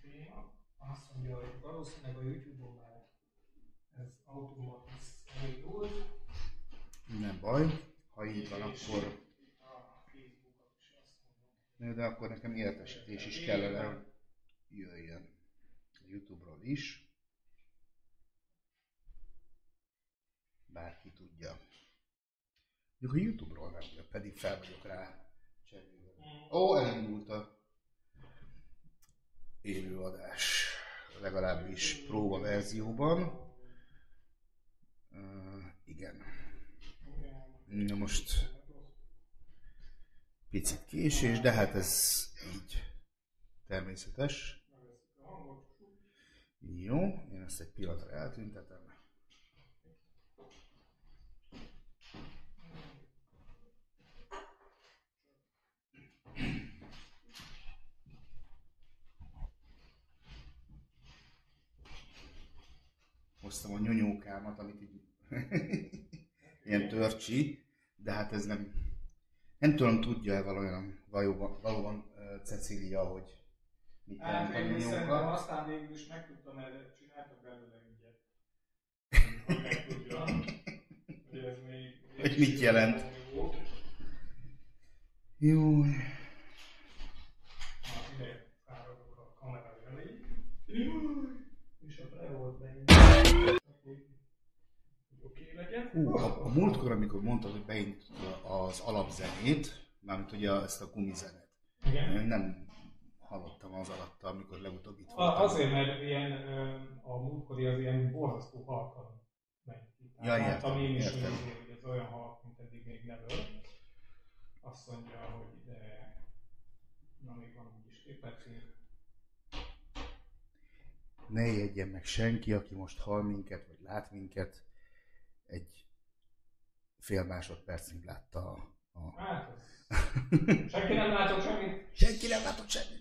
Téma. Azt mondja, hogy valószínűleg a YouTube-on már ez automatiz elindult. Nem baj. Ha így van, akkor... itt a Facebookon is azt mondom. De akkor nekem életesítés is kellene, jöjjön. A Youtube-ról is. Bárki tudja. Mondjuk a Youtube-ról nem jön, pedig fel vagyok rá cserélve. Ó, elindult a élőadás. Legalábbis próba verzióban. Uh, igen. Na most picit késés, de hát ez így természetes. Jó, én ezt egy pillanatra eltüntetem. Hoztam a nyonyókámat, amit így ilyen törcsi, de hát ez nem, nem tudom, tudja-e valójában, valóban, valóban ö, Cecília, hogy mit Hát jelent a végül szerintem nyonyóka. aztán végül is megtudtam, mert csináltak belőle ügyet. Hogy megtudja, hogy ez még... Hogy mit jelent. Jó. Hú, a, a múltkor, amikor mondtad, hogy beindítod az alapzenét, mármint ugye ezt a gumizenet, Igen. nem hallottam az alatt, amikor legutóbb itt voltam. Azért, mert ilyen, a múltkori az ilyen borzasztó halkan megy ki. Ja, értem, én is, hogy értem. azért, hogy ez olyan halk, mint eddig még nem öl. Azt mondja, hogy ide, na még van úgyis percünk. Ne jegyen meg senki, aki most hall minket, vagy lát minket, egy fél másodpercig látta a... a... Hát, senki nem látott semmit? senki nem látott semmit!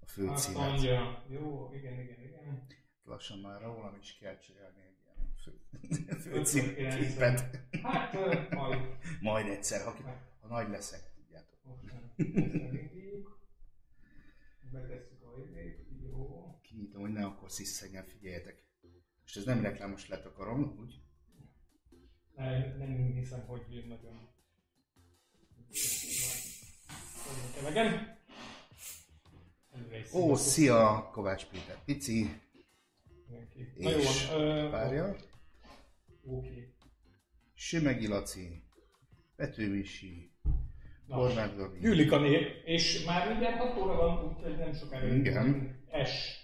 a Azt főcímet. mondja, jó, igen, igen, igen. Lassan már rólam is kell cserélni egy ilyen fő, 59. képet. Hát, majd. Majd egyszer, ha, ha nagy leszek, tudjátok. Most. Betesszük a idét, jó. Kinyitom, hogy ne akkor sziszenjen, figyeljetek. Most ez nem reklám, most letakarom, úgy? Nem, nem hiszem, hogy nagyon... Egy Ó, szia, Kovács Péter Pici, mindenki. Na jó és van, ö, párja, Oké. Sümegi Laci, Petőmisi, Na, Horváth Gabi. Gyűlik a nép, és már mindjárt 6 óra van, úgyhogy nem sokára. Igen. S.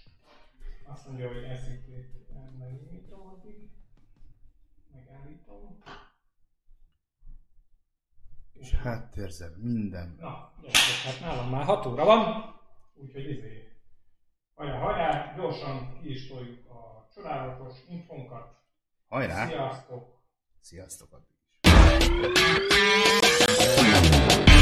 Azt mondja, hogy eszik, megnyitom addig. Megállítom. És háttérzem minden. Na, gyerekek, hát nálam már 6 óra van, úgyhogy izé. Hajrá, hajrá, gyorsan ki is toljuk a csodálatos infonkat. Hajrá! Sziasztok! Sziasztok addig is.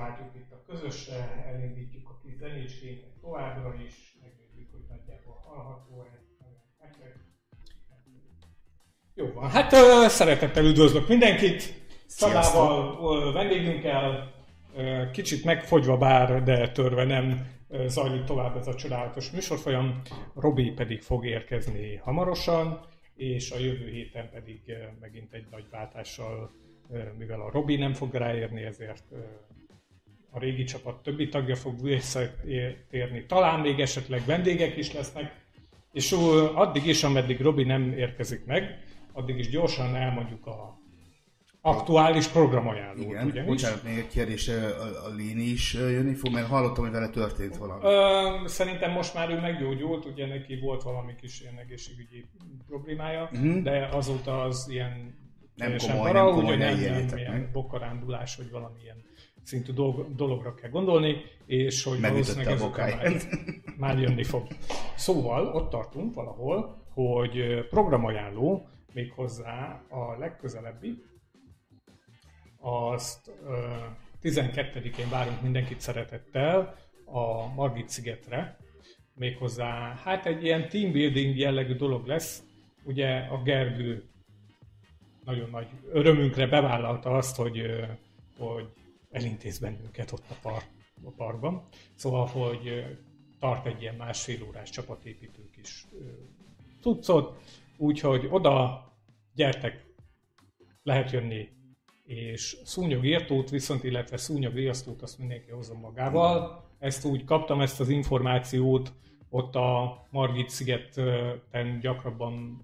Átváltjuk itt a közösre, elindítjuk a kis zenécskénket továbbra is, megnézzük, hogy nagyjából hallható-e. nektek. Jó van, hát ö, szeretettel üdvözlök mindenkit, Csabával, ö, vendégünkkel, kicsit megfogyva bár, de törve nem zajlik tovább ez a csodálatos műsorfolyam. Robi pedig fog érkezni hamarosan, és a jövő héten pedig megint egy nagy váltással, mivel a Robi nem fog ráérni, ezért a régi csapat többi tagja fog visszatérni. Talán még esetleg vendégek is lesznek, és addig is, ameddig Robi nem érkezik meg, addig is gyorsan elmondjuk a aktuális programajánlót, Igen, ugyanis. bocsánat, még egy kérdés, a, a, Léni is jönni fog, mert hallottam, hogy vele történt valami. Ö, szerintem most már ő meggyógyult, ugye neki volt valami kis ilyen egészségügyi problémája, Mhm. de azóta az ilyen teljesen komoly, para, nem komoly, ugye ne nem, nem ilyen meg. bokkarándulás, vagy valamilyen szintű dolg, dologra kell gondolni, és hogy Megütötte valószínűleg ezután már, már jönni fog. Szóval ott tartunk valahol, hogy programajánló méghozzá a legközelebbi, azt 12-én várunk mindenkit szeretettel a Margit szigetre, méghozzá, hát egy ilyen team building jellegű dolog lesz. Ugye a Gergő nagyon nagy örömünkre bevállalta azt, hogy, hogy elintéz bennünket ott a, park, a parkban. Szóval, hogy tart egy ilyen másfél órás csapatépítő kis cuccot, úgyhogy oda gyertek, lehet jönni, és szúnyog írtót viszont, illetve szúnyog riasztót azt mindenki hozza magával. Ezt úgy kaptam, ezt az információt, ott a Margit szigeten gyakrabban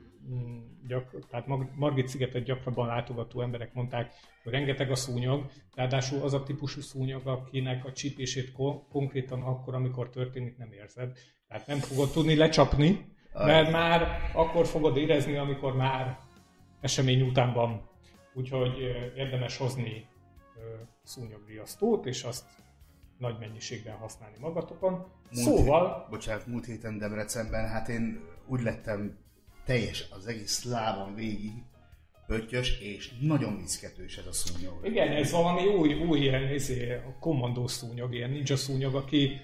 mm, gyak, tehát Margit szigetet gyakrabban látogató emberek mondták, hogy rengeteg a szúnyog, ráadásul az a típusú szúnyog, akinek a csípését ko- konkrétan akkor, amikor történik, nem érzed. Tehát nem fogod tudni lecsapni, mert már akkor fogod érezni, amikor már esemény után van. Úgyhogy érdemes hozni szúnyogriasztót, és azt nagy mennyiségben használni magatokon. Múlt szóval... Hét, bocsánat, múlt héten Debrecenben, hát én úgy lettem teljes az egész lábam végig, pöttyös, és nagyon viszketős ez a szúnyog. Igen, ez valami új, új ilyen izé, kommandó szúnyog, ilyen ninja szúnyog, aki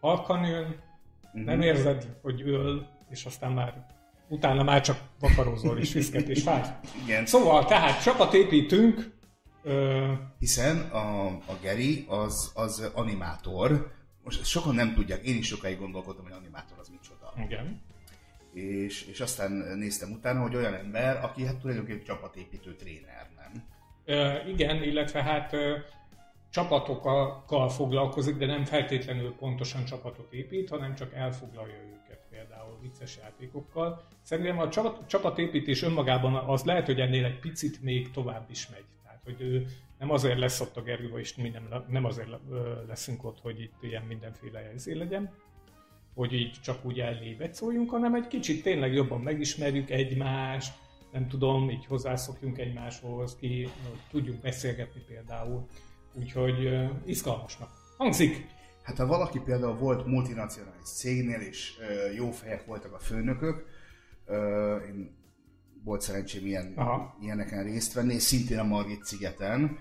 halkan jön, uh-huh. nem érzed, hogy öl, és aztán már utána már csak vakarózol és viszket és fáj. Igen. Szóval, tehát csapatépítünk. Ö... Hiszen a, a Geri az, az animátor, most sokan nem tudják, én is sokáig gondolkodtam, hogy animátor az micsoda. Igen. És, és aztán néztem utána, hogy olyan ember, aki hát tulajdonképpen csapatépítő tréner, nem? Ö, igen, illetve hát ö, csapatokkal foglalkozik, de nem feltétlenül pontosan csapatot épít, hanem csak elfoglalja őket például vicces játékokkal. Szerintem a csapat, csapatépítés önmagában az lehet, hogy ennél egy picit még tovább is megy. Tehát, hogy ő nem azért lesz ott a Gergő, és mi nem, nem azért leszünk ott, hogy itt ilyen mindenféle jelzé legyen, hogy így csak úgy ellévet szóljunk, hanem egy kicsit tényleg jobban megismerjük egymást, nem tudom, így hozzászokjunk egymáshoz, ki tudjuk beszélgetni például. Úgyhogy uh, izgalmasnak hangzik. Hát ha valaki például volt multinacionális cégnél, és uh, jó fejek voltak a főnökök, uh, én volt szerencsém ilyen, Aha. ilyeneken részt venni, szintén a Margit szigeten,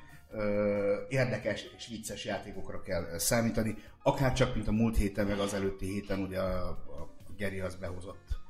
érdekes és vicces játékokra kell számítani, akár csak, mint a múlt héten, meg az előtti héten, ugye a, a Geri az behozott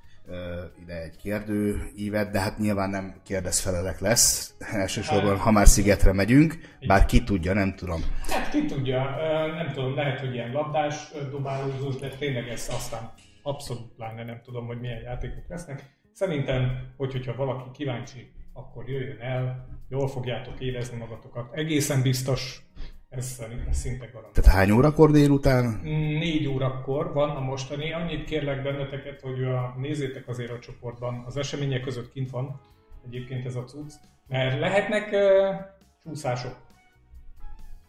ide egy kérdő ívet, de hát nyilván nem kérdezfelelek lesz, elsősorban, ha már szigetre megyünk, bár ki tudja, nem tudom. Hát ki tudja, nem tudom, lehet, hogy ilyen labdás dobálózós, de tényleg ez aztán abszolút pláne nem tudom, hogy milyen játékok lesznek. Szerintem, hogy, hogyha valaki kíváncsi, akkor jöjjön el, jól fogjátok érezni magatokat. Egészen biztos ez szinte garantált. Tehát hány órakor délután? Négy órakor van a mostani. Annyit kérlek benneteket, hogy a, nézzétek azért a csoportban. Az események között kint van egyébként ez a cucc. Mert lehetnek uh, csúszások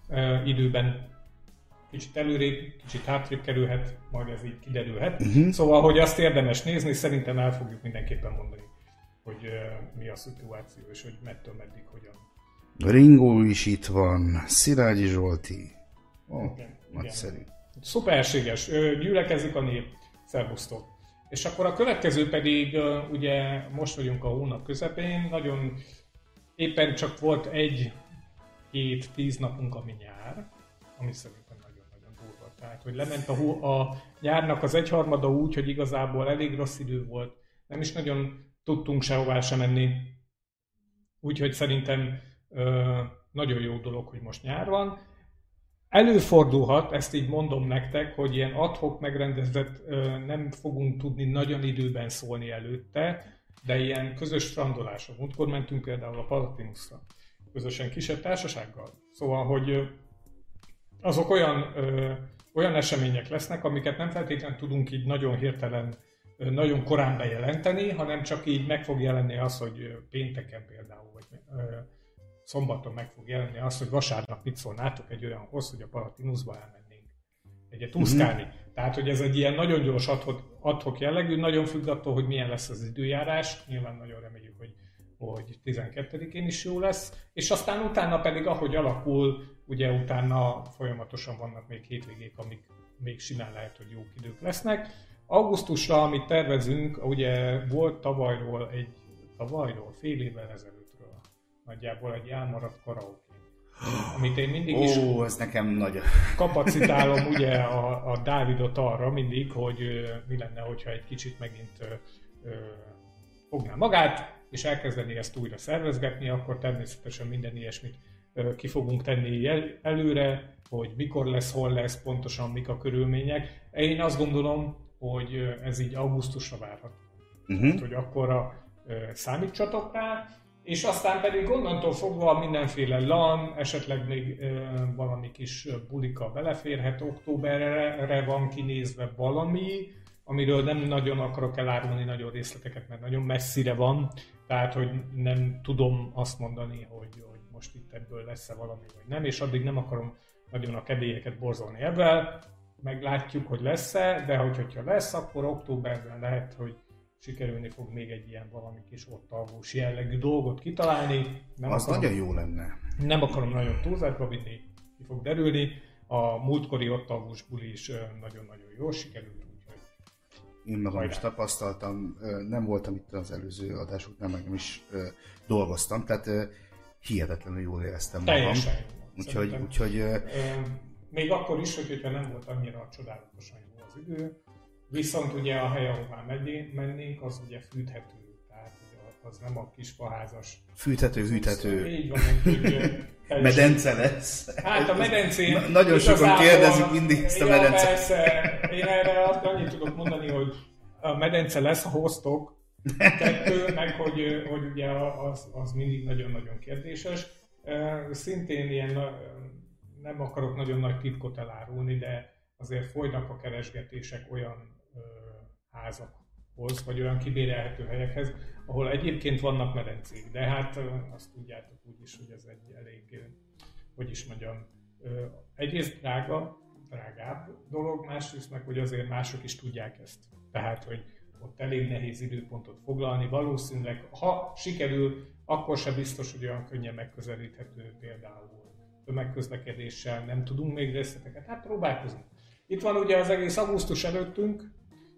uh, időben. Kicsit előrébb, kicsit hátrébb kerülhet, majd ez így kiderülhet. Uh-huh. Szóval, hogy azt érdemes nézni, szerintem el fogjuk mindenképpen mondani, hogy uh, mi a szituáció, és hogy mettől meddig hogyan Ringó is itt van, Szilágyi Zsolti. Ó, oh, igen, nagyszerű. Igen. Szuperséges, gyülekezik a nép. Szervusztok. És akkor a következő pedig, ugye most vagyunk a hónap közepén, nagyon éppen csak volt egy, két, tíz napunk, ami nyár, ami szerintem nagyon-nagyon durva. Tehát, hogy lement a, hó, a nyárnak az egyharmada úgy, hogy igazából elég rossz idő volt, nem is nagyon tudtunk sehová sem menni. Úgyhogy szerintem nagyon jó dolog, hogy most nyár van. Előfordulhat, ezt így mondom nektek, hogy ilyen adhok megrendezett nem fogunk tudni nagyon időben szólni előtte, de ilyen közös strandolásra. Múltkor mentünk például a Palatinusra, közösen kisebb társasággal. Szóval, hogy azok olyan, ö, olyan események lesznek, amiket nem feltétlenül tudunk így nagyon hirtelen, nagyon korán bejelenteni, hanem csak így meg fog jelenni az, hogy pénteken például, vagy szombaton meg fog jelenni az, hogy vasárnap mit szólnátok egy olyanhoz, hogy a Palatinusba elmennénk egyet úszkálni. Mm-hmm. Tehát, hogy ez egy ilyen nagyon gyors adhok, adhok jellegű, nagyon függ attól, hogy milyen lesz az időjárás. Nyilván nagyon reméljük, hogy, hogy 12-én is jó lesz. És aztán utána pedig, ahogy alakul, ugye utána folyamatosan vannak még hétvégék, amik még simán lehet, hogy jó idők lesznek. Augusztusra, amit tervezünk, ugye volt tavalyról egy, tavalyról, fél évvel ezelőtt nagyjából egy elmaradt karaoke. amit én mindig is Ó, ez nekem nagy. kapacitálom ugye a, a Dávidot arra mindig, hogy mi lenne, hogyha egy kicsit megint ö, fogná magát, és elkezdeni ezt újra szervezgetni, akkor természetesen minden ilyesmit ki fogunk tenni el, előre, hogy mikor lesz, hol lesz, pontosan mik a körülmények. Én azt gondolom, hogy ez így augusztusra várható. Uh-huh. Hát, hogy akkorra számítsatok rá, és aztán pedig onnantól fogva mindenféle LAN, esetleg még valami kis bulika beleférhet, októberre van kinézve valami, amiről nem nagyon akarok elárulni nagyon részleteket, mert nagyon messzire van, tehát hogy nem tudom azt mondani, hogy, hogy most itt ebből lesz-e valami, vagy nem, és addig nem akarom nagyon a kedélyeket borzolni ebben, meglátjuk, hogy lesz-e, de hogy, hogyha lesz, akkor októberben lehet, hogy sikerülni fog még egy ilyen valami kis ott alvós jellegű dolgot kitalálni. Nem Az akarom, nagyon jó lenne. nem akarom nagyon túlzásba vinni, ki fog derülni. A múltkori ott alvós buli is nagyon-nagyon jól sikerült, úgyhogy Én magam Hajrá. is tapasztaltam, nem voltam itt az előző adásoknál, meg nem is dolgoztam, tehát hihetetlenül jól éreztem magam. teljesen. Úgyhogy, Szerintem, úgyhogy még akkor is, hogy- hogyha nem volt annyira csodálatosan jó az idő, viszont ugye a hely, ahová mennénk, az ugye fűthető, tehát ugye az nem a kis faházas. fűthető, hűthető, Így van, teljesen- medence lesz. Hát a medencén... Na- nagyon sokan kérdezik mindig ezt a medence. Persze, én erre azt annyit tudok mondani, hogy a medence lesz, hoztok. Kettő, meg hogy, hogy ugye az, az mindig nagyon-nagyon kérdéses. Szintén ilyen, nem akarok nagyon nagy titkot elárulni, de azért folynak a keresgetések olyan ö, házakhoz, vagy olyan kibérelhető helyekhez, ahol egyébként vannak medencék, de hát ö, azt tudjátok úgy is, hogy ez egy elég, ö, hogy is mondjam, ö, egyrészt drága, drágább dolog, másrészt meg, hogy azért mások is tudják ezt. Tehát, hogy ott elég nehéz időpontot foglalni, valószínűleg, ha sikerül, akkor se biztos, hogy olyan könnyen megközelíthető például tömegközlekedéssel, nem tudunk még részleteket, hát próbálkozunk. Itt van ugye az egész augusztus előttünk,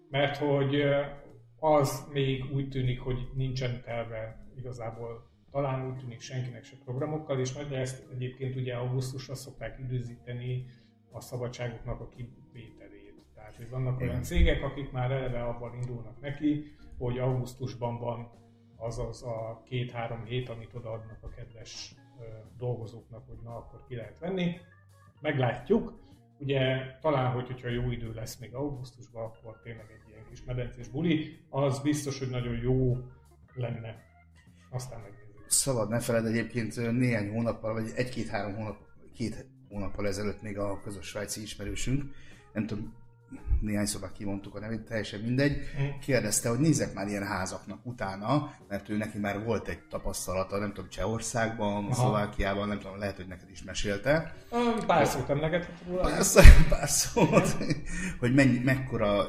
mert hogy az még úgy tűnik, hogy nincsen terve igazából talán úgy tűnik senkinek se programokkal, és majd ezt egyébként ugye augusztusra szokták időzíteni a szabadságoknak a kivételét. Tehát, hogy vannak olyan cégek, akik már eleve abban indulnak neki, hogy augusztusban van azaz a két-három hét, amit odaadnak a kedves dolgozóknak, hogy na akkor ki lehet venni. Meglátjuk. Ugye talán, hogy, hogyha jó idő lesz még augusztusban, akkor tényleg egy ilyen kis medencés buli, az biztos, hogy nagyon jó lenne. Aztán megnézzük. Szabad ne feled egyébként néhány hónappal, vagy egy-két-három hónap, két hónappal ezelőtt még a közös svájci ismerősünk, nem tudom, néhány szóval kimondtuk a nevét, teljesen mindegy, Mm. kérdezte, hogy nézek már ilyen házaknak utána, mert ő neki már volt egy tapasztalata, nem tudom, Csehországban. Szlovákiában, nem tudom, lehet, hogy neked is mesélte. Pár szót emlegethet róla. Pár, pár szót, hogy mennyi, mekkora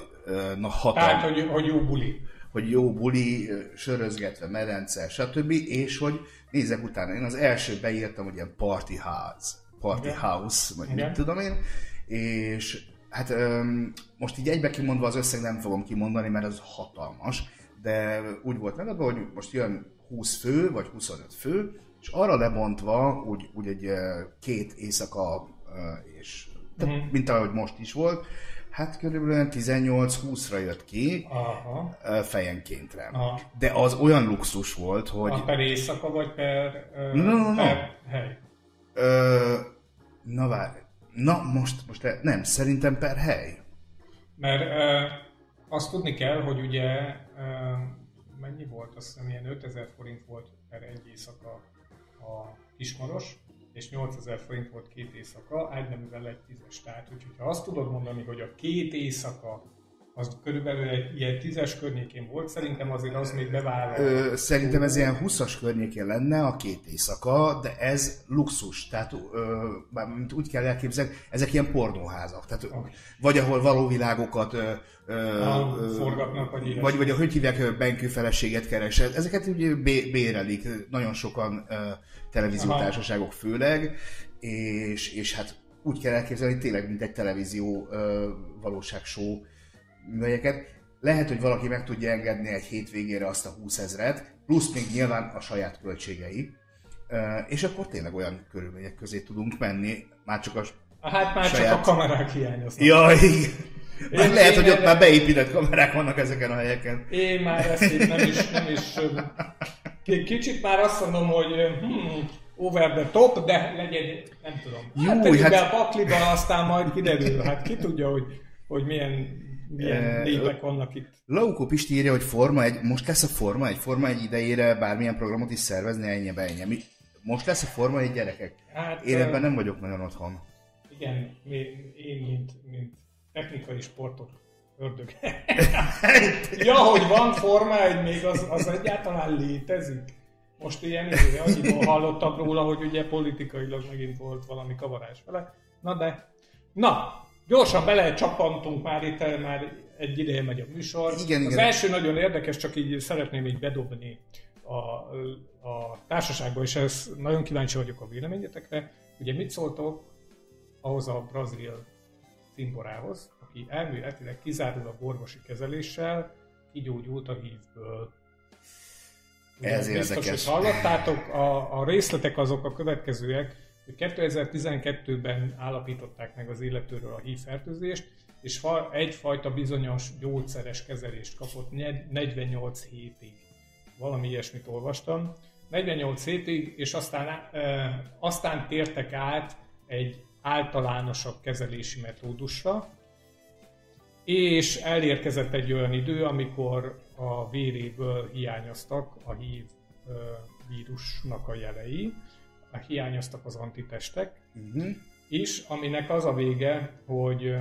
na, hatalma, Tehát, hogy, hogy jó buli. hogy jó buli, sörözgetve, medence, stb. És hogy nézek utána, én az első beírtam, hogy ilyen party house, party Igen. house, vagy Igen. mit tudom én, és hát öm, most így egybe kimondva az összeg nem fogom kimondani, mert az hatalmas, de úgy volt megadva, hogy most jön 20 fő, vagy 25 fő, és arra lebontva, úgy, úgy egy két éjszaka, és tehát, Mhm. mint ahogy most is volt, hát körülbelül 18-20-ra jött ki Aha. fejenkéntre. Aha. De az olyan luxus volt, hogy A per éjszaka, vagy per, ö, No, no, no. per hely? Ö, na várj, na most, most le- nem, szerintem per hely. Mert ö, azt tudni kell, hogy ugye ö, mennyi volt, azt hiszem ilyen 5000 forint volt per egy éjszaka a Kismaros, és 8000 forint volt két éjszaka, ágyneművel egy tízes. Tehát, úgyhogy azt tudod mondani, hogy a két éjszaka az körülbelül egy ilyen tízes környékén volt, szerintem azért az még bevállal. Szerintem ez ilyen 20-as környékén lenne a két éjszaka, de ez luxus, tehát ö, mármint úgy kell elképzelni, ezek ilyen pornóházak, tehát Oké. vagy ahol való világokat ö, ö, forgatnak, vagy vagy, vagy a hogy hívják, benkő feleséget keres. Ezeket ugye bé- bérelik nagyon sokan ö, televíziótársaságok főleg, és, és hát úgy kell elképzelni, tényleg mint egy televízió ö, valóságshow műhelyeket. Lehet, hogy valaki meg tudja engedni egy hétvégére azt a 20 ezret, plusz még nyilván a saját költségei. és akkor tényleg olyan körülmények közé tudunk menni, már csak a Hát már saját... csak a kamerák hiányoznak. Jaj, én, lehet, én hogy ott már beépített kamerák vannak ezeken a helyeken. Én már ezt itt nem is, nem is kicsit már azt mondom, hogy hmm, over the top, de legyen, nem tudom. Jó, hát, hát... be a pakliba, aztán majd kiderül. Hát ki tudja, hogy, hogy milyen milyen e, népek vannak itt. Laukó Pisti írja, hogy Forma egy, most lesz a Forma egy, Forma egy idejére bármilyen programot is szervezni, ennyi ennyi. Mi, most lesz a Forma egy gyerekek? Hát, Én ebben nem vagyok nagyon otthon. Igen, én, mint, mint technikai sportok ördög. ja, hogy van Forma egy még, az, az egyáltalán létezik? Most ilyen izé, annyiból hallottam róla, hogy ugye politikailag megint volt valami kavarás vele. Na de, na, Gyorsan bele csapantunk már itt, már egy ideje megy a műsor. Igen, az igen. első nagyon érdekes, csak így szeretném így bedobni a, a társaságba, és ez nagyon kíváncsi vagyok a véleményetekre. Ugye mit szóltok ahhoz a brazil cimborához, aki elméletileg kizárólag orvosi kezeléssel kigyógyult a hívből. Ez biztos, érdekes. hogy hallottátok, a, a részletek azok a következőek, 2012-ben állapították meg az illetőről a HIV fertőzést, és egyfajta bizonyos gyógyszeres kezelést kapott 48 hétig. Valami ilyesmit olvastam. 48 hétig, és aztán, aztán tértek át egy általánosabb kezelési metódusra, és elérkezett egy olyan idő, amikor a véréből hiányoztak a HIV vírusnak a jelei, hiányoztak az antitestek, uh-huh. és aminek az a vége, hogy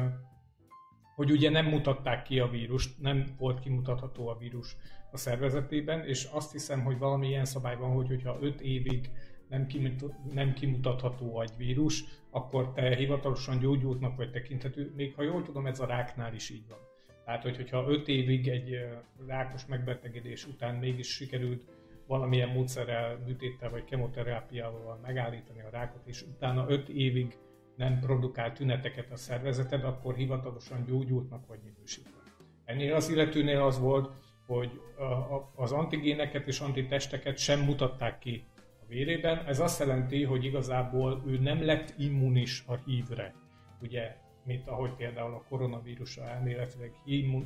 hogy ugye nem mutatták ki a vírust, nem volt kimutatható a vírus a szervezetében, és azt hiszem, hogy valami ilyen szabály van, hogy hogyha 5 évig nem, kimutat, nem kimutatható egy vírus, akkor te hivatalosan gyógyultnak vagy tekinthető, még ha jól tudom, ez a ráknál is így van. Tehát, hogy, hogyha 5 évig egy rákos megbetegedés után mégis sikerült valamilyen módszerrel, műtéttel vagy kemoterápiával megállítani a rákot, és utána 5 évig nem produkál tüneteket a szervezeted, akkor hivatalosan gyógyultnak vagy minősítve. Ennél az illetőnél az volt, hogy az antigéneket és antitesteket sem mutatták ki a vérében. Ez azt jelenti, hogy igazából ő nem lett immunis a hívre. Ugye mint ahogy például a koronavírusra elméletileg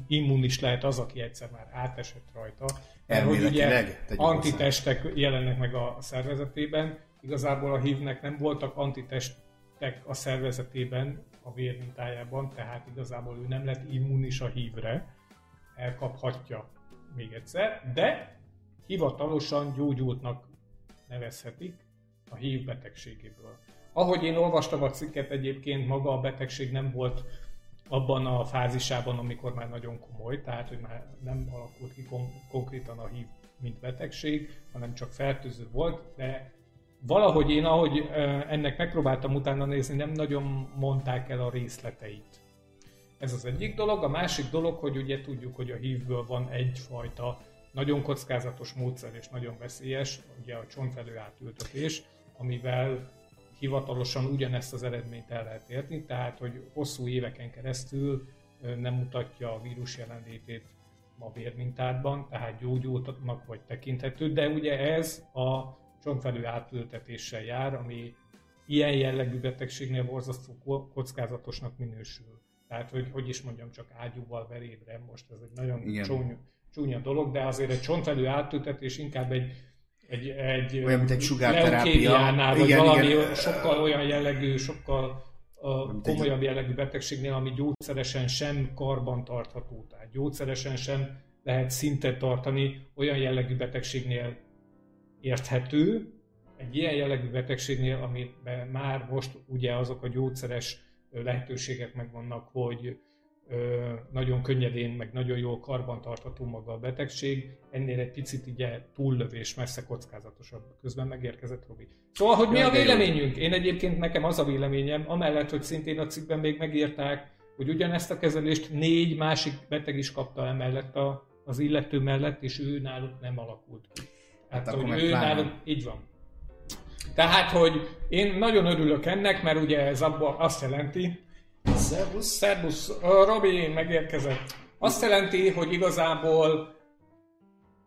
immunis lehet az, aki egyszer már átesett rajta. Mert hogy ugye antitestek jelennek meg a szervezetében, igazából a hívnek nem voltak antitestek a szervezetében, a vérmintájában, tehát igazából ő nem lett immunis a hívre, elkaphatja még egyszer, de hivatalosan gyógyultnak nevezhetik a hív betegségéből. Ahogy én olvastam a cikket, egyébként maga a betegség nem volt abban a fázisában, amikor már nagyon komoly, tehát hogy már nem alakult ki kon- konkrétan a hív, mint betegség, hanem csak fertőző volt, de valahogy én, ahogy ennek megpróbáltam utána nézni, nem nagyon mondták el a részleteit. Ez az egyik dolog. A másik dolog, hogy ugye tudjuk, hogy a hívből van egyfajta nagyon kockázatos módszer és nagyon veszélyes, ugye a csontvelő átültetés, amivel hivatalosan ugyanezt az eredményt el lehet érni, tehát hogy hosszú éveken keresztül nem mutatja a vírus jelenlétét a vérmintádban, tehát gyógyultnak vagy tekinthető, de ugye ez a csontvelő átültetéssel jár, ami ilyen jellegű betegségnél borzasztó kockázatosnak minősül. Tehát, hogy, hogy is mondjam, csak ágyúval verébre, most ez egy nagyon csúnya, csúnya dolog, de azért egy csontvelő átültetés inkább egy egy, egy olyan, mint egy sugárterápia. vagy igen, valami igen. sokkal olyan jellegű, sokkal a komolyabb jellegű betegségnél, ami gyógyszeresen sem karban tartható. Tehát gyógyszeresen sem lehet szintet tartani olyan jellegű betegségnél érthető, egy ilyen jellegű betegségnél, amiben már most ugye azok a gyógyszeres lehetőségek megvannak, hogy nagyon könnyedén, meg nagyon jól karbantartható maga a betegség, ennél egy picit ugye túllövés, messze kockázatosabb. Közben megérkezett Robi. Szóval, hogy mi a véleményünk? Én egyébként nekem az a véleményem, amellett, hogy szintén a cikkben még megírták, hogy ugyanezt a kezelést négy másik beteg is kapta emellett a, az illető mellett, és ő náluk nem alakult. Hát, hát hogy ő náluk, így van. Tehát, hogy én nagyon örülök ennek, mert ugye ez abba azt jelenti, Szervusz. Szervusz. Robi megérkezett. Azt jelenti, hogy igazából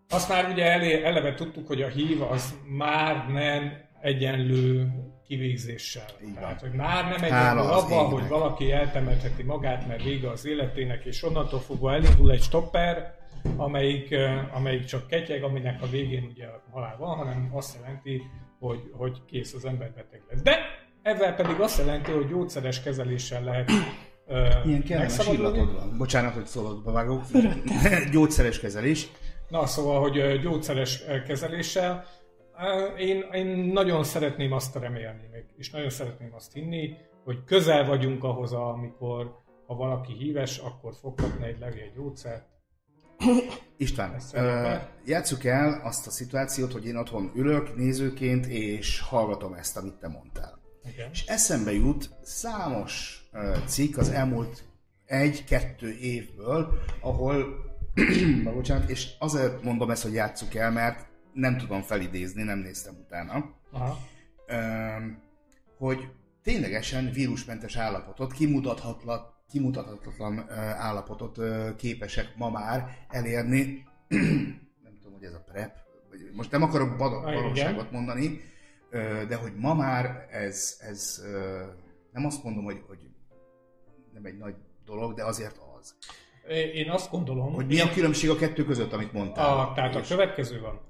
azt már ugye elé, eleve tudtuk, hogy a hív az már nem egyenlő kivégzéssel. Tehát, hogy már nem egyenlő abban, hogy valaki eltemetheti magát, mert vége az életének, és onnantól fogva elindul egy stopper, amelyik, amelyik csak ketyeg, aminek a végén ugye halál van, hanem azt jelenti, hogy, hogy kész az ember beteg lett. De ezzel pedig azt jelenti, hogy gyógyszeres kezeléssel lehet uh, Ilyen kellemes illatod van. Bocsánat, hogy szólaltba vágok. Gyógyszeres kezelés. Na, szóval, hogy ö, gyógyszeres ö, kezeléssel. Ö, Én, én nagyon szeretném azt remélni, és nagyon szeretném azt hinni, hogy közel vagyunk ahhoz, amikor ha valaki híves, akkor fog kapni egy levél gyógyszert. István, ö, szerintem. játsszuk el azt a szituációt, hogy én otthon ülök nézőként, és hallgatom ezt, amit te mondtál. Igen. És eszembe jut számos cikk az elmúlt egy-kettő évből, ahol, bocsánat, és azért mondom ezt, hogy játsszuk el, mert nem tudom felidézni, nem néztem utána, Aha. Hogy ténylegesen vírusmentes állapotot, kimutathatatlan ö, állapotot képesek ma már elérni. nem tudom, hogy ez a PrEP, vagy most nem akarok baromságot mondani, de hogy ma már ez, ez nem azt mondom, hogy, hogy nem egy nagy dolog, de azért az. Én azt gondolom, Hogy mi a különbség a kettő között, amit mondtál? A, tehát a És- következő van.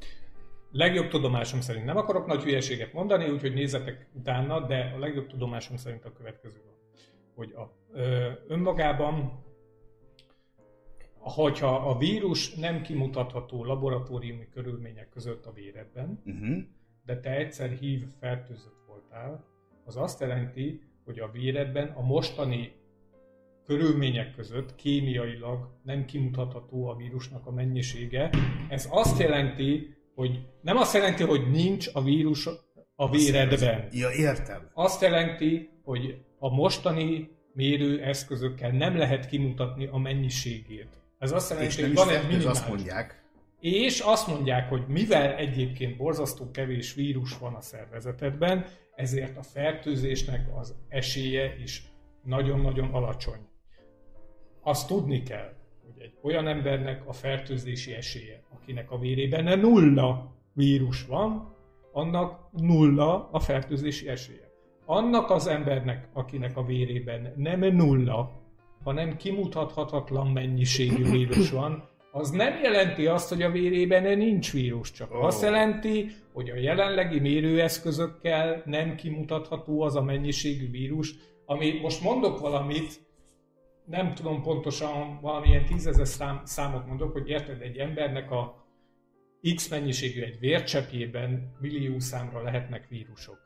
Legjobb tudomásom szerint nem akarok nagy hülyeséget mondani, úgyhogy nézzetek utána, de a legjobb tudomásom szerint a következő van. Hogy a, ö, önmagában, hogyha a vírus nem kimutatható laboratóriumi körülmények között a véredben, Uh-huh. De te egyszer hív fertőzött voltál, az azt jelenti, hogy a véredben a mostani körülmények között kémiailag nem kimutatható a vírusnak a mennyisége. Ez azt jelenti, hogy nem azt jelenti, hogy nincs a vírus a véredben. Ja, értem. Azt jelenti, hogy a mostani mérőeszközökkel nem lehet kimutatni a mennyiségét. Ez azt jelenti, hogy van egy minimális. azt mondják. És azt mondják, hogy mivel egyébként borzasztó kevés vírus van a szervezetedben, ezért a fertőzésnek az esélye is nagyon-nagyon alacsony. Azt tudni kell, hogy egy olyan embernek a fertőzési esélye, akinek a vérében nulla vírus van, annak nulla a fertőzési esélye. Annak az embernek, akinek a vérében nem nulla, hanem kimutathatatlan mennyiségű vírus van, az nem jelenti azt, hogy a vérében nincs vírus, csak Ó. azt jelenti, hogy a jelenlegi mérőeszközökkel nem kimutatható az a mennyiségű vírus, ami most mondok valamit, nem tudom pontosan, valamilyen tízezer szám, számot mondok, hogy érted, egy embernek a X mennyiségű egy vércsepjében millió számra lehetnek vírusok.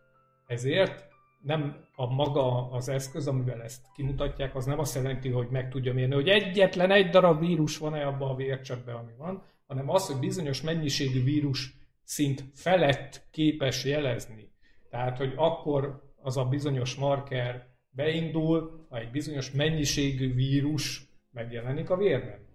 Ezért nem a maga az eszköz, amivel ezt kimutatják, az nem azt jelenti, hogy meg tudja mérni, hogy egyetlen egy darab vírus van-e abban a vércseppben, ami van, hanem az, hogy bizonyos mennyiségű vírus szint felett képes jelezni. Tehát, hogy akkor az a bizonyos marker beindul, ha egy bizonyos mennyiségű vírus megjelenik a vérben.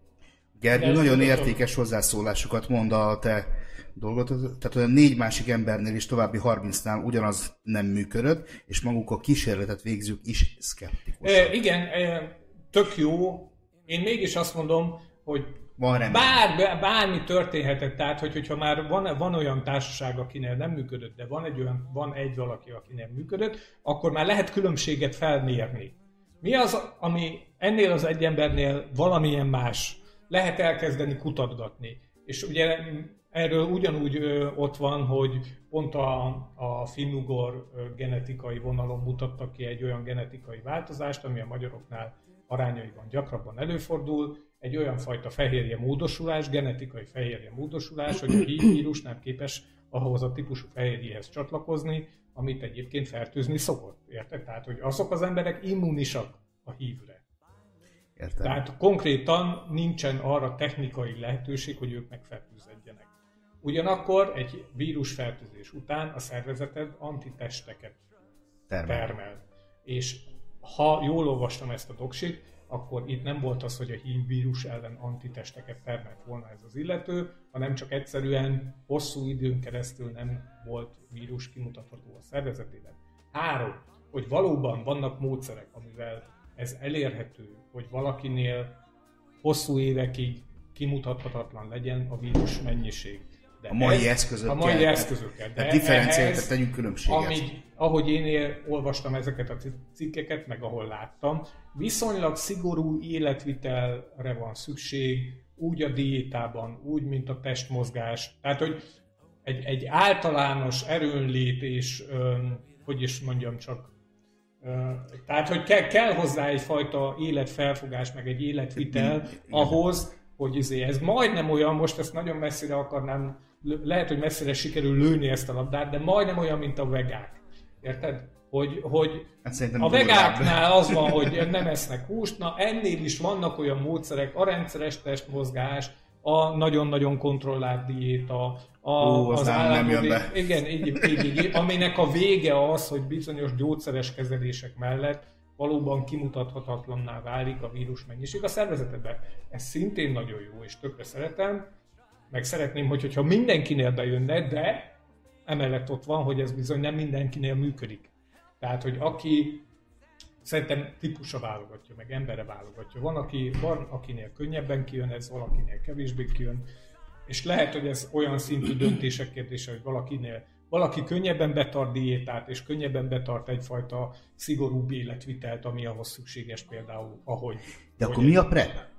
Gergő nagyon értékes hozzászólásokat mond a te dolgot, tehát olyan négy másik embernél is további 30-nál ugyanaz nem működött, és maguk a kísérletet végzők is szkeptikusak. E, igen, e, tök jó. Én mégis azt mondom, hogy Van remény. bár, bármi történhetett, tehát hogy, hogyha már van, van olyan társaság, akinél nem működött, de van egy, olyan, van egy valaki, akinél működött, akkor már lehet különbséget felmérni. Mi az, ami ennél az egy embernél valamilyen más? Lehet elkezdeni kutatgatni. És ugye erről ugyanúgy ott van, hogy pont a, a finnugor genetikai vonalon mutattak ki egy olyan genetikai változást, ami a magyaroknál arányaiban gyakrabban előfordul, egy olyan fajta fehérje módosulás, genetikai fehérje módosulás, hogy a vírus nem képes ahhoz a típusú fehérjéhez csatlakozni, amit egyébként fertőzni szokott. Érted? Tehát, hogy azok az emberek immunisak a hívre. Értem. Tehát konkrétan nincsen arra technikai lehetőség, hogy ők megfertőzedjenek. Ugyanakkor egy vírusfertőzés után a szervezeted antitesteket Termel. termel. És ha jól olvastam ezt a doksit, akkor itt nem volt az, hogy a HIV vírus ellen antitesteket termelt volna ez az illető, hanem csak egyszerűen hosszú időn keresztül nem volt vírus kimutatható a szervezetében. Három, hogy valóban vannak módszerek, amivel ez elérhető, hogy valakinél hosszú évekig kimutathatatlan legyen a vírus mennyiség. De A mai ez- eszközökkel. A mai eszközökkel. Tehát differenciáltan tegyünk különbséget. amíg, ahogy én olvastam ezeket a cikkeket, meg ahol láttam, viszonylag szigorú életvitelre van szükség, úgy a diétában, úgy, mint a testmozgás. Tehát, hogy egy, egy általános erőnlét és, öm, hogy is mondjam csak, tehát, hogy kell, kell hozzá egyfajta életfelfogás, meg egy életvitel ahhoz, hogy izé, ez majdnem olyan, most ezt nagyon messzire akarnám, lehet, hogy messzire sikerül lőni ezt a labdát, de majdnem olyan, mint a vegák. Érted? Hogy, hogy Hát a vegáknál az van, hogy nem esznek húst, na ennél is vannak olyan módszerek, a rendszeres testmozgás, a nagyon-nagyon kontrollált diéta, a, Ó, az nem- nem jön be. Igen, így, így, így, aminek a vége az, hogy bizonyos gyógyszeres kezelések mellett valóban kimutathatatlanná válik a vírus mennyiség a szervezetedben. Ez szintén nagyon jó, és tökre szeretem, meg szeretném, hogy, hogyha mindenkinél bejönne, de emellett ott van, hogy ez bizony nem mindenkinél működik. Tehát, hogy aki szerintem típusa válogatja, meg embere válogatja. Van, aki, van akinél könnyebben kijön ez, valakinél kevésbé kijön, és lehet, hogy ez olyan szintű döntések kérdése, hogy valakinél valaki könnyebben betart diétát, és könnyebben betart egyfajta szigorúbb életvitelt, ami ahhoz szükséges például, ahogy... De akkor mi a prep?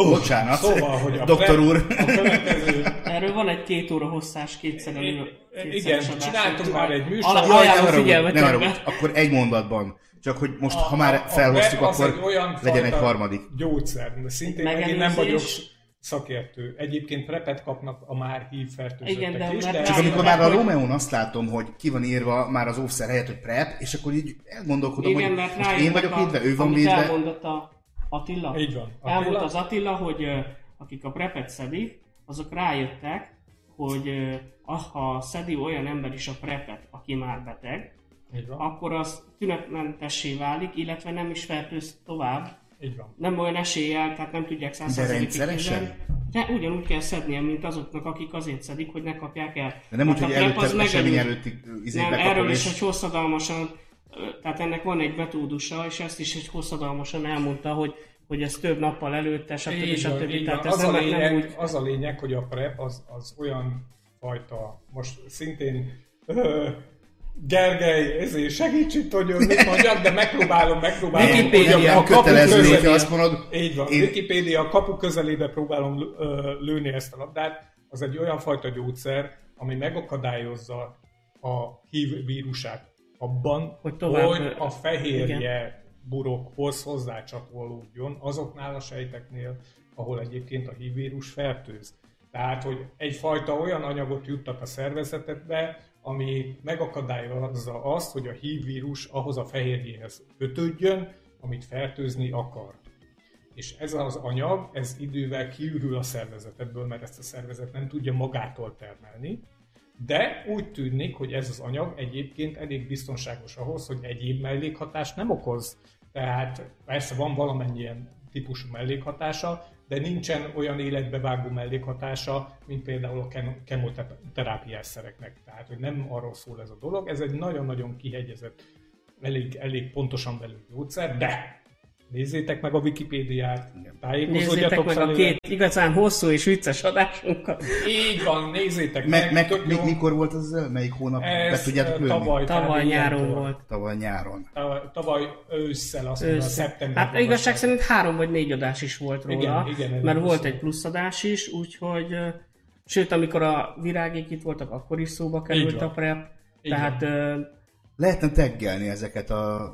Uff, Bocsánat, Szóval, hogy a doktor úr. A következő... Erről van egy két óra hosszás kétszerelő. Igen, csináltunk már egy műsort. Ala- Jaj, Ajánlom ne haragudj, figyelmetekbe. ne haragudj. Akkor egy mondatban. Csak hogy most, A- ha már felhoztuk, akkor egy olyan legyen egy harmadik. Gyógyszer. De szintén megint nem vagyok Megelőzés. szakértő. Egyébként prepet kapnak a már hív fertőzöttek Igen, de is, de Csak rá- amikor már a Romeón azt látom, hogy ki van írva már az óvszer helyett, hogy prep, és akkor így elgondolkodom, Igen, hogy most én vagyok a- védve, ő van védve. elmondott a Attila. Így van. Elmondta Attila? az Attila, hogy akik a prepet szedik, azok rájöttek, hogy ah, ha szedi olyan ember is a prepet, aki már beteg, Így van. akkor az tünetmentessé válik, illetve nem is fertőz tovább. Így van. Nem olyan eséllyel, tehát nem tudják kezelni. De ugyanúgy kell szednie, mint azoknak, akik azért szedik, hogy ne kapják el. De nem úgy, Hát hogy a prep az előtte, esemény megelőz- előtti izé nem, erről is és egy hosszadalmasan, ö, tehát ennek van egy metódusa, és ezt is egy hosszadalmasan elmondta, hogy, hogy ez több nappal előtte, stb. Stb. Tehát Az, a lényeg, nem úgy, az a lényeg, hogy a prep az, az olyan fajta, most szintén ö, Gergely, ezért segíts itt, hogy mit mondjak, de megpróbálom, megpróbálom. Wikipédia a kötelező, közelébe- hogyha azt mondod. Így van, Én- Wikipédia a kapu közelébe próbálom ö, lőni ezt a labdát. Az egy olyan fajta gyógyszer, ami megakadályozza a HIV vírusát abban, Hogy tovább- hogy a fehérje burokhoz hozzácsatolódjon azoknál a sejteknél, ahol egyébként a HIV vírus fertőz. Tehát, hogy egyfajta olyan anyagot juttat a szervezetedbe, ami megakadályozza azt, hogy a HIV vírus ahhoz a fehérjéhez kötődjön, amit fertőzni akar. És ez az anyag, ez idővel kiürül a szervezetedből, mert ezt a szervezet nem tudja magától termelni, de úgy tűnik, hogy ez az anyag egyébként elég biztonságos ahhoz, hogy egyéb mellékhatást nem okoz. Tehát persze van valamennyien típusú mellékhatása, de nincsen olyan életbevágó mellékhatása, mint például a kem- kemoterápiás szereknek. Tehát, hogy nem arról szól ez a dolog, ez egy nagyon-nagyon kihegyezett, elég, elég pontosan belül gyógyszer, de nézzétek meg a Wikipédiát, nézzétek meg a felőle. két igazán hosszú és vicces adásunkat. Így van, nézzétek Meg, meg. meg tök mi, mikor volt az, melyik hónap? Be Ez tudjátok ö, lőni? tavaly, Tavaly nyáron volt. Tavaly nyáron. Tavaly, tavaly ősszel, azt mondom, Össze. szeptemberben. Hát igazság szerint három vagy négy adás is volt róla, Igen, igen, mert volt egy plusz adás is, úgyhogy sőt, amikor a virágék itt voltak, akkor is szóba került van. a prep, Így tehát ö, Lehetne teggelni ezeket a...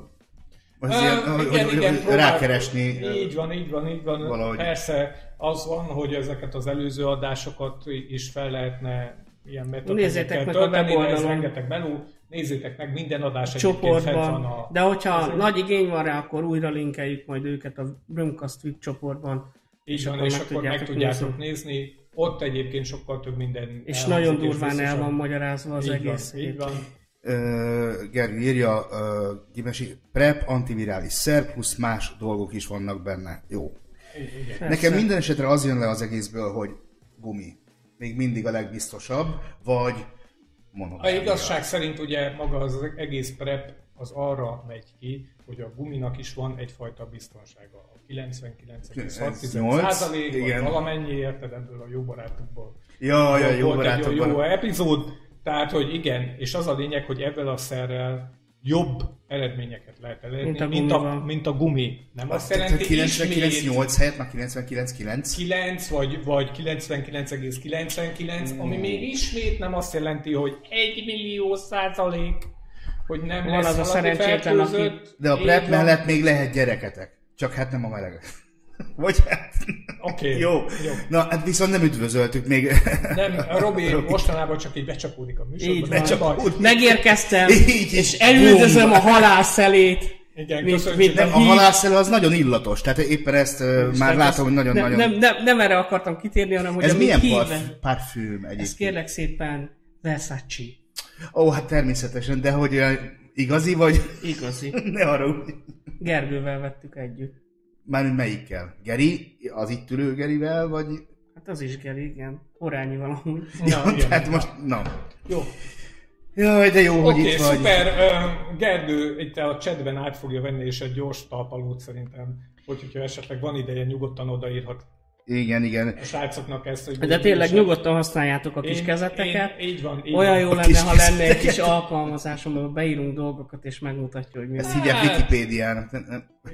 Az Ö, ilyen, hogy, igen, hogy, igen, hogy próbál- rákeresni. Így van, így van, így van. valahogy. Persze az van, hogy ezeket az előző adásokat is fel lehetne ilyen a tölteni, de ez rengeteg meló. Nézzétek meg, minden adás egyébként fent van csoportban, a... de hogyha Ezért- nagy igény van rá, akkor újra linkeljük majd őket a Brumcast VIP csoportban. Így van, és akkor meg tudjátok nézni. Ott egyébként sokkal több minden És nagyon durván el van magyarázva az így egész. Van, így van. Gergő írja, Gimesi, prep, antivirális szer, plusz más dolgok is vannak benne. Jó. Igen. Nekem minden esetre az jön le az egészből, hogy gumi. Még mindig a legbiztosabb, vagy A monogámia. igazság szerint ugye maga az egész prep az arra megy ki, hogy a guminak is van egyfajta biztonsága. A 99,6 százalék, vagy igen. valamennyi érted ebből a jó barátokból. Ja, ja, jó jó, barátokban. jó epizód, tehát, hogy igen, és az a lényeg, hogy ebben a szerrel jobb eredményeket lehet elérni, Mint a mint a, mint a gumi. Nem azt Tehát jelenti, 99,8 ismét helyett már 99,9. 9 vagy, vagy 99,99, Hmm. ami még ismét nem azt jelenti, hogy 1 millió százalék, hogy nem Van lesz az a szerencsétlen. De a prep mellett még lehet gyereketek. Csak hát nem a meleg. Vagy hát... Oké, Jó. jó. Na, hát viszont nem üdvözöltük még. Nem, Robi mostanában csak így becsapódik a műsorba. Így baj. Megérkeztem, Így, és elüldözöm a halálszelét. Igen, köszönjük. mint Nem, a halálszelő az nagyon illatos, tehát éppen ezt uh, már látom, hogy nagyon-nagyon... nem, nem, nem erre akartam kitérni, hanem hogy Ez milyen parfüm Ez egyébként? kérlek szépen Versace. Ó, hát természetesen, de hogy uh, igazi vagy? Igazi. ne arra úgy. Gergővel vettük együtt. Mármint melyikkel? Geri? Az itt ülő Gerivel, vagy... Hát az is Geri, igen. Orányival amúgy. Ja, igen. tehát most, na. Jó. Jaj, de jó, hogy Oké, itt vagy. szuper. Ö, Gergő itt a chatben át fogja venni, és egy gyors talpalót szerintem, hogy, hogyha esetleg van ideje, nyugodtan odaírhat Igen, igen. a srácoknak ezt, hogy... De tényleg nyugodtan használjátok a kis Én- kezeteket. Én, így van, így Olyan jó A lenne, ha lenne egy kis alkalmazásom, ahol beírunk dolgokat, és megmutatja, hogy mi Ezt hívják Hát. Wikipédiának.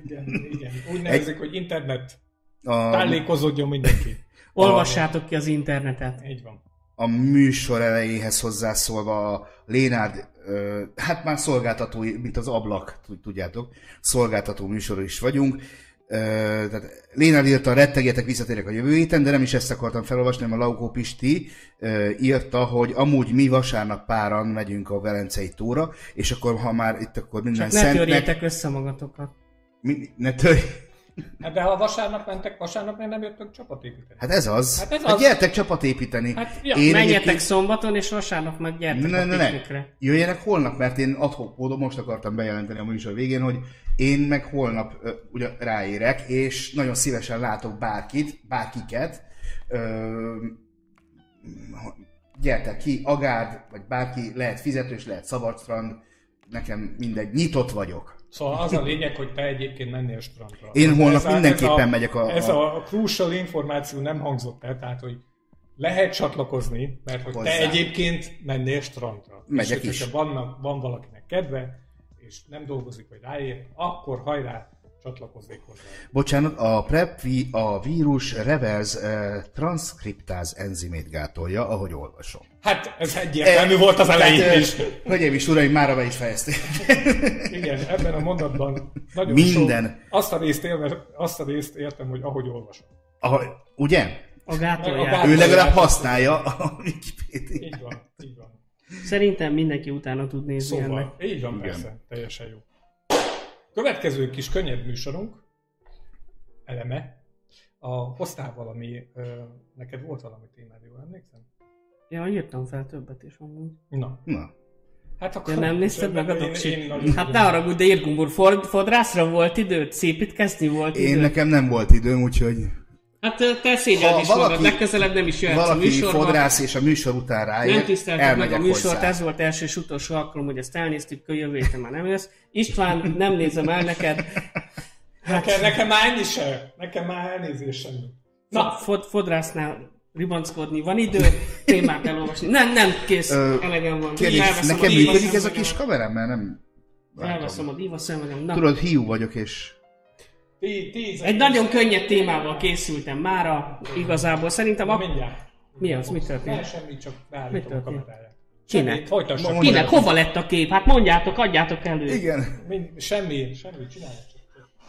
Igen, igen. Úgy nevezik, hogy internet. A, Tájékozódjon mindenki. Olvassátok ki az internetet. Így van. a műsor elejéhez hozzászólva a Lénád, ö, hát már szolgáltatói, mint az ablak, tud- tudjátok, szolgáltató műsor is vagyunk. Tehát Lénád írta, rettegjetek, visszatérek a jövő héten, de nem is ezt akartam felolvasni, hanem a Laukó Pisti írta, hogy amúgy mi vasárnap páran megyünk a Velencei tóra, és akkor ha már itt akkor minden Csak ne szentnek... törjétek össze magatokat. Mi, ne törj... Hát de ha vasárnap mentek, vasárnap még nem jöttök csapatépíteni. Hát ez az. Hát ez hát az. gyertek csapatépíteni. Hát, ja, Én Menjetek egyébként- szombaton, és vasárnap meg gyertek Ne, a ne, ne. Jöjjenek holnap, mert én adhok módon most akartam bejelenteni a műsor végén, hogy én meg holnap ö, ugye ráérek, és nagyon szívesen látok bárkit, bárkiket. Ö, gyertek ki, Agárd, vagy bárki, lehet fizetős, lehet szabadstrand, nekem mindegy, nyitott vagyok. Szóval az a lényeg, hogy te egyébként mennél strandra. Én holnap Ez mindenképpen ez a, megyek a- Ez a- a crucial információ nem hangzott el, tehát hogy lehet csatlakozni, mert hogy Hozzá. te egyébként mennél strandra. Megyek és is. hogyha vannak, van valakinek kedve, és nem dolgozik, vagy ráér, akkor hajrá, csatlakozzék hozzá. Bocsánat, a PrEP a vírus reverse eh, transkriptáz enzimét gátolja, ahogy olvasom. Hát ez egyértelmű volt az elején Tehát, is. ö, Hölgyeim és uraim, mára be is fejezték. Igen, ebben a mondatban nagyon Minden. Sok, azt, a részt élve, azt a részt értem, hogy ahogy olvasom. Ahogy, ugye? A A gátolják. gát- Ő legalább használja a Wikipédia. Így van, így van. Szerintem mindenki utána tud nézni ennek. Szóval, így van, Igen. persze, teljesen jó. Következő kis könnyed műsorunk, eleme, a hoztál valami, ö, neked volt valami témád, jól emlékszem? Ja, írtam fel többet is amúgy. Na, Na, hát akkor... Ja, nem nézted meg a Én- én doksit? Hát ne haragudj, de Irgumbur, ford, fodrászra volt időt, szépítkezni volt én időt. nekem nem volt időm, úgyhogy Hát te szégyeld Ha is valaki- magad, legközelebb nem is jöhetsz a valaki műsorba. fodrász és a műsor után ráér, Nem tisztelted meg a műsort, hozzá. ez volt első és utolsó alkalom, hogy ezt elnéztük, hogy jövő héten már nem jössz. István, nem nézem el neked. Nekem, nekem már ennyi se, nekem már elnézés semmi. Na, fod, fodrásznál ribanckodni, van idő, témát elolvasni. Nem, nem, kész, Ö, elegem van. Kérdés, nekem a működik ez a kis kamerám, mert nem Felveszem látom. a díva Tudod, hiú vagyok, és tíz, egy nagyon könnyed témával készültem mára, igazából. Szerintem Na a... mindjárt. Mi az? Mi Ne, történt? semmi, csak beállítom a kameráját. Kinek? Semmi, folytassuk. Kinek? Hova lett a kép? Hát mondjátok, adjátok elő. igen. Mind, semmi, semmi, csinálj csak.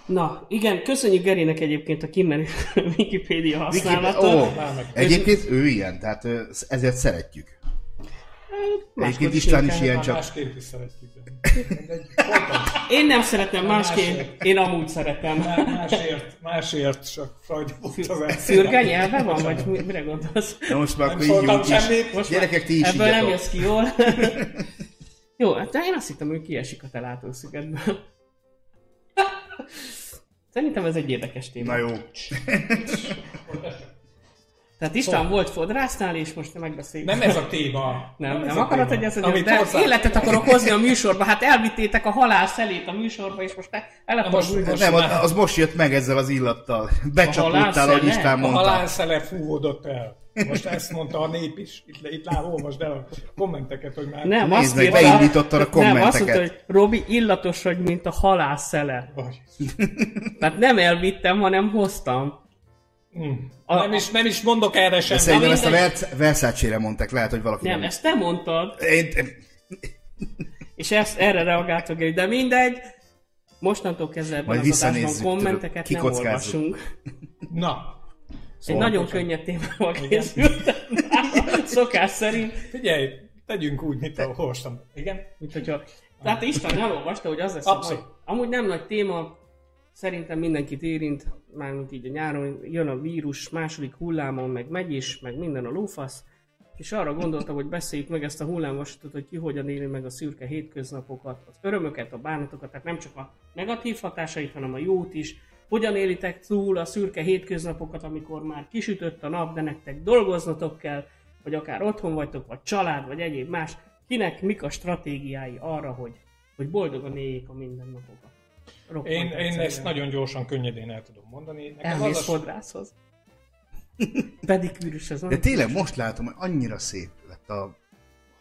Na, igen, köszönjük Gerinek egyébként a kimerő Wikipédia használatot. Ó, meg. egyébként ő ilyen, tehát ezért szeretjük. Egyébként is István is ilyen csak. másképp is szeretjük. Én nem szeretem másképp, én amúgy szeretem. Má- Másért, másért csak Freud volt az első. Fürge nyelve van, vagy mi- mire gondolsz? Na most már akkor így szóltam jók is. semmit. Most Gyerekek, ti is Ebből nem jössz ki jól. Jó, hát én azt hittem, hogy kiesik a te látószögedből. Szerintem ez egy érdekes téma. Na jó. Tehát István Szóval- volt fodrásznál, és most megbeszéljük. Nem ez a téma. Nem, nem, ez akarod, a téma, hogy ez egy amit de hozzá- életet akarok hozni a műsorba. Hát elvittétek a halál szelét a műsorba, és most te el akarod most- most- Nem, már- az, az most jött meg ezzel az illattal. Becsapódtál, ahogy István A mondta. halálszele fúvódott el. Most ezt mondta a nép is. Itt, itt lá, olvasd el a kommenteket, hogy már... Nem, Nézd azt meg, beindítottad a Nem, azt mondta, kommenteket. hogy Robi, illatos vagy, mint a halál szele. Tehát nem elvittem, hanem hoztam. Mm. A- nem, is, nem is mondok erre De sem. szerintem ezt a mindegy. Versace-re mondták, lehet, hogy valaki Nem, ezt te mondtad, Én, és ezt, erre reagáltok el, de mindegy. Mostantól kezdve ebben Majd az adásban kommenteket tudod, nem olvasunk. Na. Egy Szóval nagyon bocsánat. könnyed témával készültem. Szokás szerint. Figyelj, tegyünk úgy, mint a olvastam. Igen? Mint hogyha... Tehát István elolvasta, hogy az lesz a Abszolút. Amúgy nem nagy téma, szerintem mindenkit érint, mármint így a nyáron, jön a vírus, második hullámon, meg megy is, meg minden a lófasz, és arra gondoltam, hogy beszéljük meg ezt a hullámvasutat, hogy ki hogyan éli meg a szürke hétköznapokat, az örömöket, a bánatokat, tehát nem csak a negatív hatásait, hanem a jót is. Hogyan élitek túl a szürke hétköznapokat, amikor már kisütött a nap, de nektek dolgoznatok kell, vagy akár otthon vagytok, vagy család, vagy egyéb más. Kinek mik a stratégiái arra, hogy, hogy boldogan éljék a mindennapokat? Én, én ezt nagyon gyorsan, könnyedén el tudom mondani. Nekem Elmész az a... fodrászhoz. Pedikűrös ez de tényleg most látom, hogy annyira szép lett a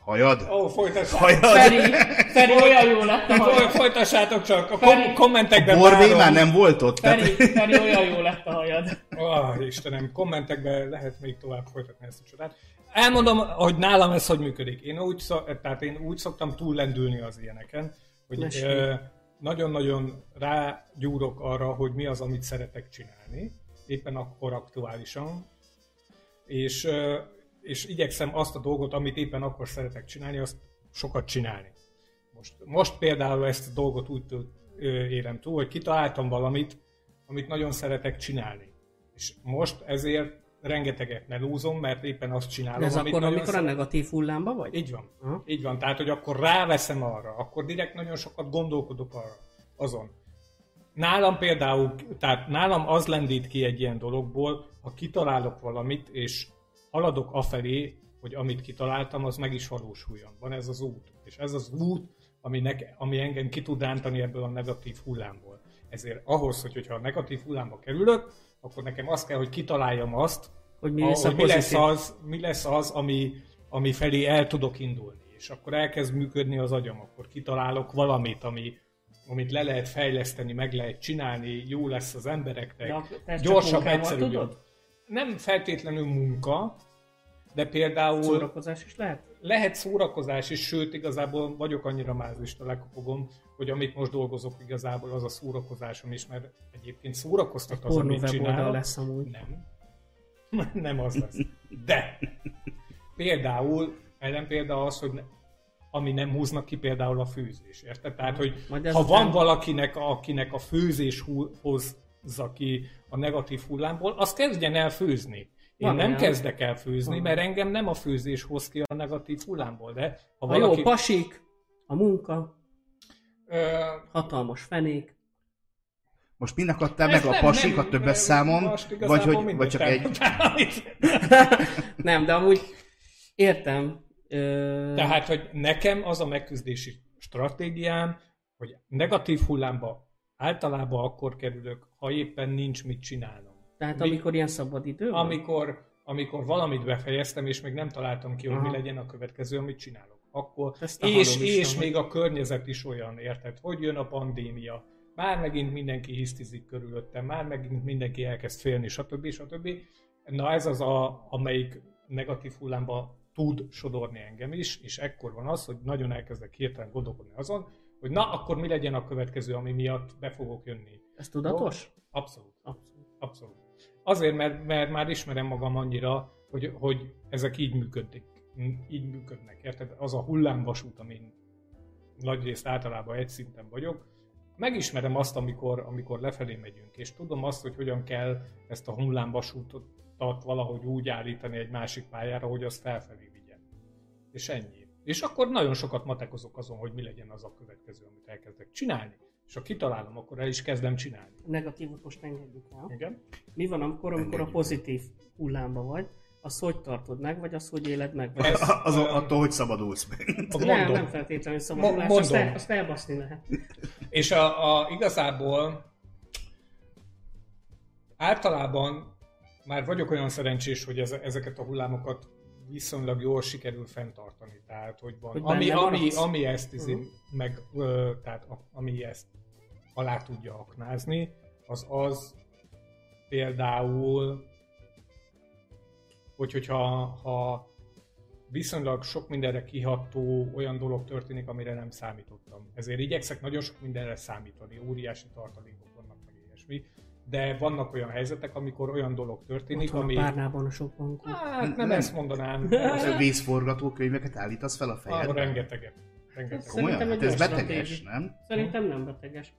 hajad. Ó, folytassátok. Hajad. Feri, Feri olyan jó lett a hajad. Folytassátok csak. A Feri. kom- kommentekben Borvé várom. már nem volt ott. Feri, Tehát... Feri olyan jó lett a hajad. Ah, Istenem, kommentekben lehet még tovább folytatni ezt a csodát. Elmondom, hogy nálam ez hogy működik. Én úgy, szok, tehát én úgy szoktam túllendülni az ilyeneken, hogy nagyon-nagyon rágyúrok arra, hogy mi az, amit szeretek csinálni, éppen akkor aktuálisan, és, és igyekszem azt a dolgot, amit éppen akkor szeretek csinálni, azt sokat csinálni. Most, most például ezt a dolgot úgy élem túl, hogy kitaláltam valamit, amit nagyon szeretek csinálni. És most ezért rengeteget melózom, mert éppen azt csinálom, ez amit akkor, amikor a szeretek. negatív hullámba vagy? Így van. Aha. Így van. Tehát, hogy akkor ráveszem arra, akkor direkt nagyon sokat gondolkodok arra, azon. Nálam például, tehát nálam az lendít ki egy ilyen dologból, ha kitalálok valamit, és haladok afelé, hogy amit kitaláltam, az meg is valósuljon. Van ez az út. És ez az út, ami, neke, ami engem ki tud rántani ebből a negatív hullámból. Ezért ahhoz, hogy, hogyha a negatív hullámba kerülök, akkor nekem azt kell, hogy kitaláljam azt, Hogy mi a- lesz a hogy mi lesz az, mi lesz az ami, ami felé el tudok indulni. És akkor elkezd működni az agyam, akkor kitalálok valamit, ami, amit le lehet fejleszteni, meg lehet csinálni, jó lesz az embereknek, De gyorsabb, egyszerűbb. Nem feltétlenül munka, de például Szórakozás is lehet? Lehet szórakozás is, sőt, igazából vagyok annyira mázlista, lekopogom, hogy amit most dolgozok, igazából az a szórakozásom is, mert egyébként szórakoztat az, amit csinálok. lesz amúgy. Nem. Nem az lesz. De például, ellenpélda az, hogy ne, ami nem húznak ki például a főzés. Érted? Tehát, hogy Majd ha van valakinek, akinek a főzés hú- hozza ki a negatív hullámból, az kezdjen el főzni. Én Van nem olyan. kezdek el főzni, Van. mert engem nem a főzés hoz ki a negatív hullámból, de ha A valaki... jó pasik, a munka, Ö, hatalmas fenék. Most mind akadtál ez meg a pasik nem, a többes számon, vagy, hogy, vagy csak egy... Nem, de amúgy értem. Ö... Tehát, hogy nekem az a megküzdési stratégiám, hogy negatív hullámba általában akkor kerülök, ha éppen nincs mit csinálnom. Tehát Mi- amikor ilyen szabad idő van? Amikor, amikor valamit befejeztem, és még nem találtam ki, hogy mi Aha. legyen a következő, amit csinálok. Akkor, Ezt és, és még a környezet is olyan, érted? Hogy jön a pandémia, már megint mindenki hisztizik körülöttem, már megint mindenki elkezd félni, stb. stb. Na ez az, a, amelyik negatív hullámba tud sodorni engem is, és ekkor van az, hogy nagyon elkezdek hirtelen gondolkodni azon, hogy na, akkor mi legyen a következő, ami miatt be fogok jönni. Ez tudatos? Abszolút. Abszolút. Abszolút. Azért, mert, mert már ismerem magam annyira, hogy, hogy ezek így működnek. Így működnek, érted? Az a hullámvasút, amin nagyrészt általában egy szinten vagyok, megismerem azt, amikor, amikor lefelé megyünk, és tudom azt, hogy hogyan kell ezt a hullámvasútot valahogy úgy állítani egy másik pályára, hogy az felfelé vigyen. És ennyi. És akkor nagyon sokat matekozok azon, hogy mi legyen az a következő, amit elkezdek csinálni. És ha kitalálom, akkor el is kezdem csinálni. A negatívot most engedjük el. Igen? Mi van akkor, amikor a pozitív hullámba vagy? az hogy tartod meg, vagy az hogy éled meg? Vagy Ez- az... Az attól, hogy szabadulsz meg. Mondom. Nem, nem feltétlenül szabadulás, Mo- azt, mondom. el, azt elbaszni lehet. És a, a, igazából általában már vagyok olyan szerencsés, hogy ez, ezeket a hullámokat viszonylag jól sikerül fenntartani. Tehát, hogy van. Hogy ami, ami, ami ezt izé, Mhm. meg, ö, tehát a, ami ezt alá tudja aknázni, az az például, hogy hogyha ha viszonylag sok mindenre kiható olyan dolog történik, amire nem számítottam. Ezért igyekszek nagyon sok mindenre számítani, óriási tartalékok vannak, meg ilyesmi. De vannak olyan helyzetek, amikor olyan dolog történik, Ott van ami... a párnában a sok bankú. Hát nem Nem. ezt mondanám. Vészforgatókönyveket állítasz fel a Ah, fejedbe? rengeteget. rengeteget. Komolyan? Hát egy ez beteges, nem? Szerintem nem beteges.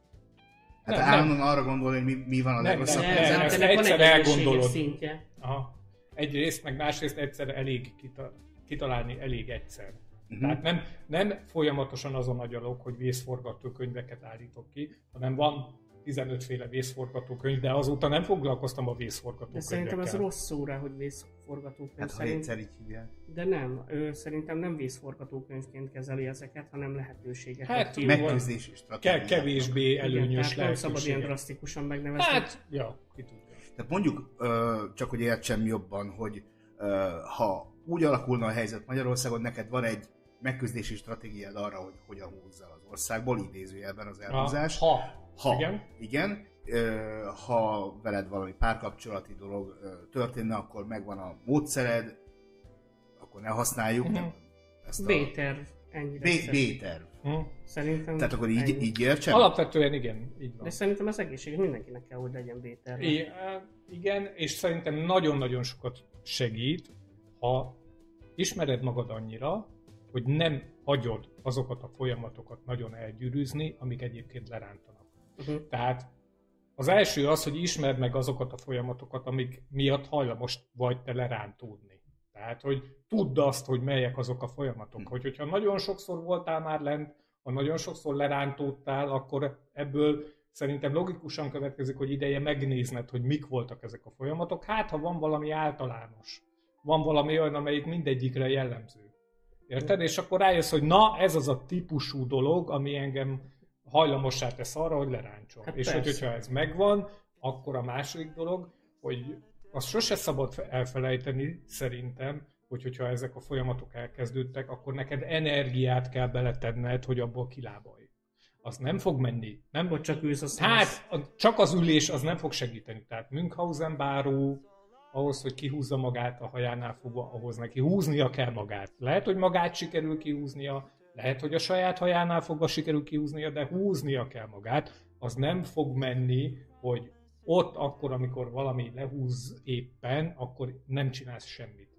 Hát Nem, állandóan arra gondolni, hogy mi, mi van a Nem, legrosszabb nem, Nem, nem, nem, egyszer elgondolod. szintje. Aha. Egyrészt, meg másrészt egyszer elég kita- kitalálni elég egyszer. Mhm. Tehát nem, nem folyamatosan azon agyalok, hogy vészforgatókönyveket állítok ki, hanem van 15 féle vészforgatókönyv, de azóta nem foglalkoztam a De vészforgatókönyvekkel. szerintem ez rossz szó rá, hogy vészforgatókönyv. Hát ha szerint... egyszer így hívják. De nem, ő szerintem nem vészforgatókönyvként kezeli ezeket, hanem lehetőségeket. Hát, kínál. Megküzdési stratégia. kevésbé Igen, előnyös tehát nem szabad ilyen drasztikusan megnevezni. Hát, ja, ki tudja. Tehát mondjuk, csak hogy értsem jobban, hogy ha úgy alakulna a helyzet Magyarországon, neked van egy megküzdési stratégiád arra, hogy hogyan húzzal az országból, idézőjelben az elhúzás. Ha, Ha, igen. igen ö, ha veled valami párkapcsolati dolog ö, történne, akkor megvan a módszered, akkor ne használjuk. Mhm. Ezt a B-terv, ennyire. B. B-terv. Hm. Szerintem Tehát akkor így, ennyi. így értsem? Alapvetően igen, így van. De szerintem az egészséges, mindenkinek kell, hogy legyen B-terv. I, igen, és szerintem nagyon-nagyon sokat segít, ha ismered magad annyira, hogy nem hagyod azokat a folyamatokat nagyon elgyűrűzni, amik egyébként lerántanak. Uh-huh. Tehát az első az, hogy ismerd meg azokat a folyamatokat, amik miatt hajlamos vagy te lerántódni. Tehát, hogy tudd azt, hogy melyek azok a folyamatok. Hogy, hogyha nagyon sokszor voltál már lent, ha nagyon sokszor lerántódtál, akkor ebből szerintem logikusan következik, hogy ideje megnézned, hogy mik voltak ezek a folyamatok. Hát, ha van valami általános, van valami olyan, amelyik mindegyikre jellemző. Érted? És akkor rájössz, hogy na, ez az a típusú dolog, ami engem hajlamossá tesz arra, hogy leráncsom. Hát és hogy, hogyha ez megvan, akkor a második dolog, hogy azt sose szabad elfelejteni, szerintem, hogy hogyha ezek a folyamatok elkezdődtek, akkor neked energiát kell beletenned, hogy abból kilábalj. Az nem fog menni. Nem, Vagy csak ülsz a száz. Hát, a- csak az ülés az nem fog segíteni. Tehát Münchhausen báró ahhoz, hogy kihúzza magát a hajánál fogva, ahhoz neki húznia kell magát. Lehet, hogy magát sikerül kihúznia, lehet, hogy a saját hajánál fogva sikerül kihúznia, de húznia kell magát. Az nem fog menni, hogy ott akkor, amikor valami lehúz éppen, akkor nem csinálsz semmit.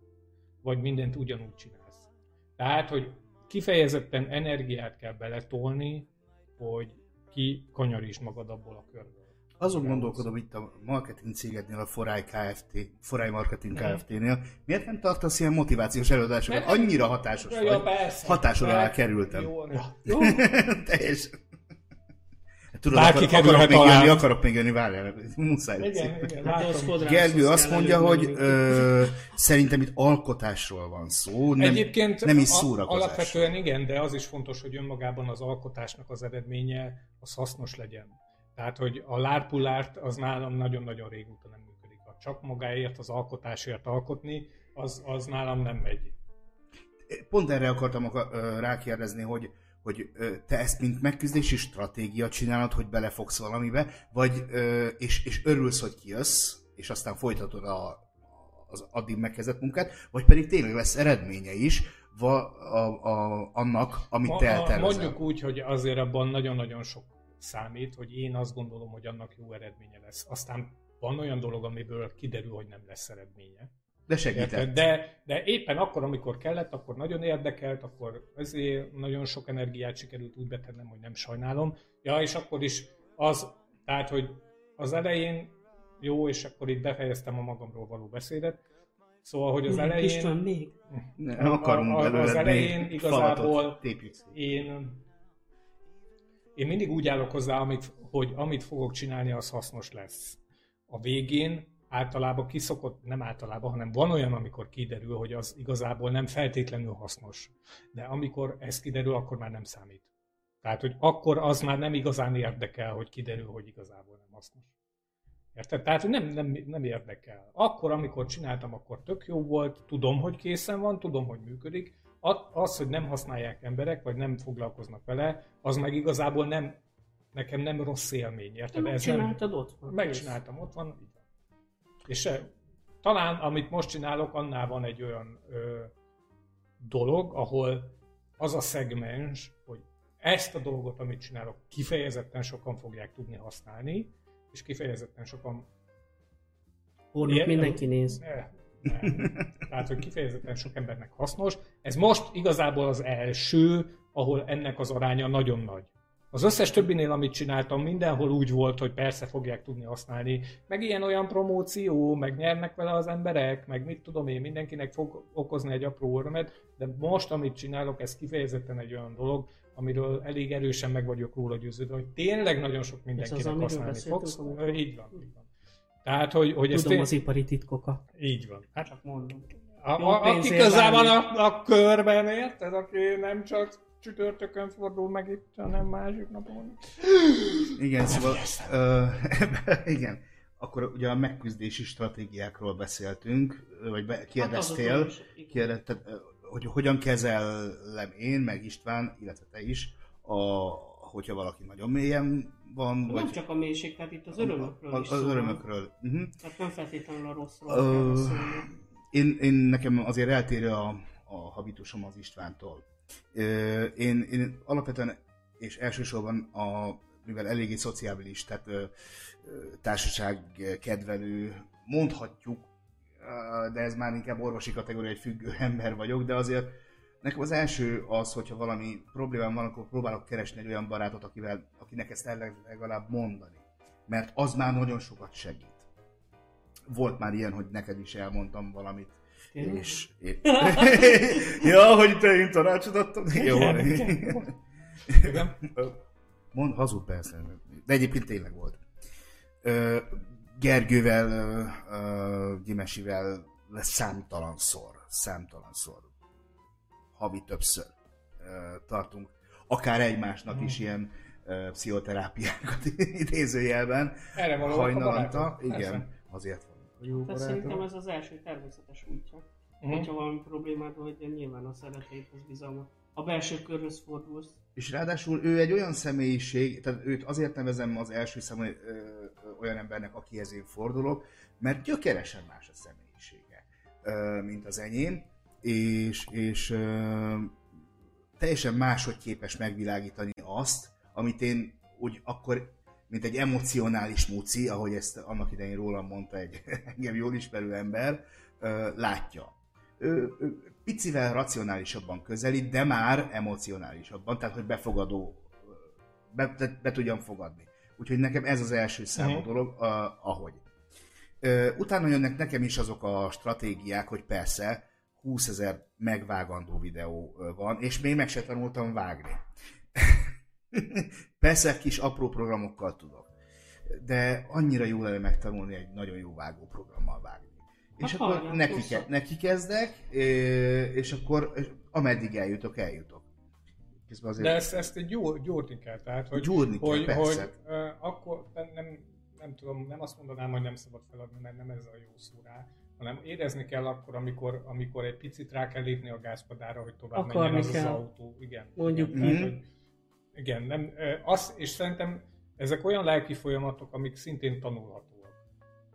Vagy mindent ugyanúgy csinálsz. Tehát, hogy kifejezetten energiát kell beletolni, hogy ki kanyarítsd magad abból a körből. Azon gondolkodom itt a marketing cégednél, a Forai Kft. Forai Marketing Kft-nél, miért nem tartasz ilyen motivációs előadásokat? Mert- Annyira hatásos Ja, vagy. persze. Hatásod alá kerültem. Jó, ja. Teljesen. Hát Tudod, Bárki akar, akarok, még jönni, akarok még jönni, várjál, muszáj. Igen, igen, látom. Gergő azt mondja, hogy ö, szerintem itt alkotásról van szó, nem, Egyébként nem is szórakozásról. Alapvetően igen, de az is fontos, hogy önmagában az alkotásnak az eredménye az hasznos legyen. Tehát, hogy a lárpullárt az nálam nagyon-nagyon régóta nem működik. A csak magáért, az alkotásért alkotni, az, az nálam nem megy. Pont erre akartam rákérdezni, hogy, hogy te ezt mint megküzdési stratégia csinálod, hogy belefogsz valamibe, vagy és, és örülsz, hogy kijössz, és aztán folytatod a, az addig megkezdett munkát, vagy pedig tényleg lesz eredménye is va, a, a, annak, amit te eltervezel. Mondjuk úgy, hogy azért abban nagyon-nagyon sok számít, hogy én azt gondolom, hogy annak jó eredménye lesz. Aztán van olyan dolog, amiből kiderül, hogy nem lesz eredménye. De segített. De, de éppen akkor, amikor kellett, akkor nagyon érdekelt, akkor ezért nagyon sok energiát sikerült úgy betennem, hogy nem sajnálom. Ja, és akkor is az, tehát, hogy az elején jó, és akkor itt befejeztem a magamról való beszédet. Szóval, hogy az elején István, még. Nem akarunk a- a- belőled az elején igazából én, én mindig úgy állok hozzá, amit, hogy amit fogok csinálni, az hasznos lesz. A végén általában kiszokott, nem általában, hanem van olyan, amikor kiderül, hogy az igazából nem feltétlenül hasznos. De amikor ez kiderül, akkor már nem számít. Tehát, hogy akkor az már nem igazán érdekel, hogy kiderül, hogy igazából nem hasznos. Érted? Tehát, nem, nem, nem érdekel. Akkor, amikor csináltam, akkor tök jó volt, tudom, hogy készen van, tudom, hogy működik. Az, hogy nem használják emberek, vagy nem foglalkoznak vele, az meg igazából nem, nekem nem rossz élmény. Érted? Megcsináltad ott van. Megcsináltam, ott van. Így van. És talán, amit most csinálok, annál van egy olyan ö, dolog, ahol az a szegmens, hogy ezt a dolgot, amit csinálok, kifejezetten sokan fogják tudni használni, és kifejezetten sokan... Pornót mindenki néz. Ne. Tehát, hogy kifejezetten sok embernek hasznos. Ez most igazából az első, ahol ennek az aránya nagyon nagy. Az összes többinél, amit csináltam, mindenhol úgy volt, hogy persze fogják tudni használni, meg ilyen-olyan promóció, meg nyernek vele az emberek, meg mit tudom én, mindenkinek fog okozni egy apró örömet, de most, amit csinálok, ez kifejezetten egy olyan dolog, amiről elég erősen meg vagyok róla győződve, hogy tényleg nagyon sok mindenkinek az, használni fogsz. Így van, így van. Tehát, hogy, hogy Tudom tény... az ipari titkokat. Így van. Hát csak mondom. A, a, aki közel van a, a körben, érted? Aki nem csak csütörtökön fordul meg itt, hanem másik napon. Igen, szóval... Uh, igen. Akkor ugye a megküzdési stratégiákról beszéltünk, vagy be, kérdeztél, hát kérdezted, hogy hogyan kezelem én, meg István, illetve te is, a, hogyha valaki nagyon mélyen van. Nem vagy csak a mélység, tehát itt az örömökről a, is Az szól. örömökről. Uh-huh. Tehát nem feltétlenül a rosszról uh, én, én nekem azért eltérő a, a habitusom az Istvántól. Én, én alapvetően és elsősorban a, mivel eléggé szociális, tehát társaság kedvelő, mondhatjuk, de ez már inkább orvosi kategória, egy függő ember vagyok, de azért nekem az első az, hogyha valami problémám van, akkor próbálok keresni egy olyan barátot, akivel, akinek ezt el legalább mondani. Mert az már nagyon sokat segít. Volt már ilyen, hogy neked is elmondtam valamit, és... ja, hogy te én tanácsot adtam? Jó. Mond, hazud persze. De egyébként tényleg volt. Gergővel, Gyimesivel számtalanszor, számtalanszor, havi többször tartunk, akár egymásnak is ilyen pszichoterápiákat idézőjelben. Erre való hajnalanta. Igen, Persze. azért van jó Tehát szerintem ez az első természetes útja. Uh-huh. Hogyha valami problémád van, hogy nyilván a szereteidhez bizalmat. A belső körhöz fordulsz. És ráadásul ő egy olyan személyiség, tehát őt azért nevezem az első számú ö, ö, olyan embernek, akihez én fordulok, mert gyökeresen más a személyisége, ö, mint az enyém, és, és ö, teljesen máshogy képes megvilágítani azt, amit én úgy akkor mint egy emocionális muci, ahogy ezt annak idején rólam mondta egy engem jól ismerő ember, látja. Ő, ő picivel racionálisabban közelít, de már emocionálisabban, tehát hogy befogadó, be, be, be tudjam fogadni. Úgyhogy nekem ez az első számú uh-huh. dolog, uh, ahogy. Utána jönnek nekem is azok a stratégiák, hogy persze 20 ezer megvágandó videó van, és még meg se tanultam vágni. Persze kis apró programokkal tudok. De annyira jó lenne megtanulni egy nagyon jó vágó programmal vágni. És hát akkor neki, ke- neki kezdek, és akkor ameddig eljutok, eljutok. Azért... De ezt, ezt egy gyúr, gyúrni kell, tehát hogy, gyúrni kell, hogy, persze. hogy uh, akkor nem, nem tudom, nem azt mondanám, hogy nem szabad feladni, mert nem ez a jó szó rá, hanem érezni kell akkor, amikor, amikor egy picit rá kell lépni a gázpadára, hogy tovább Akarni menjen az, kell. az autó. Igen. Mondjuk igen, tehát, hogy, igen, nem, az, és szerintem ezek olyan lelki folyamatok, amik szintén tanulhatóak.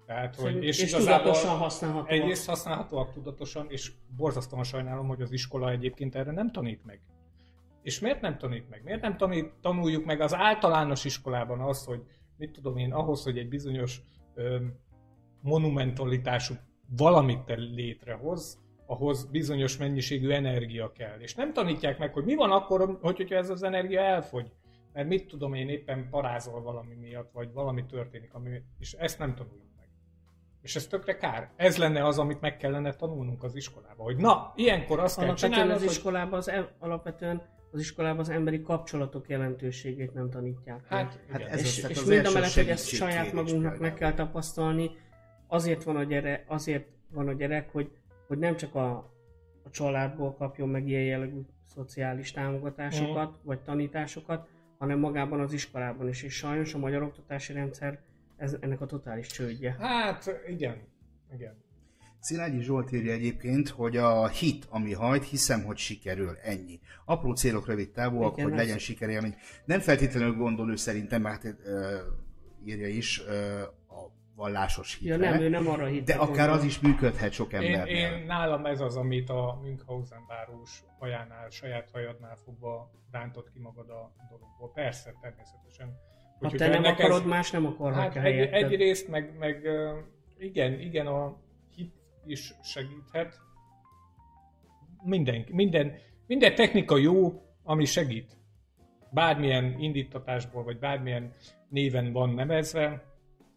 Tehát, hogy, és, és tudatosan használhatóak. Egyrészt használhatóak tudatosan, és borzasztóan sajnálom, hogy az iskola egyébként erre nem tanít meg. És miért nem tanít meg? Miért nem tanít, tanuljuk meg az általános iskolában azt, hogy mit tudom én, ahhoz, hogy egy bizonyos ö, monumentalitású valamit te létrehoz, ahhoz bizonyos mennyiségű energia kell. És nem tanítják meg, hogy mi van akkor, hogy, hogyha ez az energia elfogy. Mert mit tudom én, éppen parázol valami miatt, vagy valami történik, ami, és ezt nem tanuljuk meg. És ez tökre kár. Ez lenne az, amit meg kellene tanulnunk az iskolában. Hogy na, ilyenkor azt kell csinálni, az iskolában az, em, alapvetően az iskolában az emberi kapcsolatok jelentőségét nem tanítják. Hát, hát ez és, az, és mind a mellett, hogy ezt saját magunknak meg kell tapasztalni, azért van a gyerek, azért van a gyerek, hogy, hogy nem csak a, a családból kapjon meg ilyen jellegű szociális támogatásokat, Mhm. vagy tanításokat, hanem magában az iskolában is. És sajnos a magyar oktatási rendszer ez, ennek a totális csődje. Hát igen, igen. Szilágyi Zsolt írja egyébként, hogy a hit, ami hajt, hiszem, hogy sikerül, ennyi. Apró célok rövid távúak, Igen, hogy legyen sikerélmény. Nem feltétlenül gondol ő szerintem, mert hát, írja is ö, vallásos Ja, hitre. nem, ő nem arra hitt. de akár az is működhet sok Én, embernél. én, nálam ez az, amit a Münchhausen bárós hajánál, saját hajadnál fogva rántott ki magad a dologból. Persze, természetesen. Ha te nem akarod, más nem akarhatja Hát egy, egyrészt, meg, meg igen, igen, a hit is segíthet. Minden, minden, minden technika jó, ami segít. Bármilyen indítatásból, vagy bármilyen néven van nevezve,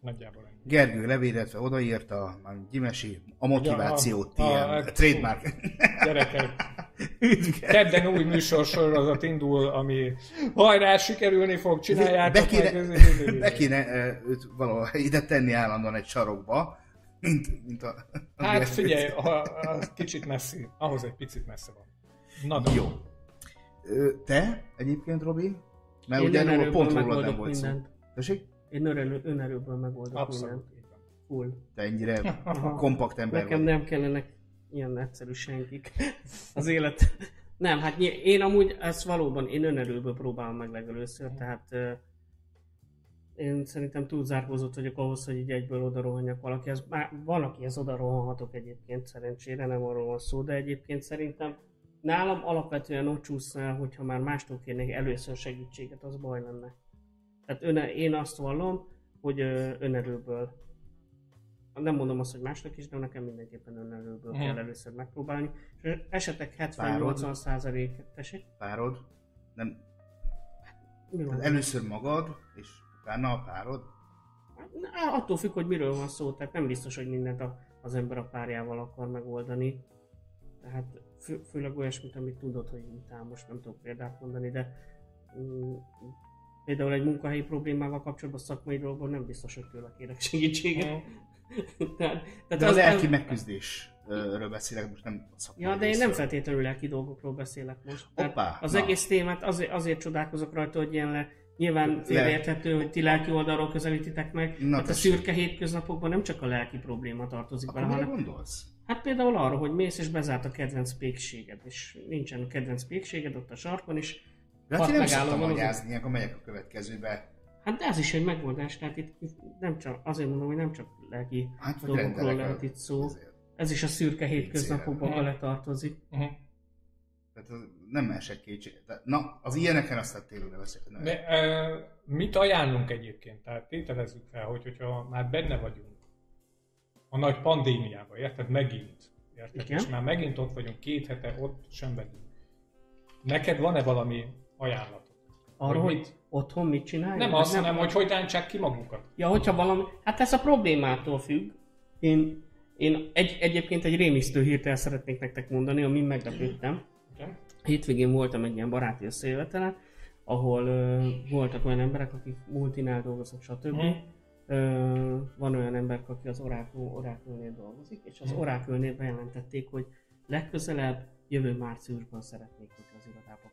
nagyjából ennyi. Gergő levéletve odaírta, már Gyimesi, a motivációt, Ja, a- ilyen, a- a, trademark. Gyerekek, kedden új műsorsorozat indul, ami hajrá, sikerülni fog, csináljátok be kéne, meg. be kéne őt valahol ide tenni állandóan egy sarokba, mint, mint a... Hát figyelj, a, a kicsit messzi, ahhoz egy picit messze van. Na de Jó. Te egyébként, Robi? Mert Én ugye róla, önerőből pont rólad nem volt szó. Tessék? Én önerő, önerőből megoldok Abszolút. mindent. Full. Te ennyire Aha. kompakt ember Nekem vagy. nem kellenek ilyen egyszerű senkik az élet. Nem, hát én amúgy ezt valóban én önerőből próbálom meg legelőször, tehát én szerintem túl zárkózott vagyok ahhoz, hogy így egyből oda rohanjak valakihez. Már van, akihez oda rohanhatok egyébként, szerencsére nem arról van szó, de egyébként szerintem nálam alapvetően ott csúszna el, hogyha már mástól kérnék először segítséget, az baj lenne. Tehát öne, én azt vallom, hogy önerőből nem mondom azt, hogy másnak is, de nekem mindenképpen önerőből Mhm. kell először megpróbálni. És esetek Párod? 70-80 százalék, tessék? Párod? Nem, tehát először magad, és utána a párod? Na, attól függ, hogy miről van szó, tehát nem biztos, hogy mindent a, az ember a párjával akar megoldani. Tehát fő, főleg olyasmit, amit tudod, hogy utál, most nem tudok példát mondani, de mm, például egy munkahelyi problémával kapcsolatban szakmai dolgokban nem biztos, hogy tőle kérek segítséget. tehát, tehát De a az- lelki az- megküzdésről beszélek, most nem a szakmai Ja, de én nem feltétlenül lelki dolgokról beszélek most. Tehát Hoppá, az na. egész témát azért, azért csodálkozok rajta, hogy ilyen le, nyilván félreérthető, hogy ti lelki oldalról közelítitek meg. Na, hát a szürke hétköznapokban nem csak a lelki probléma tartozik Akkor bele, hanem gondolsz? hát például arra, hogy mész és bezárt a kedvenc pékséged, és nincsen kedvenc pékséged ott a sarkon, és De hát én nem szoktam van, anyázni, ilyenkor megyek a következőbe. hát de ez is egy megoldás, tehát itt nem csak, azért mondom, hogy nem csak lelki Hát, dolgokról lehet a- itt szó. Ez is a szürke hétköznapokba Mhm. beletartozik. Mhm. Tehát nem esett kétség. Na, az ilyeneken aztán tényleg beszélni. De, ö, mit ajánlunk egyébként? Tehát tételezzük fel, hogy hogyha már benne vagyunk a nagy pandémiában, érted? Megint. Érted? Igen. És már megint ott vagyunk, két hete ott sem vagyunk. Neked van-e valami ajánlatod? Arra, Hogy hogy mit? otthon mit csinálj? Nem azt, hanem, hogy hogy rántsák ki magukat. Ja, hogyha valami... Hát ez a problémától függ. Én, én egy, egyébként egy rémisztő hírt el szeretnék nektek mondani, amin meglepődtem. Igen? Hétvégén voltam egy ilyen baráti összejövetelen, ahol ö, voltak olyan emberek, akik multinál dolgoznak, stb. Mhm. Ö, van olyan ember, aki az Oracle, Oracle-nél dolgozik, és az Mhm. Oracle-nél bejelentették, hogy legközelebb jövő márciusban szeretnék, hogy az irodába az.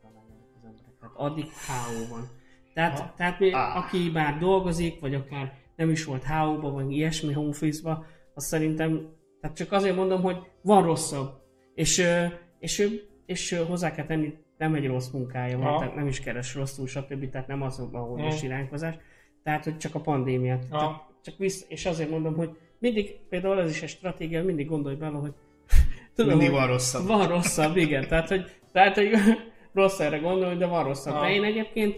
Tehát addig HO van. Tehát, Aha. tehát mi, Ah. aki már dolgozik, vagy akár nem is volt HO-ba, vagy ilyesmi home office-ba, az szerintem, tehát csak azért mondom, hogy van rosszabb. És, és, és hozzá kell tenni, nem egy rossz munkája van, Aha. tehát nem is keres rosszul, stb. Tehát nem az a is iránykozás. Tehát, hogy csak a pandémiát. Tehát csak vissza, és azért mondom, hogy mindig, például ez is egy stratégia, mindig gondolj bele, hogy Mindig hogy van rosszabb. Van rosszabb, igen. Tehát, hogy, tehát, hogy rossz erre gondolni, de van rosszabb. Ha. De én egyébként,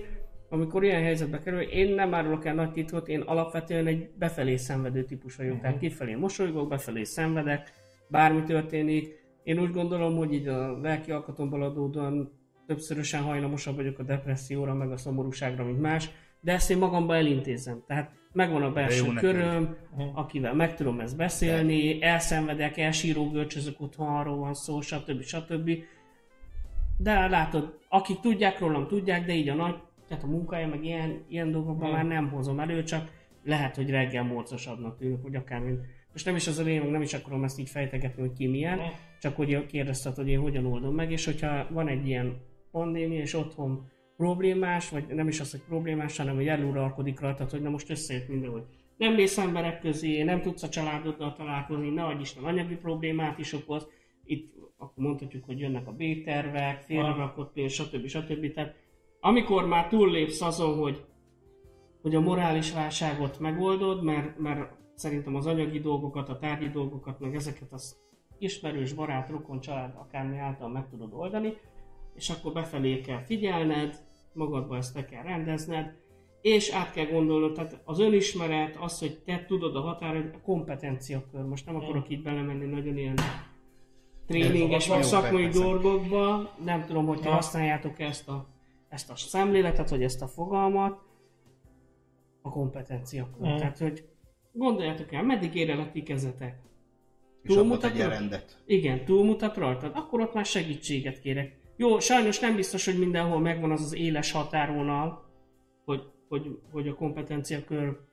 amikor ilyen helyzetbe kerül, én nem árulok el nagy titkot, én alapvetően egy befelé szenvedő típus vagyok. Tehát kifelé mosolygok, befelé szenvedek, bármi történik. Én úgy gondolom, hogy így a lelki alkatomból adódóan többszörösen hajlamosabb vagyok a depresszióra, meg a szomorúságra, mint más, de ezt én magamba elintézem. Tehát megvan a belső jó neked. köröm, akivel meg tudom ezt beszélni, elszenvedek, elsíró görcsözök otthon, arról van szó, stb. stb. De látod, akik tudják rólam, tudják, de így a nagy, tehát a munkája, meg ilyen, ilyen dolgokban Hmm. már nem hozom elő, csak lehet, hogy reggel morcosabbnak tűnök, vagy akár mint most nem is az a lényeg, nem is akarom ezt így fejtegetni, hogy ki milyen, Mhm. csak hogy kérdezted, hogy én hogyan oldom meg, és hogyha van egy ilyen pandémia, és otthon problémás, vagy nem is az, hogy problémás, hanem hogy eluralkodik rajtad, hogy na most összejött minden, hogy nem mész emberek közé, nem tudsz a családoddal találkozni, ne adj Isten anyagi problémát is okoz, akkor mondhatjuk, hogy jönnek a B-tervek, félrerakott pénz, stb. stb. Tehát amikor már túllépsz azon, hogy, hogy a morális válságot megoldod, mert, mert szerintem az anyagi dolgokat, a tárgyi dolgokat, meg ezeket az ismerős, barát, rokon, család, akármi által meg tudod oldani, és akkor befelé kell figyelned, magadba ezt be kell rendezned, és át kell gondolnod, tehát az önismeret, az, hogy te tudod a határodat, a kompetenciakör, most nem akarok itt belemenni nagyon ilyen tréninges, vagy szakmai persze. dolgokba, nem tudom, hogy ti Ja. használjátok ezt a, ezt a szemléletet, vagy ezt a fogalmat, a kompetenciakör. Mm. Tehát, hogy gondoljátok el, meddig ér el a ti kezetek? És Túlmutat rajta? rendet. Igen, túlmutat rajtad, akkor ott már segítséget kérek. Jó, sajnos nem biztos, hogy mindenhol megvan az az éles határvonal, hogy, hogy, hogy a kompetencia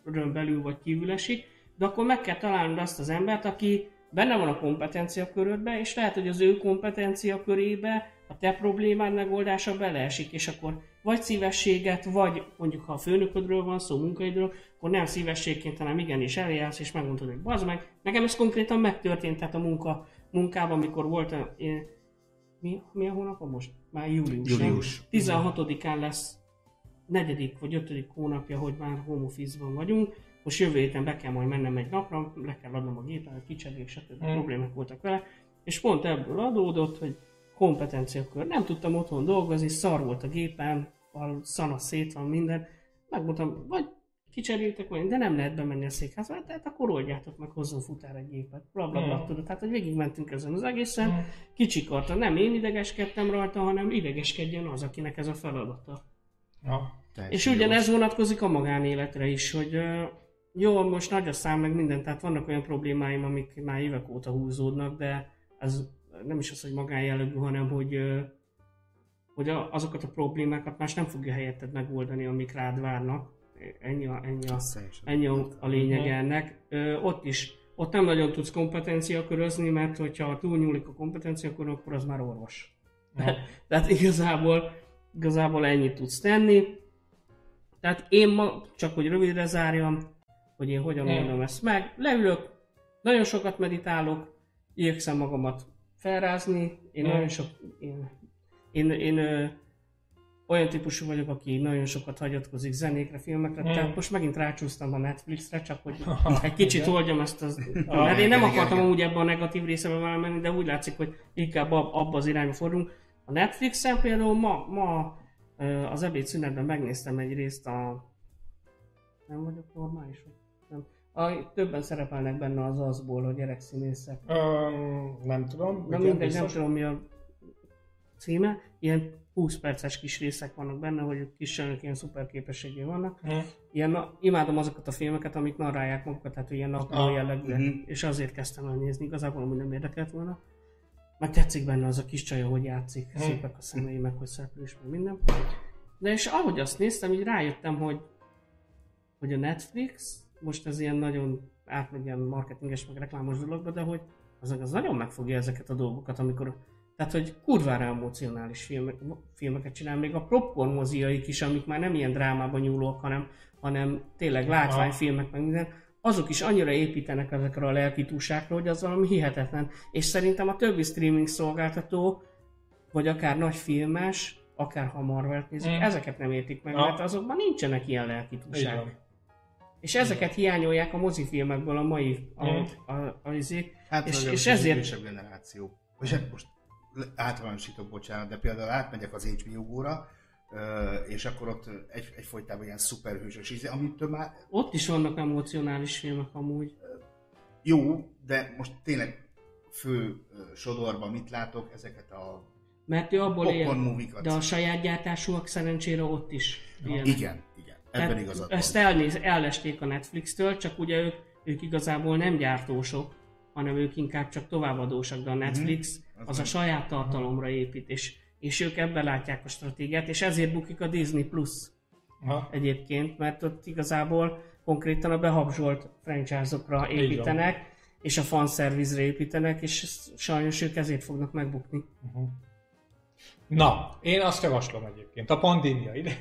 körön belül vagy kívül esik, de akkor meg kell találnod azt az embert, aki benne van a kompetencia körödbe, és lehet, hogy az ő kompetencia körébe a te problémád megoldása beleesik, és akkor vagy szívességet, vagy mondjuk ha a főnöködről van szó, munkaidről, akkor nem szívességként, hanem igenis eljársz, és megmondod, hogy bazd meg. Nekem ez konkrétan megtörtént, tehát a munka, munkában, amikor volt a, én, mi, mi a hónapon most? Már július. Július. 16-án lesz negyedik vagy ötödik hónapja, hogy már home office-ban vagyunk. Most jövő héten be kell majd mennem egy napra, le kell adnom a gépet, kicserék, stb. Mm. problémák voltak vele. És pont ebből adódott, hogy kompetenciakör. Nem tudtam otthon dolgozni, szar volt a gépen, a szana szét van minden. Megmondtam, vagy kicseréltek vagy, de nem lehet bemenni a székházba, tehát akkor oldjátok meg, hozzon futár egy gépet. Bla, bla, bla, Mm. tudod. Tehát, hogy végigmentünk ezen az egészen. Mm. Kicsikarta. Nem én idegeskedtem rajta, hanem idegeskedjen az, akinek ez a feladata. Ja. És ugyanez vonatkozik a magánéletre is, hogy jó, most nagy a szám, meg minden, tehát vannak olyan problémáim, amik már évek óta húzódnak, de ez nem is az, hogy magánjellegű, hanem hogy, hogy azokat a problémákat más nem fogja helyetted megoldani, amik rád várnak. Ennyi a, ennyi a, ennyi a, a lényeg Mhm. ennek. Ott is, ott nem nagyon tudsz kompetencia körözni, mert hogyha túlnyúlik a kompetencia körön, akkor az már orvos. Ja. Tehát igazából, igazából ennyit tudsz tenni. Tehát én ma, csak hogy rövidre zárjam, hogy én hogyan oldom ezt meg. Leülök, nagyon sokat meditálok, igyekszem magamat felrázni, én Hmm. nagyon sok, én, én, én ö, olyan típusú vagyok, aki nagyon sokat hagyatkozik zenékre, filmekre, Hmm. tehát most megint rácsúsztam a Netflixre, csak hogy egy kicsit Igen. oldjam ezt az... Ah, én nem akartam igen. amúgy ebben a negatív részebe menni, de úgy látszik, hogy inkább ab, abba az irányba fordulunk. A Netflixen például ma, ma az ebédszünetben megnéztem egy részt a... Nem vagyok normális? Nem. A, többen szerepelnek benne az azból, a gyerekszínészek. Öm, nem tudom. Na mindegy, nem tudom mi a címe. Ilyen 20 perces kis részek vannak benne, hogy kis ilyen szuper képességé vannak. Hm. Ilyen, na, imádom azokat a filmeket, amik narrálják magukat, tehát hogy ilyen napló Ah, jellegűek, mhm. és azért kezdtem el nézni, igazából amúgy nem érdekelt volna. Meg tetszik benne az a kis csaj, hogy játszik, Mhm. szépek a szemei, meg hogy szereplős, meg minden. De és ahogy azt néztem, így rájöttem, hogy, hogy a Netflix, most ez ilyen nagyon átmegy ilyen marketinges, meg reklámos dologba, de hogy az, az nagyon megfogja ezeket a dolgokat, amikor tehát, hogy kurvára emocionális filmek, filmeket csinál, még a popcorn moziaik is, amik már nem ilyen drámában nyúlóak, hanem, hanem tényleg látványfilmek, meg minden, azok is annyira építenek ezekre a lelki hogy az valami hihetetlen. És szerintem a többi streaming szolgáltató, vagy akár nagy filmes, akár ha Marvelt nézzük, Mm. ezeket nem értik meg, Ja. mert azokban nincsenek ilyen lelki túlság. És ezeket hiányolják a mozifilmekből a mai a, Mm. a, a, a, izék. Hát És- és, ezért- idősebb generáció. És hát most általánosítok, bocsánat, de például átmegyek az HBO-ra, és akkor ott egy, egyfolytában ilyen szuperhősös íze, amitől már Ott is vannak emocionális filmek amúgy. jó, de most tényleg fő sodorban mit látok, ezeket a Mert ő abból él, de a saját gyártásúak szerencsére ott is ilyenek. Igen, igen, ebben Tehát igazad. Ezt elnéz, ellesték a Netflix-től, csak ugye ők, ők igazából nem gyártósok, hanem ők inkább csak továbbadósak, de a Netflix Az az a saját tartalomra épít, és, és ők ebben látják a stratégiát, és ezért bukik a Disney Plus egyébként, mert ott igazából konkrétan a behabzsolt franchise-okra építenek, és a fanszervizre építenek, és sajnos ők ezért fognak megbukni. Uh-huh. Na, én azt javaslom egyébként, a pandémia ide.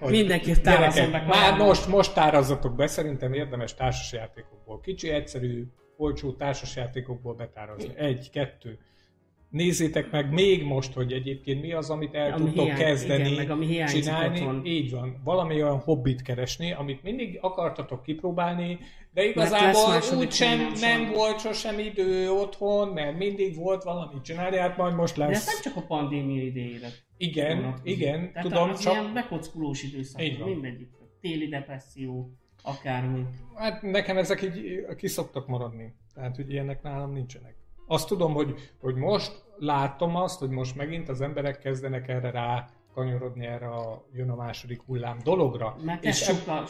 Mindenki tárazzon be. Már most, most tárazzatok be, szerintem érdemes társasjátékokból. Kicsi, egyszerű, olcsó társasjátékokból betárazni. Egy, kettő, nézzétek meg még most, hogy egyébként mi az, amit el ami tudtok hiány, kezdeni igen, meg ami csinálni. Otthon. Így van, valami olyan hobbit keresni, amit mindig akartatok kipróbálni, de igazából úgysem nem, nem volt sosem idő otthon, mert mindig volt valami csinálni, hát majd most lesz. De ez nem csak a pandémia idejére. Igen, vonatkozik. igen, Tehát tudom. Az csak... ilyen bekockulós időszak, mindegyik. Téli depresszió, akármi. Hát nekem ezek így kiszoktak maradni. Tehát, hogy ilyenek nálam nincsenek. Azt tudom, hogy, hogy most látom azt, hogy most megint az emberek kezdenek erre rá kanyarodni erre a jön a második hullám dologra. Mert és sokkal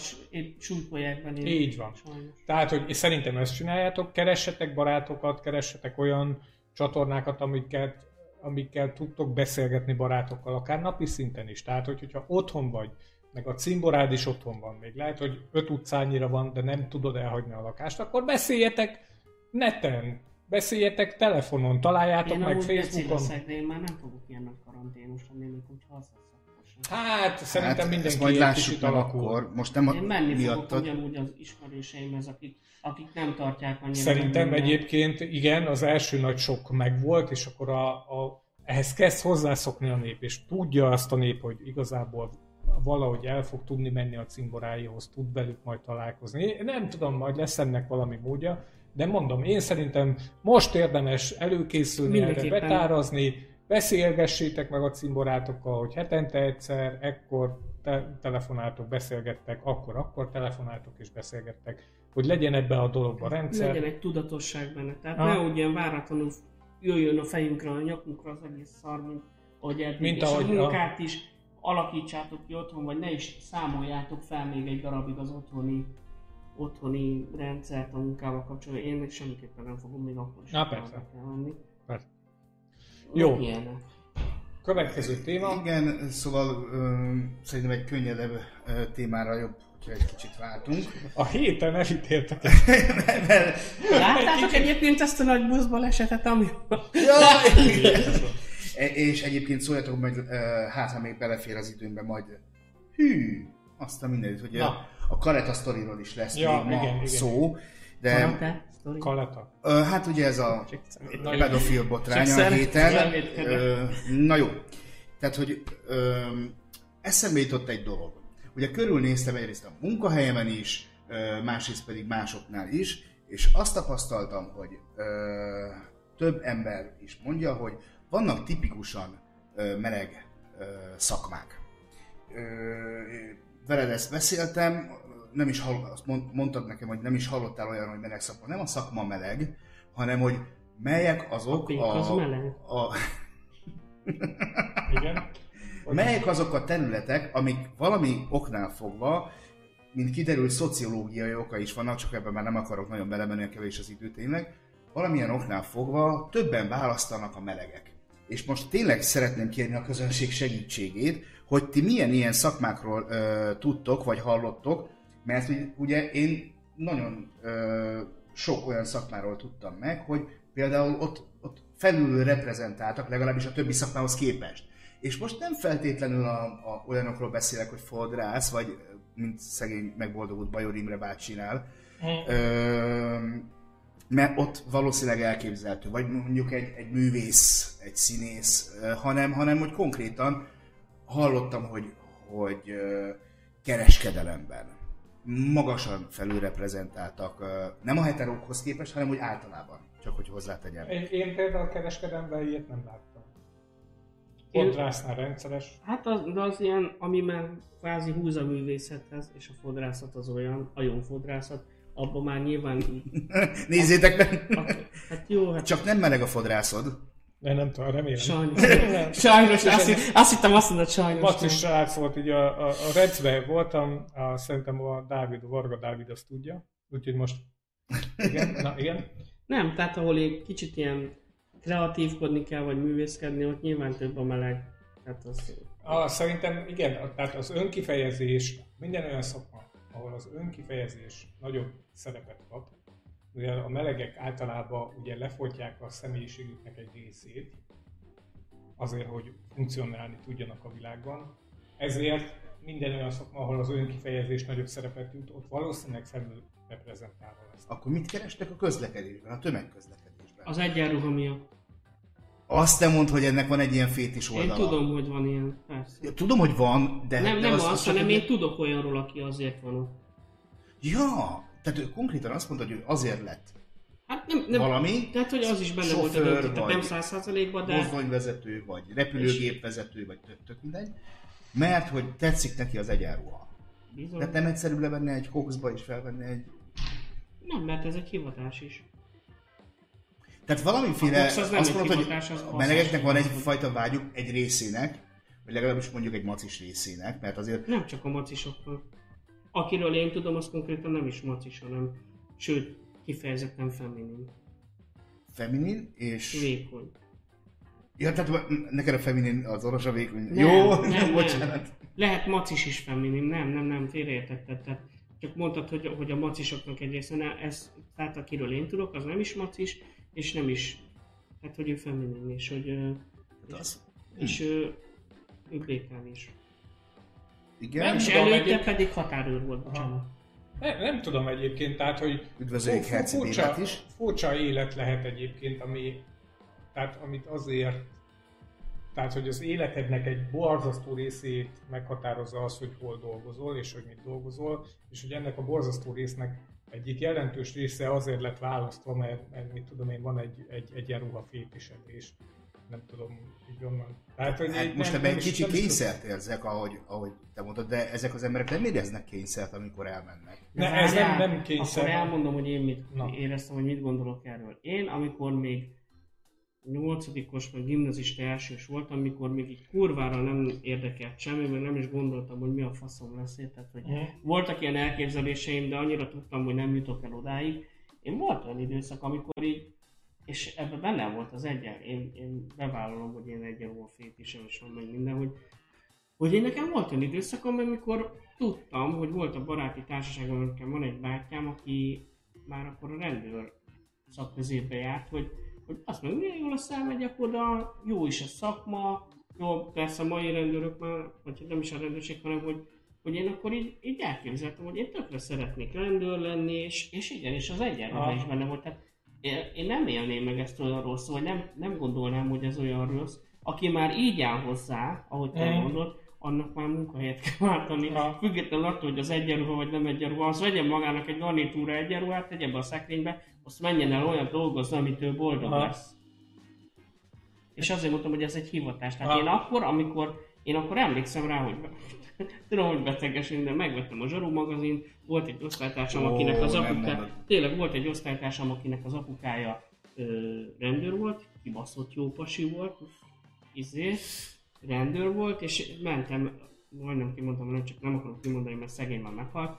súlypolyákban él. Így van. Sajnos. Tehát, hogy szerintem ezt csináljátok, keressetek barátokat, keressetek olyan csatornákat, amiket, amikkel tudtok beszélgetni barátokkal, akár napi szinten is. Tehát, hogy, hogyha otthon vagy, meg a cimborád is otthon van, még lehet, hogy öt utcányira van, de nem tudod elhagyni a lakást, akkor beszéljetek neten, beszéljetek telefonon, találjátok én meg Facebookon. Én már nem fogok ilyen nagy karanténos lenni, mint hogyha az Hát, szerintem hát, mindenki majd lássuk meg akkor. Most nem a, Én menni miattad... fogok ugyanúgy az ismerőseimhez, akik, akik nem tartják annyira. Szerintem minden. egyébként igen, az első nagy sok megvolt, és akkor a, a, ehhez kezd hozzászokni a nép, és tudja azt a nép, hogy igazából valahogy el fog tudni menni a cimboráihoz, tud velük majd találkozni. Nem tudom, majd lesz ennek valami módja, de mondom, én szerintem most érdemes előkészülni erre, betárazni, beszélgessétek meg a cimborátokkal, hogy hetente egyszer, ekkor te- telefonáltok, beszélgettek, akkor, akkor telefonáltok és beszélgettek, hogy legyen ebbe a dologba rendszer. Legyen egy tudatosság benne, tehát ha. ne úgy ilyen váratlanul jöjjön a fejünkre, a nyakunkra az egész szar, mint ahogy eddig, mint és ahogy a munkát a... is alakítsátok ki otthon, vagy ne is számoljátok fel még egy darabig az otthoni otthoni rendszert a munkával kapcsolatban, én semmiképpen nem fogom még akkor is Na, persze. Menni. persze. Jó. Ilyenek. Következő téma. Igen, szóval ö, szerintem egy könnyedebb ö, témára jobb, hogyha egy kicsit váltunk. A héten elítéltek. Láttátok egyébként ezt a nagy buszból esetet, ami... E, és egyébként szóljatok majd, hát ha még belefér az időmbe, majd hű, azt a mindenit, hogy Na a Kareta sztoriról is lesz ja, még igen, ma igen, szó. De, Karate? Kaleta. hát ugye ez a pedofil botrány a héten. na jó. Tehát, hogy ö, eszembe jutott egy dolog. Ugye körülnéztem egyrészt a munkahelyemen is, ö, másrészt pedig másoknál is, és azt tapasztaltam, hogy ö, több ember is mondja, hogy vannak tipikusan ö, meleg ö, szakmák. Ö, veled ezt beszéltem, nem is hall, azt mondtad nekem, hogy nem is hallottál olyan, hogy meleg szakma. Nem a szakma meleg, hanem hogy melyek azok a... a, az meleg. a Igen? Melyek azok a területek, amik valami oknál fogva, mint kiderült, szociológiai oka is vannak, csak ebben már nem akarok nagyon belemenni, a kevés az idő tényleg, valamilyen oknál fogva többen választanak a melegek. És most tényleg szeretném kérni a közönség segítségét, hogy ti milyen ilyen szakmákról ö, tudtok, vagy hallottok, mert ugye én nagyon ö, sok olyan szakmáról tudtam meg, hogy például ott, ott felül reprezentáltak, legalábbis a többi szakmához képest. És most nem feltétlenül a, a, olyanokról beszélek, hogy fodrász, vagy mint szegény megboldogult Bajor Imre bácsinál, mm. ö, mert ott valószínűleg elképzelhető, vagy mondjuk egy, egy művész, egy színész, hanem, hanem hogy konkrétan hallottam, hogy, hogy kereskedelemben magasan felülreprezentáltak, nem a heterókhoz képest, hanem úgy általában, csak hogy hozzátegyem. Én, én például kereskedelemben ilyet nem láttam. Fodrásznál rendszeres. Hát az, de az ilyen, ami már kvázi húz a művészethez, és a fodrászat az olyan, a jó fodrászat, abban már nyilván... Nézzétek meg! Hát jó, hát... Csak nem meleg a fodrászod. De nem tudom, remélem. Sajnos. sajnos, azt, hitt, azt hittem azt mondod, sajnos. Macis srác volt, így a, a, a Recbe voltam, a, szerintem a Dávid, a Varga Dávid azt tudja, úgyhogy most igen, na igen. Nem, tehát ahol egy kicsit ilyen kreatívkodni kell, vagy művészkedni, ott nyilván több a meleg. Tehát az... Ah, szerintem igen, tehát az önkifejezés, minden olyan szakma, ahol az önkifejezés nagyobb szerepet kap, mivel a melegek általában ugye lefolytják a személyiségüknek egy részét, azért, hogy funkcionálni tudjanak a világban, ezért minden olyan szakma, ahol az önkifejezés nagyobb szerepet jut, ott valószínűleg felül reprezentálva lesz. Akkor mit kerestek a közlekedésben, a tömegközlekedésben? Az egyenruha miatt. Azt te mondd, hogy ennek van egy ilyen fétis Én oldala. tudom, hogy van ilyen, persze. Ja, tudom, hogy van, de... Nem, de nem az, azt hanem én tudok olyanról, aki azért van ott. Ja, tehát ő konkrétan azt mondta, hogy ő azért lett Hát nem, nem valami, tehát hogy az is benne volt a Sofőr döntés, nem száz százalékban, de mozdonyvezető, vagy repülőgépvezető, vagy tök, tök mindegy, mert hogy tetszik neki az egyenruha. bizony. Tehát nem egyszerűbb levenni egy Coxba és felvenni egy... Nem, mert ez egy hivatás is. Tehát valamiféle, A az azt mondod, hogy a melegeknek van egyfajta vágyuk egy részének, vagy legalábbis mondjuk egy macis részének, mert azért Nem csak a macisoknak. Akiről én tudom, az konkrétan nem is macis, hanem sőt, kifejezetten feminin. feminin, és... Vékony. Ja, tehát neked a feminin az orosz a vékony. Nem, Jó, nem, nem. bocsánat. Lehet macis is feminin, nem, nem, nem, félreértetted. Tehát csak mondtad, hogy, hogy a macisoknak egy része, ez, tehát akiről én tudok, az nem is macis, és nem is, hát hogy ő feminin, és hogy Hát az, és ő, ő békán is. Igen, Nem És tudom, előtte egyéb- pedig határőr volt, bocsánat. Nem, nem tudom egyébként, tehát hogy Üdvözöljük furcsa, Bélát is. furcsa élet lehet egyébként, ami, tehát amit azért, tehát hogy az életednek egy borzasztó részét meghatározza az, hogy hol dolgozol, és hogy mit dolgozol, és hogy ennek a borzasztó résznek egyik jelentős része azért lett választva, mert, mert mit tudom én, van egy, egy egyenruha fétised, és nem tudom, így onnan. Tehát, hogy Hát most nem- ebben egy kicsi kényszert érzek, ahogy, ahogy te mondtad, de ezek az emberek nem éreznek kényszert, amikor elmennek. Ne, ez nem, nem kényszer. Akkor elmondom, hogy én mit Na. éreztem, hogy mit gondolok erről. Én, amikor még nyolcadikos, vagy gimnazista elsős voltam, amikor még így kurvára nem érdekelt semmi, meg nem is gondoltam, hogy mi a faszom lesz, tehát hogy Mhm. voltak ilyen elképzeléseim, de annyira tudtam, hogy nem jutok el odáig. Én volt olyan időszak, amikor így, és ebben benne volt az egyen, én, én bevállalom, hogy én egyenló fétisem is van meg minden, hogy, hogy én nekem volt olyan időszakom, amikor tudtam, hogy volt a baráti társaságom, nekem van egy bátyám, aki már akkor a rendőr szakközébe járt, hogy, hogy azt mondja, milyen jól lesz elmegyek oda, jó is a szakma, jó, persze a mai rendőrök már, vagy nem is a rendőrség, hanem hogy, hogy én akkor így, így elképzeltem, hogy én tökre szeretnék rendőr lenni, és, és igen, és az egyenlőben Aha. is benne volt. Tehát én, én nem élném meg ezt olyan rossz, vagy nem, nem gondolnám, hogy ez olyan rossz. Aki már így áll hozzá, ahogy te Mhm. mondod, annak már munkahelyet kell váltani. Aha. Függetlenül attól, hogy az egyenruha vagy nem egyenruha, az vegyen magának egy garnitúra egyenruhát, tegye be a szekrénybe, azt menjen el olyan dolgozni, amit ő boldog Aha. lesz. És azért mondtam, hogy ez egy hivatás. Tehát Aha. én akkor, amikor, én akkor emlékszem rá, hogy tudom, hogy beteges, de megvettem a Zsaru magazint, volt egy osztálytársam, akinek az apukája, tényleg volt egy osztálytársam, akinek az apukája ö, rendőr volt, kibaszott jó pasi volt, izé, rendőr volt, és mentem, majdnem kimondtam, nem csak nem akarok kimondani, mert szegény már meghalt,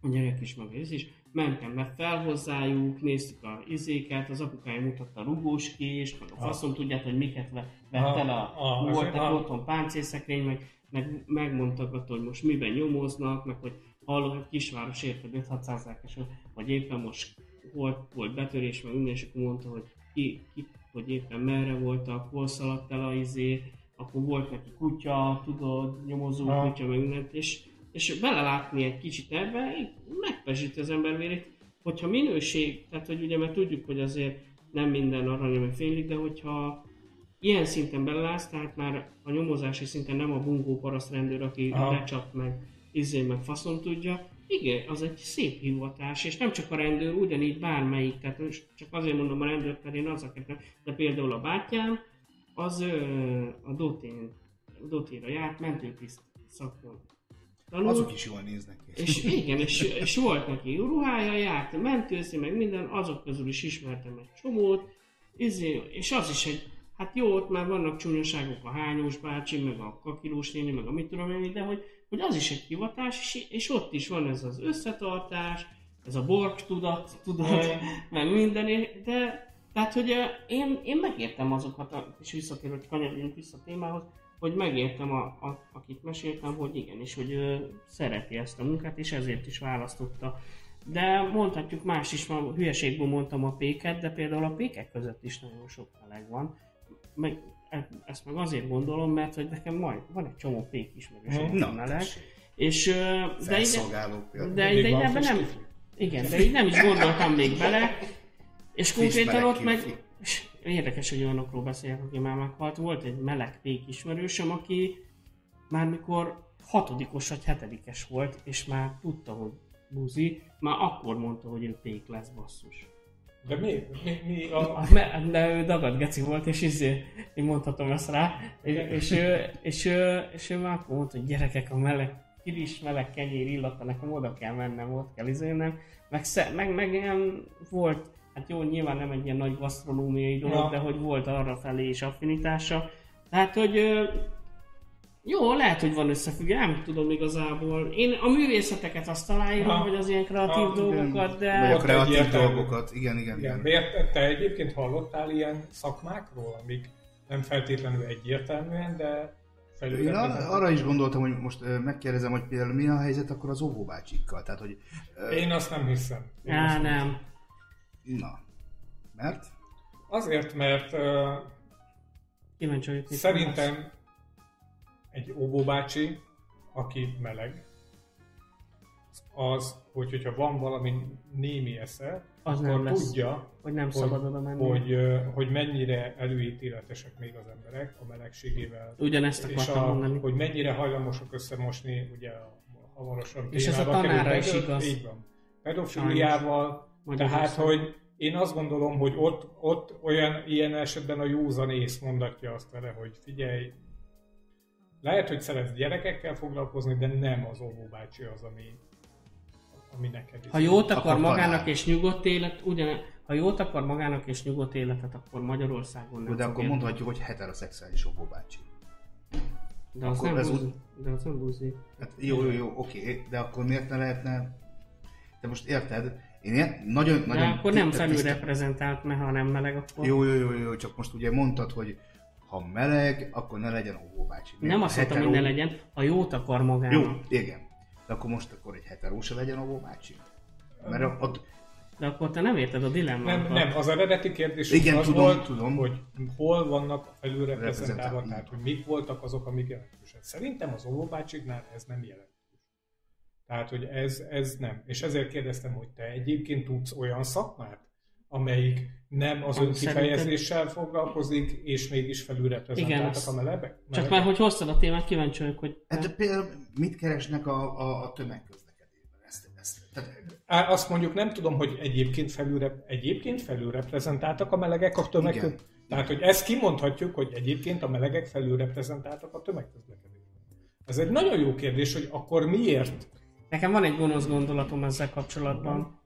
a gyerek is meg ez is, mentem be fel hozzájuk, néztük a izéket, az apukája mutatta a rugóskést, meg a faszom tudját, hogy miket ve- vett Ah, el a, ah, volt azért, neki ah. otthon páncélszekrény, meg, meg megmondtak, hogy most miben nyomoznak, meg hogy hallom, hogy kisváros érted 5-6 százalékos, vagy éppen most volt, volt betörés, meg minden, és akkor mondta, hogy ki, ki, hogy éppen merre voltak, hol szaladt el a izé, akkor volt neki kutya, tudod, nyomozó Ah. kutya, meg mindent, és, és belelátni egy kicsit ebbe, megpezsíti az ember vérét, hogyha minőség, tehát hogy ugye mert tudjuk, hogy azért nem minden arany, ami félig, de hogyha ilyen szinten belelátsz, tehát már a nyomozási szinten nem a bungó parasztrendőr, aki Aha. lecsap meg, izé meg faszon tudja, igen, az egy szép hivatás, és nem csak a rendőr, ugyanígy bármelyik, tehát csak azért mondom a rendőr, mert én az akartam, de például a bátyám, az ö, a Dotén, Dotéra járt, mentőtiszt szakon. Tanult, Azok is jól néznek ki. és igen, és, és volt neki ruhája, járt mentőzni, meg minden, azok közül is ismertem egy csomót, izé, és az is egy, hát jó, ott már vannak csúnyaságok, a hányós bácsi, meg a kakilós néni, meg a mit tudom én, de hogy, hogy az is egy hivatás, és, és ott is van ez az összetartás, ez a borg tudat, tudod, meg minden, de tehát, hogy ö, én, én megértem azokat, a, és visszatérve, kanyarodjunk vissza a témához, hogy megértem, a, a, akit meséltem, hogy igen, és hogy ő szereti ezt a munkát, és ezért is választotta. De mondhatjuk más is, már hülyeségből mondtam a péket, de például a pékek között is nagyon sok meleg van. Meg, e- ezt meg azért gondolom, mert hogy nekem majd van egy csomó pék ismerősöm, Na, tessék. És, de ide, de ide ebben nem, igen, de így nem is gondoltam még bele. És konkrétan ott meg, és érdekes, hogy olyanokról beszélek, aki már meghalt. Volt egy meleg pék ismerősöm, aki már mikor hatodikos vagy hetedikes volt, és már tudta, hogy buzi, már akkor mondta, hogy ő pék lesz basszus. De mi, mi, mi a... Me- de ő dagad geci volt, és izé, én mondhatom ezt rá, és, és, ő, és, ő, és ő már mondta, hogy gyerekek, a meleg, kilis meleg kenyér illata, nekem oda kell mennem, ott kell izélnem, meg, meg, meg ilyen volt, hát jó, nyilván nem egy ilyen nagy gasztronómiai dolog, Na. de hogy volt arra felé is affinitása. Tehát, hogy jó, lehet, hogy van összefüggés, nem tudom igazából. Én a művészeteket azt aláírom, Na. hogy az ilyen kreatív Na, dolgokat, de... Vagy a kreatív egyértelmű. dolgokat, igen, igen, Igen, igen. miért te egyébként hallottál ilyen szakmákról, amik nem feltétlenül egyértelműen, de Én ar- arra is gondoltam, hogy most megkérdezem, hogy például mi a helyzet akkor az óvóbácsikkal. Tehát, hogy... Én azt nem hiszem. Én Á, azt nem. Na. Mert? Azért, mert uh, Kíváncsi mondasz. szerintem egy óvóbácsi, aki meleg, az, hogy, hogyha van valami némi esze, Az akkor nem lesz. tudja, Hogy nem szabad oda menni. hogy, hogy mennyire előítéletesek még az emberek a melegségével. Ugyanezt akartam a, mondani. hogy mennyire hajlamosak összemosni, ugye a hamarosan És ez a tanára is igaz. Így van. Pedofiliával, tehát, hogy én azt gondolom, hogy ott, ott olyan ilyen esetben a józan ész mondatja azt vele, hogy figyelj, lehet, hogy szeretsz gyerekekkel foglalkozni, de nem az óvóbácsi az, ami, ami neked is. Ha jót akar Akkor magának és nyugodt élet, ugyan, ha jót akar magának és nyugodt életet, akkor Magyarországon nem De akkor érni. mondhatjuk, hogy heteroszexuális óvóbácsi. De az akkor nem ez buzi. De az nem buzi. Hát jó, jó, jó, oké, de akkor miért ne lehetne... De most érted? Én ilyen, nagyon, De nagyon... akkor nem felülreprezentált, mert ha nem meleg, akkor... Jó, jó, jó, jó, csak most ugye mondtad, hogy ha meleg, akkor ne legyen óvóbácsi. Miért? nem azt mondtam, hogy ne legyen, ha jót akar magának. Jó, igen. De akkor most akkor egy heteró se legyen óvóbácsi? Mert a- ott, De akkor te nem érted a dilemmát. Nem, nem, az eredeti kérdés Igen, az tudom, volt, tudom. hogy hol vannak felülreprezentálva, Reprezentálva. tehát hogy mik voltak azok, amik jelentősek. Szerintem az óvóbácsiknál ez nem jelentős. Tehát, hogy ez, ez nem. És ezért kérdeztem, hogy te egyébként tudsz olyan szakmát, amelyik nem az önkifejezéssel foglalkozik, és mégis felülreprezentáltak azt- a melegek? Csak már, hogy hoztad a témát, kíváncsi vagyok, hogy... hát de például mit keresnek a, a, a tömegközlekedésben? Ezt, ezt, tehát, Á, Azt mondjuk nem tudom, hogy egyébként, felülre, egyébként felülreprezentáltak a melegek a tömegközlekedésben. Tehát, hogy ezt kimondhatjuk, hogy egyébként a melegek felülreprezentáltak a tömegközlekedésben. Ez egy nagyon jó kérdés, hogy akkor miért? Nekem van egy gonosz gondolatom ezzel kapcsolatban,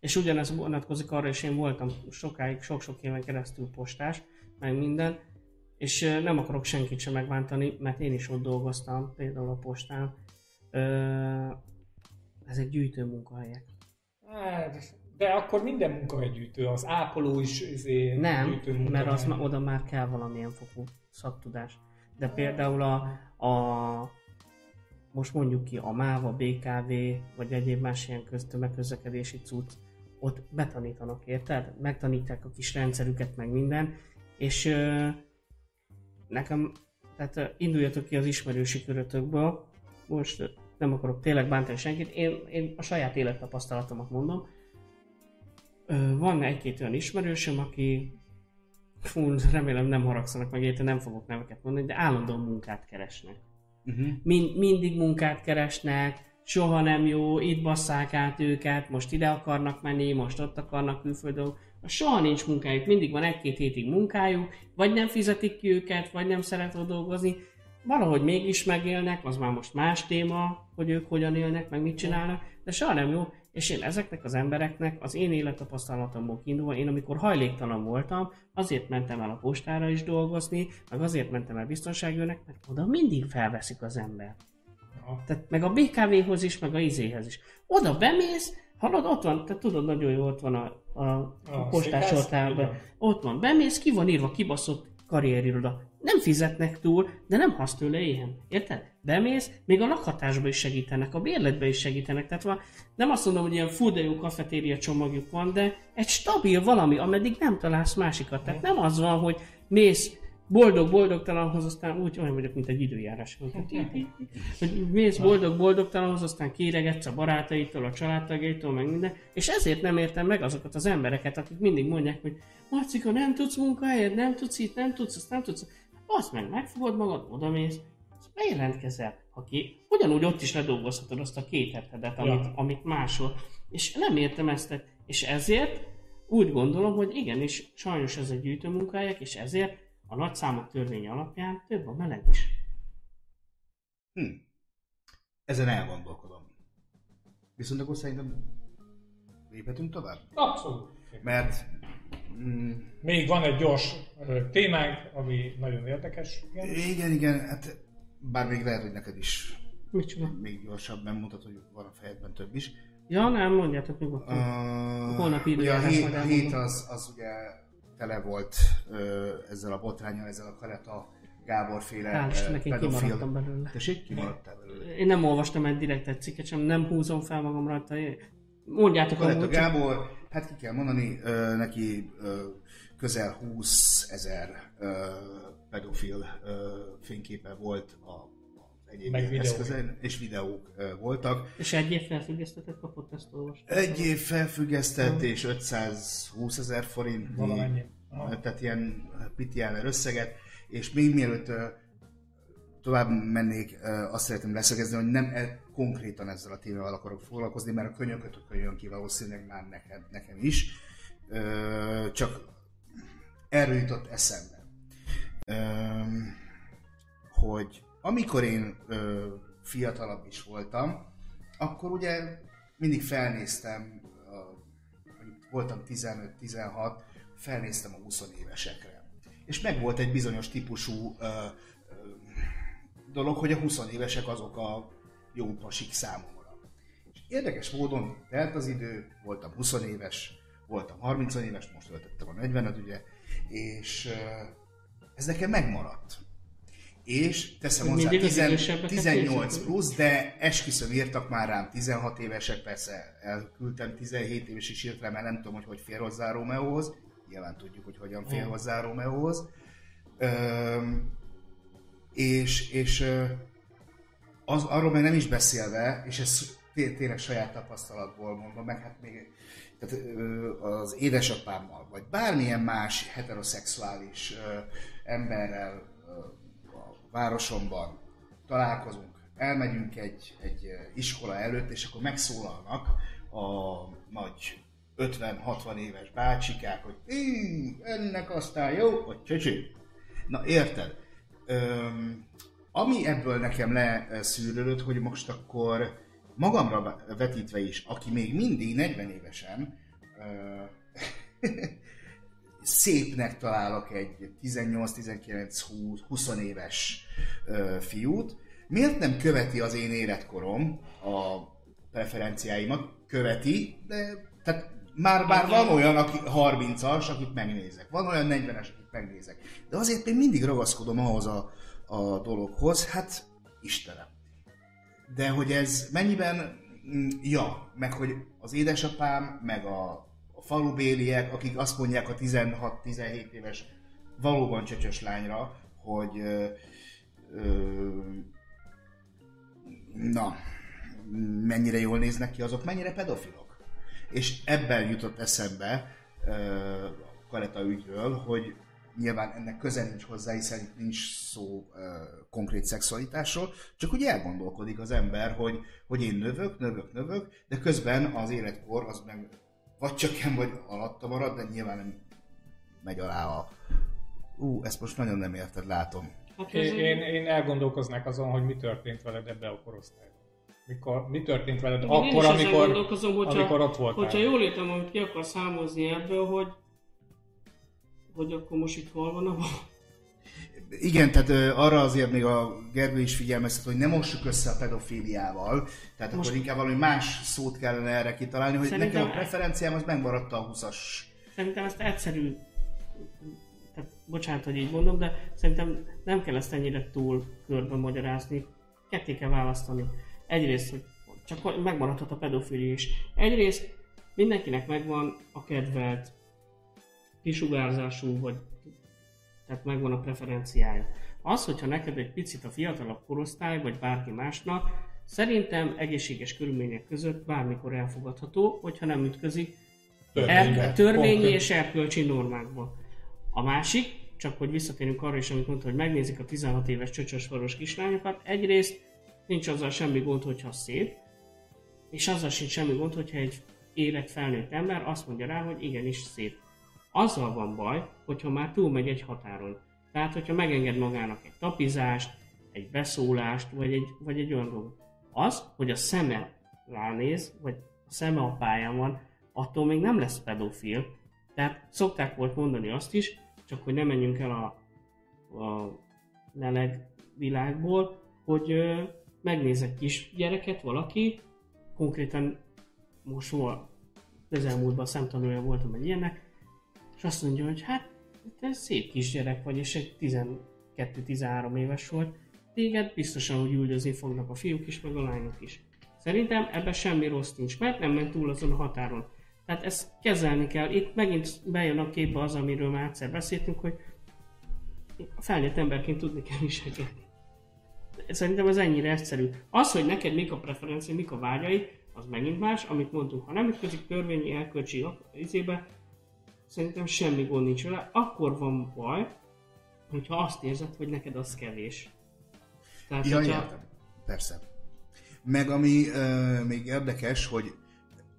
és ugyanez vonatkozik arra, és én voltam sokáig, sok-sok éven keresztül postás, meg minden, és nem akarok senkit sem megbántani, mert én is ott dolgoztam, például a postán. Ezek gyűjtő munkahelyek. Hát, De akkor minden munkahelygyűjtő, az ápoló is izé, Nem, gyűjtő mert munkahely. az, oda már kell valamilyen fokú szaktudás. De például a, a most mondjuk ki a MÁVA, BKV, vagy egyéb más ilyen köz, tömegközlekedési cucc, ott betanítanak, érted? Megtanítják a kis rendszerüket, meg minden, és ö, nekem, tehát ö, induljatok ki az ismerősi körötökből, most ö, nem akarok tényleg bántani senkit, én, én a saját élettapasztalatomat mondom, Ö, van egy-két olyan ismerősöm, aki fú, remélem nem haragszanak meg, érte nem fogok neveket mondani, de állandóan munkát keresnek. uh-huh. Mind, mindig munkát keresnek, soha nem jó, itt basszák át őket, most ide akarnak menni, most ott akarnak külföldön. Soha nincs munkájuk, mindig van egy-két hétig munkájuk, vagy nem fizetik ki őket, vagy nem szeretnek dolgozni. Valahogy mégis megélnek, az már most más téma, hogy ők hogyan élnek, meg mit csinálnak, de soha nem jó. És én ezeknek az embereknek az én élettapasztalatomból kiindulva, én amikor hajléktalan voltam, azért mentem el a postára is dolgozni, meg azért mentem el biztonságőrnek, mert oda mindig felveszik az ember. Ja. Tehát meg a BKV-hoz is, meg a izéhez is. Oda bemész, hallod, ott van, te tudod nagyon jó, ott van a, a, a postás. Igen. Ott van, bemész, ki van írva, kibaszott karrieriroda. nem fizetnek túl, de nem hasz tőle éhen. Érted? Bemész, még a lakhatásba is segítenek, a bérletbe is segítenek. Tehát van, nem azt mondom, hogy ilyen fú de jó kafetéria csomagjuk van, de egy stabil valami, ameddig nem találsz másikat. Tehát nem az van, hogy mész boldog-boldogtalanhoz, aztán úgy olyan vagyok, mint egy időjárás. Hogy mész boldog-boldogtalanhoz, aztán kéregetsz a barátaitól, a családtagjaitól, meg minden. És ezért nem értem meg azokat az embereket, akik mindig mondják, hogy Marcika, nem tudsz munkahelyet, nem tudsz itt, nem tudsz, azt nem tudsz. Azt meg megfogod magad, odamész, bejelentkezel. Ha ki, ugyanúgy ott is ledolgozhatod azt a két hetedet, amit, ja. amit máshol. És nem értem ezt. És ezért úgy gondolom, hogy igenis, sajnos ez egy gyűjtőmunkáják, és ezért a nagyszámok törvénye alapján több a meleg is. Hm. Ezen elgondolkodom. Viszont akkor szerintem léphetünk tovább? Abszolút. Mert mm, még van egy gyors témánk, ami nagyon érdekes. Igen, igen, igen hát bár még lehet, hogy neked is Micsoda? még gyorsabb, nem mutat, hogy van a fejedben több is. Ja, nem, mondjátok nyugodtan. Uh, Holnap ugye a időjárás hét, majd a elmondom. hét az, az ugye tele volt ö, ezzel a botrányal, ezzel a Kaleta Gábor féle Hál' én kimaradtam belőle. Tessék, kimaradtál belőle. Én nem olvastam egy direkt egy cikket sem, nem húzom fel magam rajta. Mondjátok Kaleta amúgy, csak Gábor, hát ki kell mondani, ö, neki ö, közel 20 ezer pedofil ö, fényképe volt a egyéb Meg videók. eszközen, és videók voltak. és egy év felfüggesztetet kapott, ezt olvastam. Egy év felfüggesztett és 520 ezer forint. Tehát ilyen pitiáner összeget, és még mielőtt tovább mennék, azt szeretném leszögezni, hogy nem e, konkrétan ezzel a témával akarok foglalkozni, mert a könyökötökön jön ki valószínűleg már nekem, nekem is. Csak erről jutott eszembe. Hogy amikor én ö, fiatalabb is voltam, akkor ugye mindig felnéztem, voltam 15-16, felnéztem a 20 évesekre. És meg volt egy bizonyos típusú ö, ö, dolog, hogy a 20 évesek azok a jó pasik számomra. És érdekes módon telt az idő, voltam 20 éves, voltam 30 éves, most öltöttem a 40 ugye, és ö, ez nekem megmaradt. És teszem hozzá mindig az 10, idősebbeket 18 nézzük. plusz, de esküszöm írtak már rám 16 évesek, persze elküldtem 17 éves is írt rá, mert nem tudom, hogy hogy fér hozzá a Romeóhoz. Nyilván tudjuk, hogy hogyan fér Mm. hozzá a Romeóhoz. Öm, és, és az, arról meg nem is beszélve, és ez té- tényleg saját tapasztalatból mondom, meg hát még tehát, az édesapámmal, vagy bármilyen más heteroszexuális emberrel városomban találkozunk, elmegyünk egy, egy ö, iskola előtt, és akkor megszólalnak a nagy 50-60 éves bácsikák, hogy "Í, ennek aztán jó, vagy csöcső. Na érted? Öm, ami ebből nekem leszűrődött, hogy most akkor magamra vetítve is, aki még mindig 40 évesen szépnek találok egy 18-19-20 éves ö, fiút, miért nem követi az én életkorom a preferenciáimat? Követi, de tehát már, már van olyan, aki 30-as, akit megnézek. Van olyan 40-es, akit megnézek. De azért még mindig ragaszkodom ahhoz a, a dologhoz, hát Istenem. De hogy ez mennyiben, mm, ja, meg hogy az édesapám, meg a, a falubéliek, akik azt mondják a 16-17 éves valóban csöcsös lányra, hogy ö, ö, na, mennyire jól néznek ki, azok mennyire pedofilok. És ebben jutott eszembe ö, a Kaleta ügyről, hogy nyilván ennek köze nincs hozzá, hiszen nincs szó ö, konkrét szexualitásról, csak úgy elgondolkodik az ember, hogy, hogy én növök, növök, növök, de közben az életkor az meg vagy csökken, vagy alatta marad, de nyilván nem megy alá a... Ú, ezt most nagyon nem érted, látom. Hát Én, én, én elgondolkoznék azon, hogy mi történt veled ebbe a korosztályban. Mikor, mi történt veled én akkor, ezen amikor, hogyha, amikor ott voltál? Hogyha jól értem, amit ki akar számozni ebből, hogy hogy akkor most itt hol van a Igen, tehát arra azért még a Gergő is figyelmeztet, hogy nem mossuk össze a pedofíliával, tehát Most- akkor inkább valami más szót kellene erre kitalálni, hogy nekem a preferenciám az megmaradt a 20-as. Szerintem ezt egyszerű tehát bocsánat, hogy így mondom, de szerintem nem kell ezt ennyire túl körbe magyarázni. Ketté kell választani. Egyrészt, hogy csak megmaradhat a pedofili is. Egyrészt mindenkinek megvan a kedvelt kisugárzású, vagy tehát megvan a preferenciája. Az, hogyha neked egy picit a fiatalabb korosztály, vagy bárki másnak, szerintem egészséges körülmények között bármikor elfogadható, hogyha nem ütközik er, törvényi és erkölcsi normákba. A másik, csak hogy visszatérünk arra is, amit mondta, hogy megnézik a 16 éves csöcsösvaros kislányokat, egyrészt nincs azzal semmi gond, hogyha szép, és azzal sincs semmi gond, hogyha egy érett felnőtt ember azt mondja rá, hogy igenis szép. Azzal van baj, hogyha már túlmegy egy határon. Tehát, hogyha megenged magának egy tapizást, egy beszólást, vagy egy, vagy egy olyan dolgot. Az, hogy a szeme ránéz, vagy a szeme a pályán van, attól még nem lesz pedofil. Tehát szokták volt mondani azt is, csak hogy ne menjünk el a, a leleg világból, hogy ö, megnéz egy kis gyereket valaki, konkrétan most volt, közelmúltban szemtanulja voltam egy ilyennek, és azt mondja, hogy hát te szép kisgyerek vagy, és egy 12-13 éves volt, téged biztosan, hogy üldözni fognak a fiúk is, meg a lányok is. Szerintem ebben semmi rossz nincs, mert nem ment túl azon a határon. Tehát ezt kezelni kell. Itt megint bejön a képbe az, amiről már egyszer beszéltünk, hogy a felnőtt emberként tudni kell viselkedni. Szerintem ez ennyire egyszerű. Az, hogy neked mik a preferencia, mik a vágyai, az megint más, amit mondtunk, ha nem ütközik törvényi elkölcsi izébe, szerintem semmi gond nincs vele, akkor van baj, hogyha azt érzed, hogy neked az kevés. Tehát, ja, hogyha... értem. Persze. Meg ami uh, még érdekes, hogy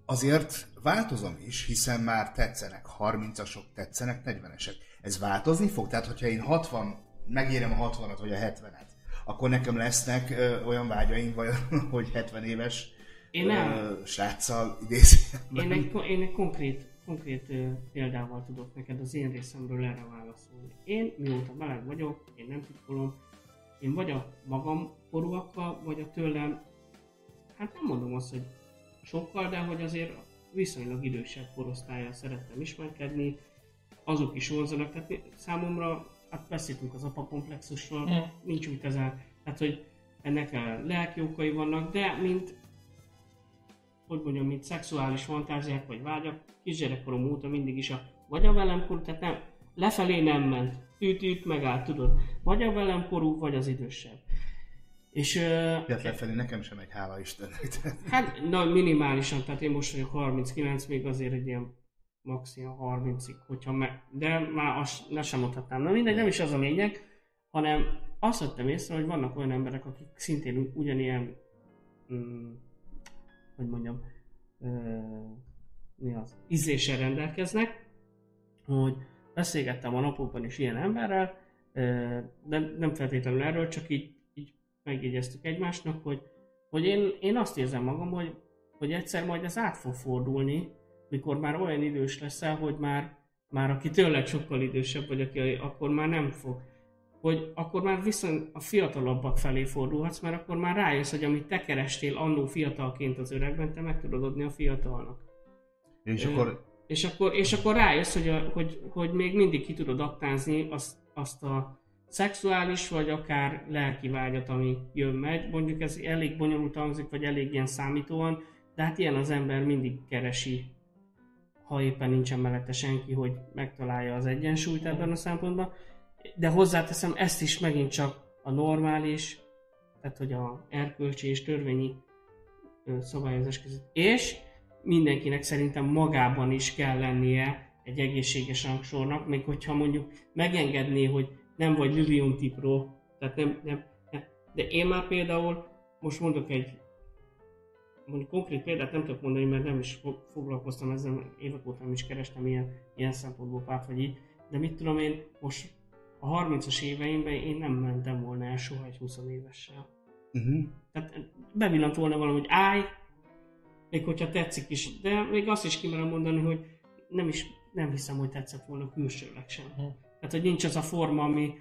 azért változom is, hiszen már tetszenek 30-asok, tetszenek 40-esek. Ez változni fog? Tehát, hogyha én 60, megérem a 60-at vagy a 70-et, akkor nekem lesznek ö, olyan vágyaim, vagy, hogy 70 éves én nem. Ö, sráccal idézőjelben. Én egy, én egy konkrét, konkrét példával tudok neked az én részemről erre válaszolni. Én mióta meleg vagyok, én nem titkolom, én vagy a magam korúakkal, vagy a tőlem, hát nem mondom azt, hogy sokkal, de hogy azért viszonylag idősebb korosztályjal szerettem ismerkedni, azok is vonzanak, tehát számomra, hát beszéltünk az apakomplexusról, mm. nincs úgy ezzel, tehát hogy ennek a lelki okai vannak, de mint hogy mondjam, mint szexuális fantáziák vagy vágyak, kisgyerekkorom óta mindig is a vagy a velemkorú, tehát nem, lefelé nem ment, üt-üt, megállt, tudod, vagy a velemkorú, vagy az idősebb. És... Uh, lefelé nekem sem egy hála Istennek. hát, na, minimálisan, tehát én most vagyok 39, még azért egy ilyen maximum 30-ig, hogyha me, de már azt ne sem mondhatnám. Na mindegy, nem is az a lényeg, hanem azt vettem észre, hogy vannak olyan emberek, akik szintén ugyanilyen mm, hogy mondjam, mi az, ízléssel rendelkeznek, hogy beszélgettem a napokban is ilyen emberrel, de nem feltétlenül erről, csak így, így megjegyeztük egymásnak, hogy, hogy én, én azt érzem magam, hogy, hogy egyszer majd ez át fog fordulni, mikor már olyan idős leszel, hogy már, már aki tényleg sokkal idősebb, vagy aki akkor már nem fog hogy akkor már viszont a fiatalabbak felé fordulhatsz, mert akkor már rájössz, hogy amit te kerestél annó fiatalként az öregben, te meg tudod adni a fiatalnak. És akkor... És akkor, és akkor rájössz, hogy, a, hogy, hogy még mindig ki tudod aktázni azt, azt a szexuális, vagy akár lelki vágyat, ami jön-megy. Mondjuk ez elég bonyolult hangzik, vagy elég ilyen számítóan, de hát ilyen az ember mindig keresi, ha éppen nincsen mellette senki, hogy megtalálja az egyensúlyt ebben a szempontban de hozzáteszem, ezt is megint csak a normális, tehát hogy a erkölcsi és törvényi szabályozás között. És mindenkinek szerintem magában is kell lennie egy egészséges rangsornak, még hogyha mondjuk megengedné, hogy nem vagy Livion tipro, tehát nem, nem, nem, de én már például, most mondok egy mondjuk konkrét példát nem tudok mondani, mert nem is foglalkoztam ezzel, évek óta nem is kerestem ilyen, ilyen szempontból párt vagy így, de mit tudom én, most a 30-as éveimben én nem mentem volna el soha egy 20 évessel. Uh-huh. Tehát bevillant volna valami, hogy állj, még hogyha tetszik is, de még azt is kimerem mondani, hogy nem is nem hiszem, hogy tetszett volna külsőleg sem. Uh-huh. Tehát, hogy nincs az a forma, ami,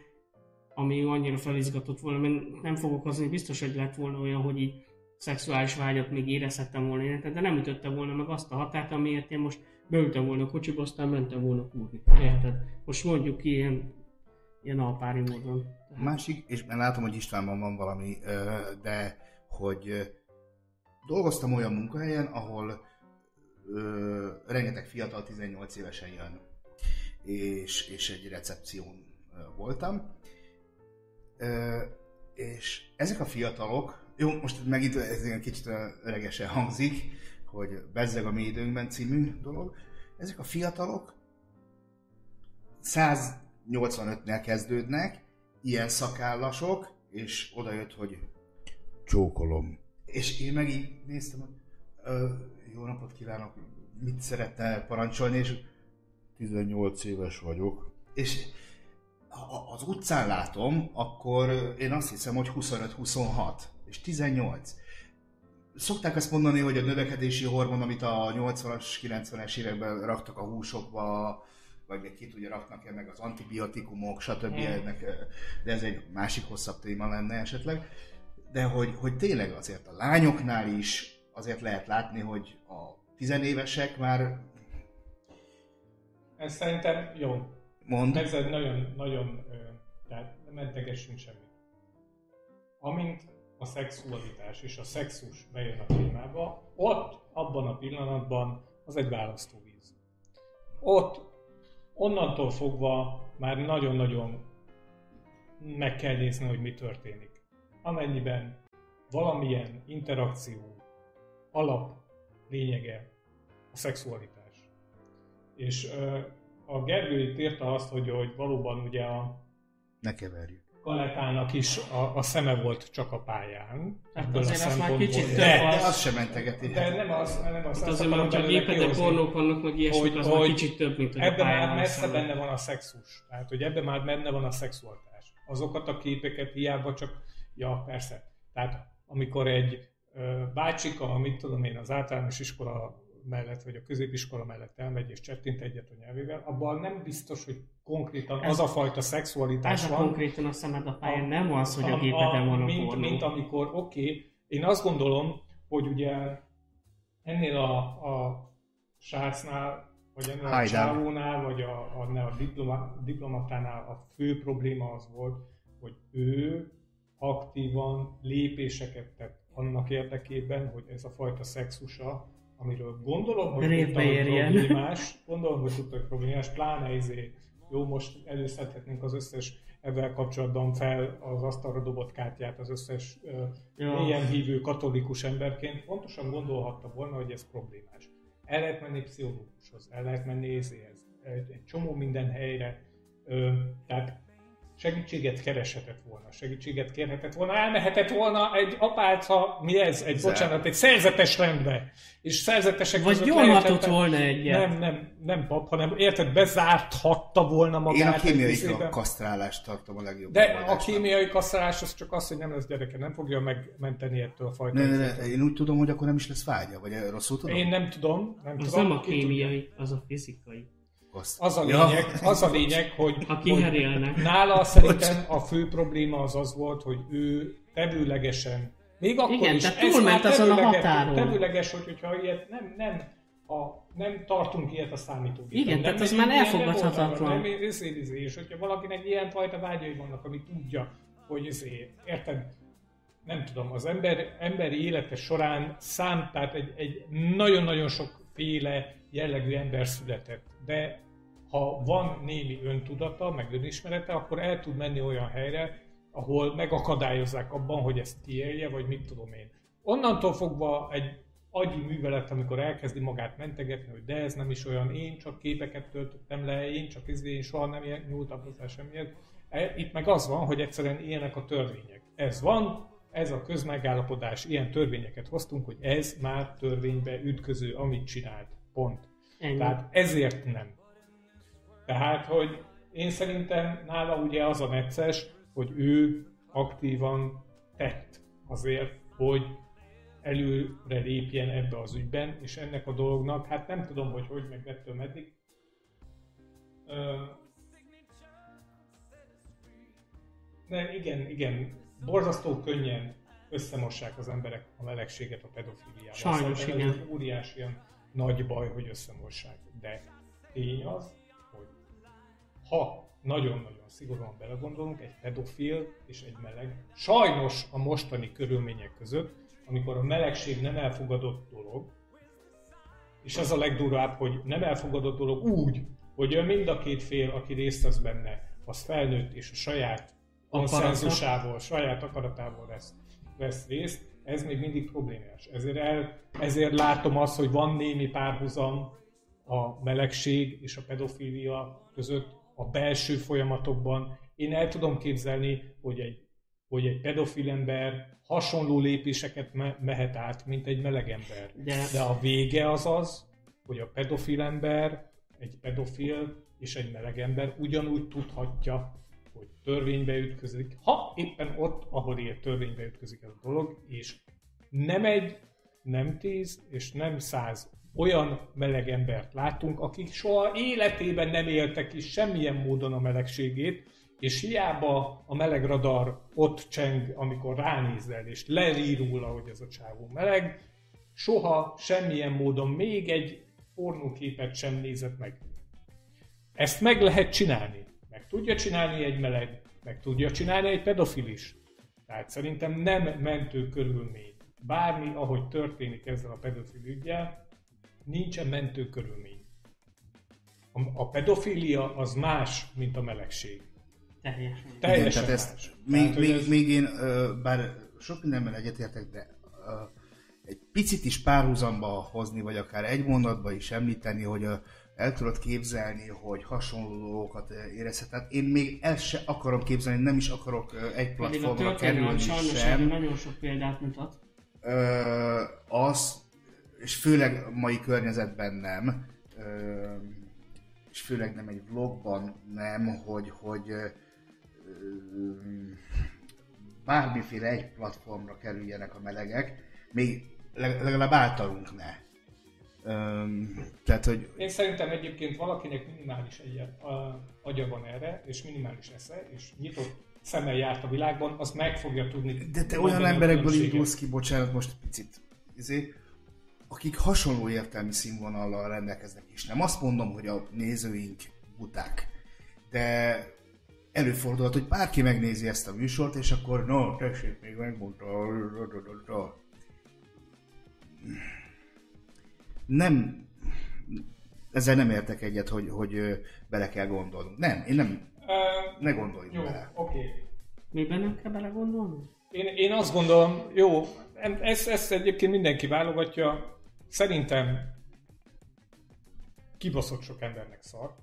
ami annyira felizgatott volna, mert nem fogok hozni, biztos, hogy lett volna olyan, hogy így szexuális vágyat még érezhettem volna életet, de nem ütötte volna meg azt a határt, amiért én most beültem volna a kocsiba, aztán mentem volna kúrni. Érted? Most mondjuk ilyen Ilyen alpári módon. Másik, és már látom, hogy Istvánban van valami, de hogy dolgoztam olyan munkahelyen, ahol rengeteg fiatal 18 évesen jön, és, és egy recepción voltam. És ezek a fiatalok, jó, most megint ez ilyen kicsit öregesen hangzik, hogy Bezzeg a mi időnkben című dolog, ezek a fiatalok 185-nél kezdődnek, ilyen szakállasok, és oda jött, hogy csókolom. És én meg így néztem, hogy jó napot kívánok, mit szeretne parancsolni, és 18 éves vagyok. És ha az utcán látom, akkor én azt hiszem, hogy 25-26, és 18. Szokták azt mondani, hogy a növekedési hormon, amit a 80-as, 90-es években raktak a húsokba, vagy még ki tudja raknak-e meg az antibiotikumok, stb. Mm. Ennek, de ez egy másik hosszabb téma lenne esetleg. De hogy, hogy tényleg azért a lányoknál is azért lehet látni, hogy a tizenévesek már... Ez szerintem jó. Mond. Ez egy nagyon, nagyon, tehát nem mentegessünk semmit. Amint a szexualitás és a szexus bejön a témába, ott, abban a pillanatban az egy választóvíz. Ott onnantól fogva már nagyon-nagyon meg kell nézni, hogy mi történik. Amennyiben valamilyen interakció alap lényege a szexualitás. És a Gergő itt írta azt, hogy, hogy valóban ugye a ne keverjük. Kaletának is a, a szeme volt csak a pályán. Hát azért az már kicsit több de, az. De az sem mentegeti. De nem az, nem az. Hát azért már, csak gépedek pornók vannak, meg ilyesmi, az hogy már kicsit több, mint hogy Ebben már messze szeme. benne van a szexus. Tehát, hogy ebben már benne van a szexualitás. Azokat a képeket hiába csak, ja persze. Tehát amikor egy bácsika, mit tudom én, az általános iskola mellett, vagy a középiskola mellett elmegy és csettint egyet a nyelvével, abban nem biztos, hogy konkrétan ez, az a fajta szexualitás ez van. Ez a konkrétan a szemed a pályán, nem az, hogy a, a gépeden van a mint, pornó. mint amikor, oké, okay, én azt gondolom, hogy ugye ennél a, a srácnál, vagy ennél a csávónál, vagy a, a, a diploma, diplomatánál a fő probléma az volt, hogy ő aktívan lépéseket tett annak érdekében, hogy ez a fajta szexusa, amiről gondolom, hogy tudta, hogy problémás, gondolom, hogy tudta, hogy problémás, pláne izé, jó, most előszedhetnénk az összes ebben kapcsolatban fel az asztalra dobott kártyát az összes uh, ilyen hívő katolikus emberként, pontosan gondolhatta volna, hogy ez problémás. El lehet menni pszichológushoz, el lehet menni észéhez, egy, egy csomó minden helyre, uh, tehát segítséget kereshetett volna, segítséget kérhetett volna, elmehetett volna egy apálca, mi ez? Egy, Zár. bocsánat, egy szerzetes rendbe. És szerzetesek Vagy gyónhatott volna egyet. Nem, nem, nem pap, hanem érted, bezárthatta volna magát. Én a kémiai kasztrálást tartom a legjobb. De a kémiai kasztrálás az csak az, hogy nem lesz gyereke, nem fogja megmenteni ettől a fajta. Ne, ne, ne, én úgy tudom, hogy akkor nem is lesz vágya, vagy rosszul tudom? Én nem tudom. Nem az tudom. nem a kémiai, az a fizikai. Az a lényeg, ja. az a lényeg hogy, hogy nála szerintem a fő probléma az az volt, hogy ő tevőlegesen, még akkor Igen, is, tehát túlment azon a határon. Tevőleges, hogy, hogyha ilyet nem, nem, a, nem tartunk ilyet a számítógépen. Igen, nem, tehát az már elfogadhatatlan. Nem, nem, izé, izé, és hogyha valakinek ilyen fajta vágyai vannak, ami tudja, hogy izé, érted, nem tudom, az ember, emberi élete során szám, tehát egy, egy nagyon-nagyon sokféle jellegű ember született de ha van némi öntudata, meg önismerete, akkor el tud menni olyan helyre, ahol megakadályozzák abban, hogy ezt kiélje, vagy mit tudom én. Onnantól fogva egy agyi művelet, amikor elkezdi magát mentegetni, hogy de ez nem is olyan, én csak képeket töltöttem le, én csak izé, én soha nem nyúltam hozzá semmiért. E, itt meg az van, hogy egyszerűen ilyenek a törvények. Ez van, ez a közmegállapodás, ilyen törvényeket hoztunk, hogy ez már törvénybe ütköző, amit csinált. Pont. Ennyi. Tehát ezért nem. Tehát, hogy én szerintem nála ugye az a necces, hogy ő aktívan tett azért, hogy előre lépjen ebbe az ügyben, és ennek a dolognak, hát nem tudom, hogy hogy meg ettől meddig. De igen, igen, borzasztó könnyen összemossák az emberek a melegséget a pedofiliával. Sajnos, szóval igen. óriási ilyen nagy baj, hogy összemossák. De tény az, hogy ha nagyon-nagyon szigorúan belegondolunk, egy pedofil és egy meleg, sajnos a mostani körülmények között, amikor a melegség nem elfogadott dolog, és az a legdurvább, hogy nem elfogadott dolog úgy, hogy mind a két fél, aki részt vesz benne, az felnőtt és a saját konszenzusával, saját akaratával vesz, vesz részt, ez még mindig problémás. Ezért, el, ezért látom azt, hogy van némi párhuzam a melegség és a pedofília között a belső folyamatokban. Én el tudom képzelni, hogy egy, hogy egy pedofil ember hasonló lépéseket me- mehet át, mint egy meleg ember. De... De a vége az az, hogy a pedofil ember, egy pedofil és egy meleg ember ugyanúgy tudhatja, törvénybe ütközik, ha éppen ott, ahol ilyen törvénybe ütközik ez a dolog, és nem egy, nem tíz, és nem száz olyan meleg embert látunk, akik soha életében nem éltek is semmilyen módon a melegségét, és hiába a meleg radar ott cseng, amikor ránézel, és lerírul, hogy ez a csávó meleg, soha semmilyen módon még egy pornóképet sem nézett meg. Ezt meg lehet csinálni. Meg tudja csinálni egy meleg, meg tudja csinálni egy pedofil is. Tehát szerintem nem mentő körülmény. Bármi, ahogy történik ezzel a pedofil ügyel, nincsen mentő körülmény. A, a pedofília az más, mint a melegség. Teljesen. Teljesen Igen, tehát ezt, még, tehát, még, ez... még én, bár sok mindenben egyetértek, de egy picit is párhuzamba hozni, vagy akár egy mondatba is említeni, hogy el tudod képzelni, hogy hasonló dolgokat érezhet. Tehát én még ezt se akarom képzelni, nem is akarok egy platformra kerülni sem. nagyon sok példát mutat. Ö, az, és főleg mai környezetben nem, és főleg nem egy vlogban nem, hogy, hogy bármiféle egy platformra kerüljenek a melegek, még legalább általunk ne. Tehát, hogy... Én szerintem egyébként valakinek minimális egy agya van erre, és minimális esze, és nyitott szemmel járt a világban, azt meg fogja tudni. De te olyan emberekből indulsz ki, bocsánat, most picit, izé, akik hasonló értelmi színvonallal rendelkeznek is. Nem azt mondom, hogy a nézőink buták, de előfordulhat, hogy bárki megnézi ezt a műsort, és akkor no, tessék, még megmondta. Nem, ezzel nem értek egyet, hogy, hogy bele kell gondolnunk. Nem, én nem, uh, ne gondoljunk jó, bele. oké. Okay. Miben nem kell belegondolni? Én, én azt gondolom, jó, ezt, ezt egyébként mindenki válogatja, Szerintem kibaszott sok embernek szar.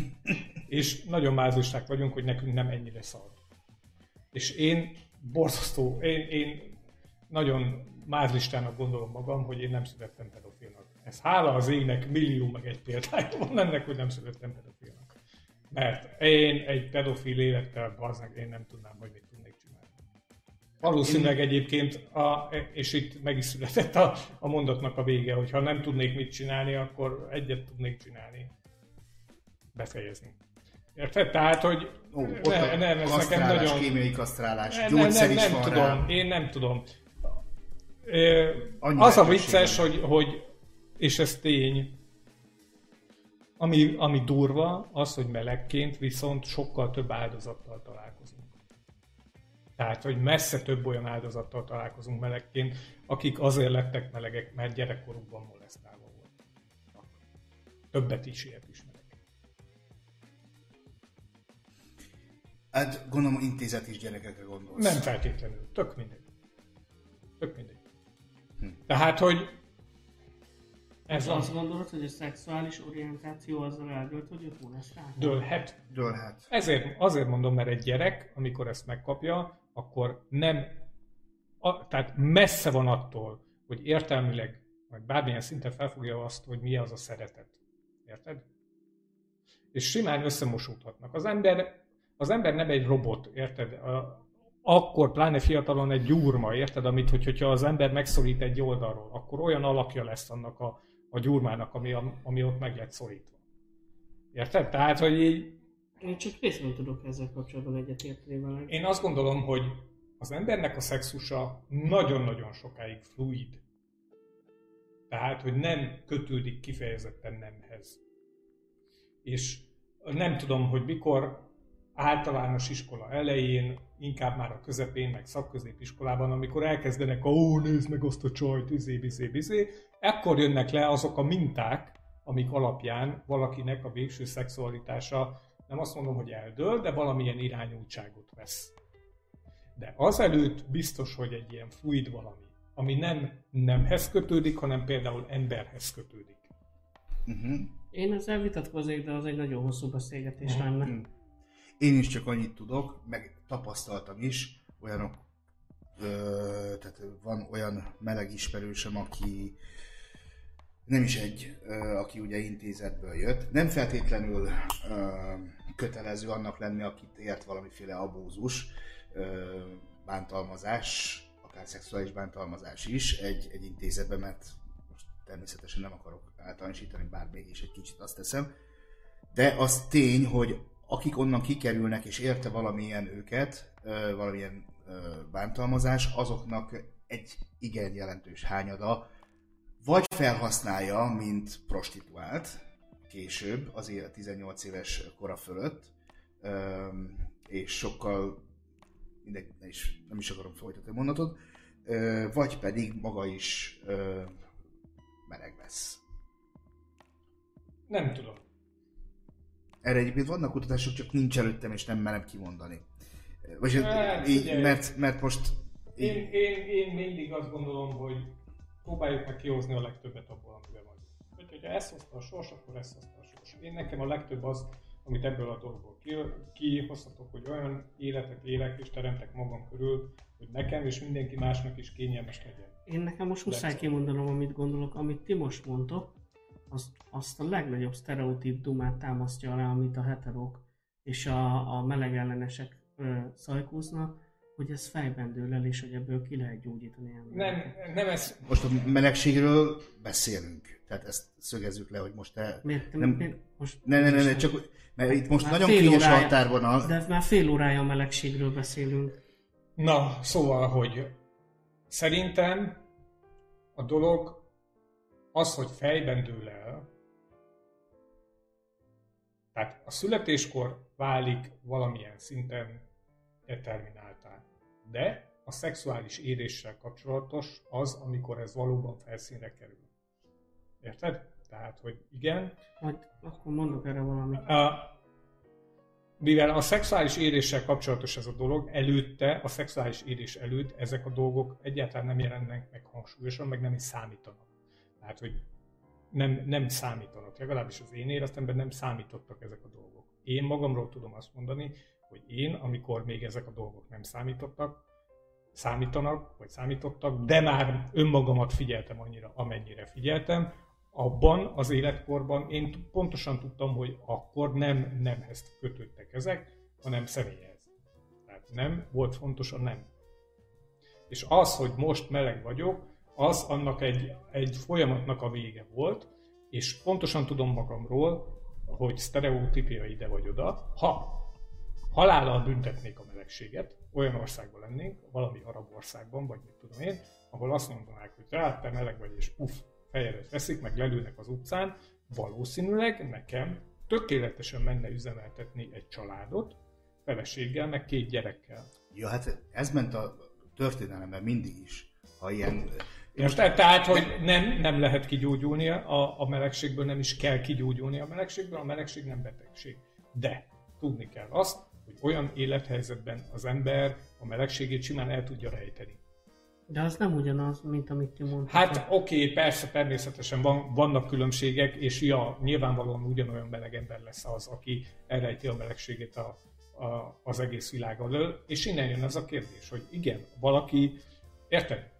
és nagyon mázlisták vagyunk, hogy nekünk nem ennyire szar. És én borzasztó, én, én nagyon mázlistának gondolom magam, hogy én nem születtem pedofilnak. Ez hála az égnek millió meg egy példája van ennek, hogy nem születtem pedofilnak. Mert én egy pedofil élettel, bazdmeg, én nem tudnám, hogy mit Valószínűleg egyébként, a, és itt meg is született a, a mondatnak a vége, hogy ha nem tudnék mit csinálni, akkor egyet tudnék csinálni. Befejezni. Érted? Tehát, hogy Ó, ne, nem, ez nekem nagyon... kémiai kasztrálás, ne, gyógyszer nem, nem, nem tudom, rá. én nem tudom. Annyi az a vicces, hogy, hogy, és ez tény, ami, ami durva, az, hogy melegként viszont sokkal több áldozattal találkozunk. Tehát, hogy messze több olyan áldozattal találkozunk melegként, akik azért lettek melegek, mert gyerekkorukban molesztálva voltak. Többet is ilyet ismerek. Hát gondolom intézet is gyerekekre gondolsz. Nem feltétlenül, tök mindegy. Tök mindegy. Hm. Tehát, hogy ez azt gondolod, hogy a szexuális orientáció azzal eldőlt, hogy őt molesztálták? Dőlhet. Dőlhet. Ezért, azért mondom, mert egy gyerek, amikor ezt megkapja, akkor nem, a, tehát messze van attól, hogy értelmileg, vagy bármilyen szinten felfogja azt, hogy mi az a szeretet. Érted? És simán összemosódhatnak. Az ember, az ember nem egy robot, érted? A, akkor pláne fiatalon egy gyurma, érted? Amit, hogy, hogyha az ember megszorít egy oldalról, akkor olyan alakja lesz annak a, a gyurmának, ami, ami ott meg lett szorítva. Érted? Tehát, hogy így én csak részben tudok ezzel kapcsolatban egyetérteni vele. Én azt gondolom, hogy az embernek a szexusa nagyon-nagyon sokáig fluid. Tehát, hogy nem kötődik kifejezetten nemhez. És nem tudom, hogy mikor, általános iskola elején, inkább már a közepén, meg szakközépiskolában, amikor elkezdenek, ó, nézd meg azt a csajt, izé, bizé, bizé, ekkor jönnek le azok a minták, amik alapján valakinek a végső szexualitása, nem azt mondom, hogy eldől, de valamilyen irányultságot vesz. De azelőtt biztos, hogy egy ilyen fluid valami, ami nem nemhez kötődik, hanem például emberhez kötődik. Uh-huh. Én ezzel vitatkoznék, de az egy nagyon hosszú beszélgetés uh-huh. lenne. Én is csak annyit tudok, meg tapasztaltam is, olyanok, ö, tehát van olyan meleg ismerősöm, aki nem is egy, ö, aki ugye intézetből jött. Nem feltétlenül ö, kötelező annak lenni, akit ért valamiféle abúzus, ö, bántalmazás, akár szexuális bántalmazás is egy, egy intézetben, mert most természetesen nem akarok általánosítani, bár mégis egy kicsit azt teszem. De az tény, hogy akik onnan kikerülnek és érte valamilyen őket, valamilyen bántalmazás, azoknak egy igen jelentős hányada vagy felhasználja, mint prostituált később, azért 18 éves kora fölött, és sokkal, mindegy, is, nem is akarom folytatni a mondatot, vagy pedig maga is meleg lesz. Nem tudom. Erre egyébként vannak kutatások, csak nincs előttem, és nem merem kimondani. Vagy hát, így, mert, mert most... Én, én, én mindig azt gondolom, hogy próbáljuk meg kihozni a legtöbbet abból, amiben vagyunk. Hogy, hogyha ezt hozta a sors, akkor ezt hozta a sors. Én nekem a legtöbb az, amit ebből a dolgból kihozhatok, hogy olyan életet élek és teremtek magam körül, hogy nekem és mindenki másnak is kényelmes legyen. Én nekem most muszáj kimondanom, amit gondolok, amit ti most mondtok, azt, azt a legnagyobb sztereotíp dumát támasztja alá, amit a heterok és a, a melegellenesek ö, szajkóznak, hogy ez fejben dől el, és hogy ebből ki lehet gyógyítani. Nem, nem ez... Most a melegségről beszélünk. Tehát ezt szögezzük le, hogy most te... Miért? Nem, miért? Most ne, ne, ne, ne, csak mert itt most már nagyon kényes határvonal. De már fél órája a melegségről beszélünk. Na, szóval, hogy szerintem a dolog az, hogy fejben dől el, tehát a születéskor válik valamilyen szinten determináltá. De a szexuális éréssel kapcsolatos az, amikor ez valóban felszínre kerül. Érted? Tehát, hogy igen. Majd akkor mondok erre valamit. A, mivel a szexuális éréssel kapcsolatos ez a dolog, előtte, a szexuális érés előtt ezek a dolgok egyáltalán nem jelennek meg hangsúlyosan, meg nem is számítanak. Tehát, hogy nem, nem számítanak. Legalábbis az én életemben nem számítottak ezek a dolgok. Én magamról tudom azt mondani, hogy én, amikor még ezek a dolgok nem számítottak, számítanak, vagy számítottak, de már önmagamat figyeltem annyira, amennyire figyeltem, abban az életkorban én pontosan tudtam, hogy akkor nem nemhez kötődtek ezek, hanem személyhez. Tehát nem, volt fontos a nem. És az, hogy most meleg vagyok, az annak egy, egy folyamatnak a vége volt, és pontosan tudom magamról, hogy sztereotípia ide vagy oda, ha halállal büntetnék a melegséget, olyan országban lennénk, valami arab országban, vagy mit tudom én, ahol azt mondanák, hogy rá, te meleg vagy, és puff, fejedet veszik, meg lelőnek az utcán, valószínűleg nekem tökéletesen menne üzemeltetni egy családot, feleséggel, meg két gyerekkel. Ja, hát ez ment a történelemben mindig is, ha ilyen... Érted? Tehát, hogy nem, nem lehet kigyógyulni a, a melegségből, nem is kell kigyógyulni a melegségből, a melegség nem betegség. De tudni kell azt, hogy olyan élethelyzetben az ember a melegségét simán el tudja rejteni. De az nem ugyanaz, mint amit ti mondtál. Hát oké, okay, persze, természetesen van, vannak különbségek, és ja, nyilvánvalóan ugyanolyan meleg ember lesz az, aki elrejti a melegségét a, a, az egész világ elől. És innen jön ez a kérdés, hogy igen, valaki, érted?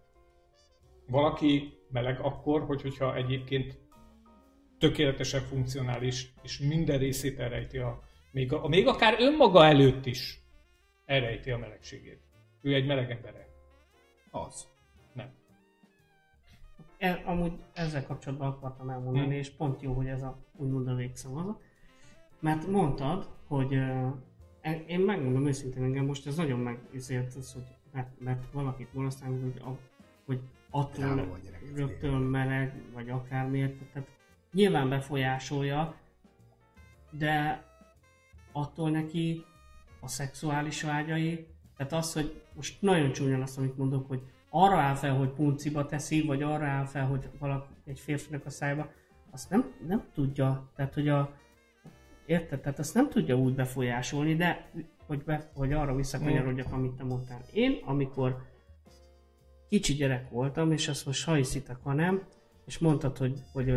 Valaki meleg akkor, hogy, hogyha egyébként tökéletesen funkcionális, és minden részét elrejti a, még, a, még akár önmaga előtt is elrejti a melegségét. Ő egy meleg ember. Az. Nem. E, amúgy ezzel kapcsolatban akartam elmondani, hmm. és pont jó, hogy ez a úgymond a végszavazat. Mert mondtad, hogy uh, én megmondom őszintén, engem most ez nagyon megizért, az, hogy mert, mert valakit molesztálni, hogy, a, hogy attól rögtön meleg, vagy akármiért, tehát nyilván befolyásolja, de attól neki a szexuális vágyai, tehát az, hogy most nagyon csúnya lesz, amit mondok, hogy arra áll fel, hogy punciba teszi, vagy arra áll fel, hogy valaki egy férfinak a szájba, azt nem, nem tudja, tehát hogy a, érted, tehát azt nem tudja úgy befolyásolni, de hogy, be, hogy arra visszakanyarodjak, amit te mondtál. Én, amikor kicsi gyerek voltam, és azt most ha hiszitek, ha nem, és mondtad, hogy, hogy,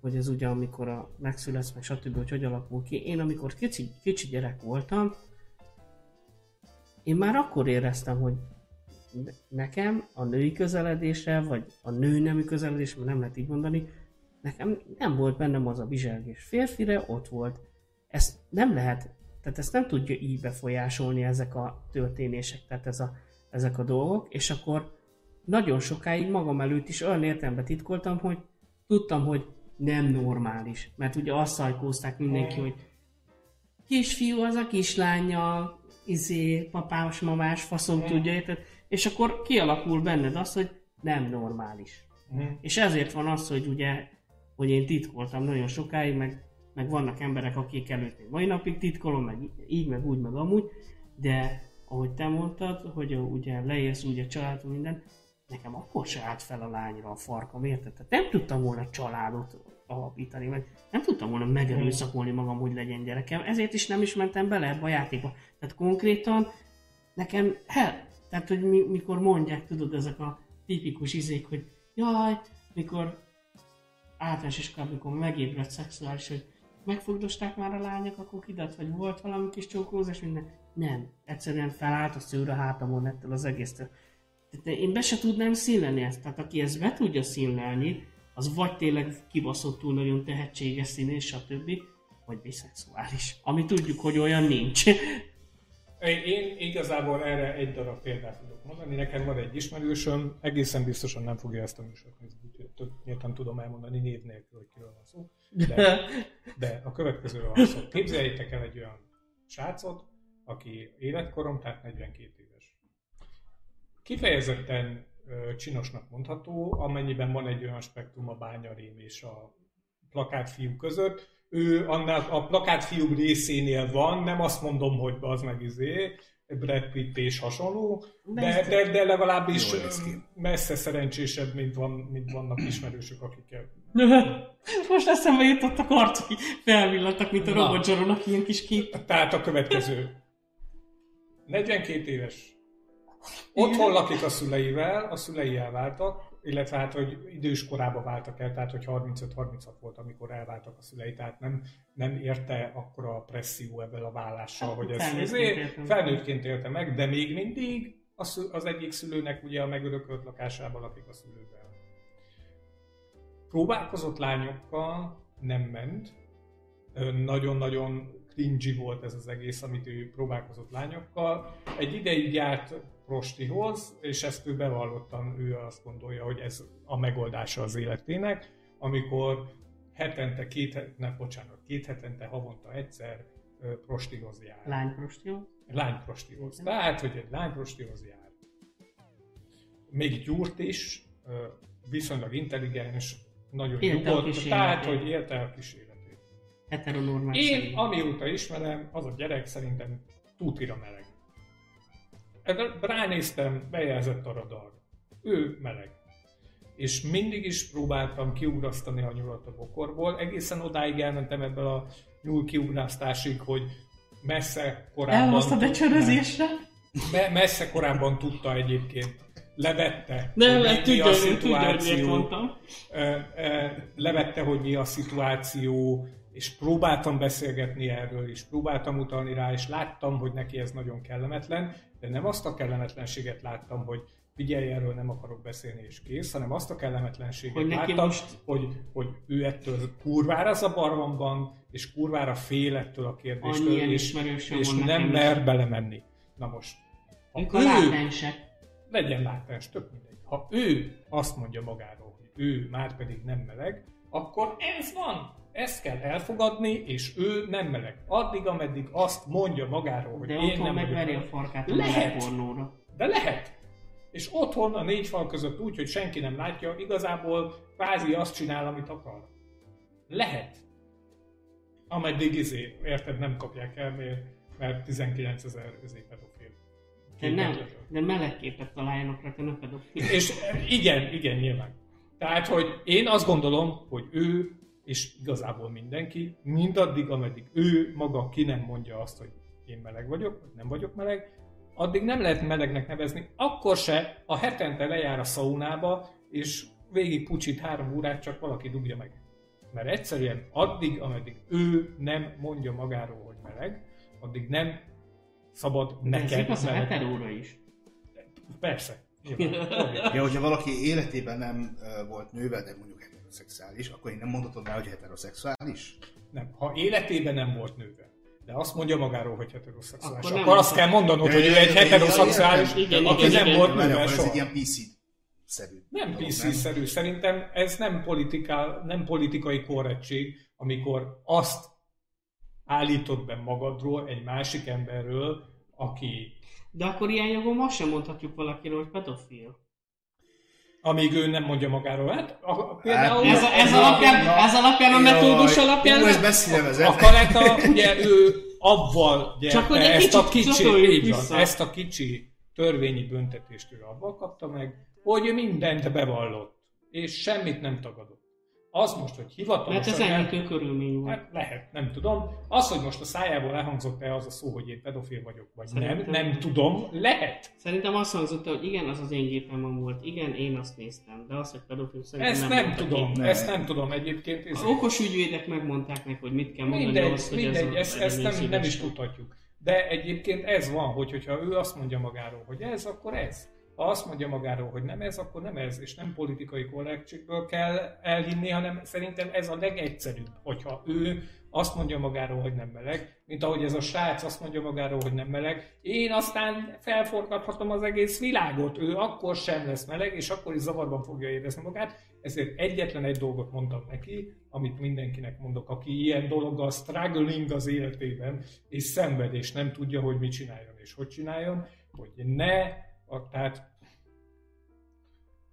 hogy ez ugye amikor a megszületsz, meg stb., hogy hogy alakul ki. Én amikor kicsi, kicsi gyerek voltam, én már akkor éreztem, hogy nekem a női közeledésre, vagy a nő nemű közeledésre, mert nem lehet így mondani, nekem nem volt bennem az a bizselgés. Férfire ott volt. Ezt nem lehet, tehát ezt nem tudja így befolyásolni ezek a történések, tehát ez a, ezek a dolgok, és akkor nagyon sokáig magam előtt is olyan értelemben titkoltam, hogy tudtam, hogy nem normális. Mert ugye azt szajkózták mindenki, hogy kisfiú az a kislánya, izé, papás, mamás, faszom tudja, érted? És akkor kialakul benned az, hogy nem normális. Uh-huh. És ezért van az, hogy ugye, hogy én titkoltam nagyon sokáig, meg, meg vannak emberek, akik előtt még mai napig titkolom, meg így, meg úgy, meg amúgy, de ahogy te mondtad, hogy ugye leérsz úgy a család, minden, nekem akkor se állt fel a lányra a farkam, érted? Tehát nem tudtam volna családot alapítani, meg nem tudtam volna megerőszakolni magam, hogy legyen gyerekem, ezért is nem is mentem bele ebbe a játékba. Tehát konkrétan nekem, hell, tehát hogy mi, mikor mondják, tudod, ezek a tipikus izék, hogy jaj, mikor általános iskolában, mikor megébredt szexuális, hogy megfogdosták már a lányok, akkor kidat, vagy volt valami kis csókózás, minden. Nem. Egyszerűen felállt a szőr a hátamon ettől az egésztől. Tehát én be se tudnám színleni ezt. Tehát aki ezt be tudja színlelni, az vagy tényleg kibaszottul nagyon tehetséges színész, stb., vagy biszexuális. Ami tudjuk, hogy olyan nincs. Én igazából erre egy darab példát tudok mondani. Nekem van egy ismerősöm, egészen biztosan nem fogja ezt a műsort nézni, úgyhogy tök nyíltan tudom elmondani név nélkül, hogy kiről van szó. De, de a következőről van szó. Képzeljétek el egy olyan srácot, aki életkorom, tehát 42 éves. Kifejezetten ö, csinosnak mondható, amennyiben van egy olyan spektrum a bányarém és a plakátfiú között, ő annál a plakátfiú részénél van, nem azt mondom, hogy az meg izé, Brad Pitt és hasonló, de, de, de legalábbis messze szerencsésebb, mint, van, mint vannak ismerősök, akikkel. Most eszembe jutott a kart, hogy felvillantak, mint a Robot Zsaronak ilyen kis kép. Tehát a következő. 42 éves. Otthon lakik a szüleivel, a szülei elváltak, illetve hát, hogy idős korában váltak el, tehát hogy 35-36 volt, amikor elváltak a szülei, tehát nem, nem érte akkor a presszió ebben a vállással, hát, hogy ez felnőttként, felnőttként élte meg, de még mindig az, az egyik szülőnek ugye a megörökölt lakásában lakik a szülővel. Próbálkozott lányokkal, nem ment, nagyon-nagyon cringy volt ez az egész, amit ő próbálkozott lányokkal. Egy ideig járt prostihoz, és ezt ő bevallottan, ő azt gondolja, hogy ez a megoldása az életének, amikor hetente, két, ne, bocsánat, két hetente, havonta egyszer prostihoz jár. Lányprostihoz? Lányprostihoz. Tehát, hogy egy lányprostihoz jár. Még gyúrt is, viszonylag intelligens, nagyon élte nyugodt, tehát, hogy élte a kis életét. Heteronormális. Én, amióta ismerem, az a gyerek szerintem tutira meleg. Ránéztem, bejelzett a radar. Ő meleg. És mindig is próbáltam kiugrasztani a nyulat a bokorból. Egészen odáig elmentem ebből a nyúl kiugrasztásig, hogy messze korábban... Elhoztad egy csörözésre? Me- messze korábban tudta egyébként. Levette, Nem, hogy mi, mi a szituáció. levette, hogy mi a szituáció, és próbáltam beszélgetni erről, és próbáltam utalni rá, és láttam, hogy neki ez nagyon kellemetlen, de nem azt a kellemetlenséget láttam, hogy figyelj, erről nem akarok beszélni és kész, hanem azt a kellemetlenséget hogy láttam, most... hogy, hogy ő ettől kurvára zavarban van, és kurvára fél ettől a kérdéstől, és, és nem mer belemenni. Na most, ha ők ő, látensek. legyen látens, tök mindegy. Ha ő azt mondja magáról, hogy ő már pedig nem meleg, akkor ez van. Ezt kell elfogadni, és ő nem meleg. Addig, ameddig azt mondja magáról, hogy de én nem megveri a farkát a lehet, pornóra. De lehet. És otthon a négy fal között úgy, hogy senki nem látja, igazából kvázi azt csinál, amit akar. Lehet. Ameddig izé, érted, nem kapják el, mert, mert 19 ezer izé pedofil. De nem, de meleg képet találjanak rá, ne pedofil. És igen, igen, nyilván. Tehát, hogy én azt gondolom, hogy ő, és igazából mindenki, mindaddig, ameddig ő maga ki nem mondja azt, hogy én meleg vagyok, vagy nem vagyok meleg, addig nem lehet melegnek nevezni, akkor se a hetente lejár a szaunába, és végig pucsít három órát, csak valaki dugja meg. Mert egyszerűen addig, ameddig ő nem mondja magáról, hogy meleg, addig nem szabad De ez neked a meleg. heteróra is. Persze. nyilván. Ja, hogyha valaki életében nem volt nővel, de mondjuk heteroszexuális, akkor én nem mondhatod rá, hogy heteroszexuális? Nem, ha életében nem volt nővel, de azt mondja magáról, hogy heteroszexuális, Akkor akkor, nem azt kell mondanod, hogy ő egy heteroszexuális, aki nem volt nővel akkor ez egy soha. ilyen PC-szerű. Nem dolog, PC-szerű, szerintem ez nem, nem politikai korrektség, amikor azt állítod be magadról egy másik emberről, aki De akkor ilyen jogon azt sem mondhatjuk valakiről, hogy pedofil. Amíg ő nem mondja magáról. Hát a, például Ez, ez, alapján, ez alapján a metódus alapján... Ú, ez messzire vezet. a Kaleta, ugye ő avval gyerte Csak hogy egy ezt a kicsit kicsi, csatoljuk így van, ezt a kicsi törvényi büntetést ő avval kapta meg, hogy mindent bevallott, és semmit nem tagadott. Az most, hogy Mert hivatalosan... ez enyhítő körülmény volt. Hát lehet, nem tudom. Az, hogy most a szájából elhangzott-e az a szó, hogy én pedofil vagyok, vagy nem, Szerintem- nem tudom. Lehet. Szerintem azt hangzott, el, hogy igen, az az én gépemben volt. Igen, én azt néztem. De azt, hogy pedofil szerintem Ezt nem, mondta tudom, ki. Ne. ezt nem tudom egyébként. Ez Az okos ügyvédek megmondták neki, hogy mit kell mondani mindegy, ahhoz, hogy mindegy, ez a ezt, ezt nem, nem is tudhatjuk. De egyébként ez van, hogy hogyha ő azt mondja magáról, hogy ez, akkor ez. Ha azt mondja magáról, hogy nem ez, akkor nem ez, és nem politikai korrektségből kell elhinni, hanem szerintem ez a legegyszerűbb, hogyha ő azt mondja magáról, hogy nem meleg, mint ahogy ez a srác azt mondja magáról, hogy nem meleg, én aztán felforgathatom az egész világot, ő akkor sem lesz meleg, és akkor is zavarban fogja érezni magát, ezért egyetlen egy dolgot mondtam neki, amit mindenkinek mondok, aki ilyen dologgal struggling az életében, és szenved, és nem tudja, hogy mit csináljon, és hogy csináljon, hogy ne, a, tehát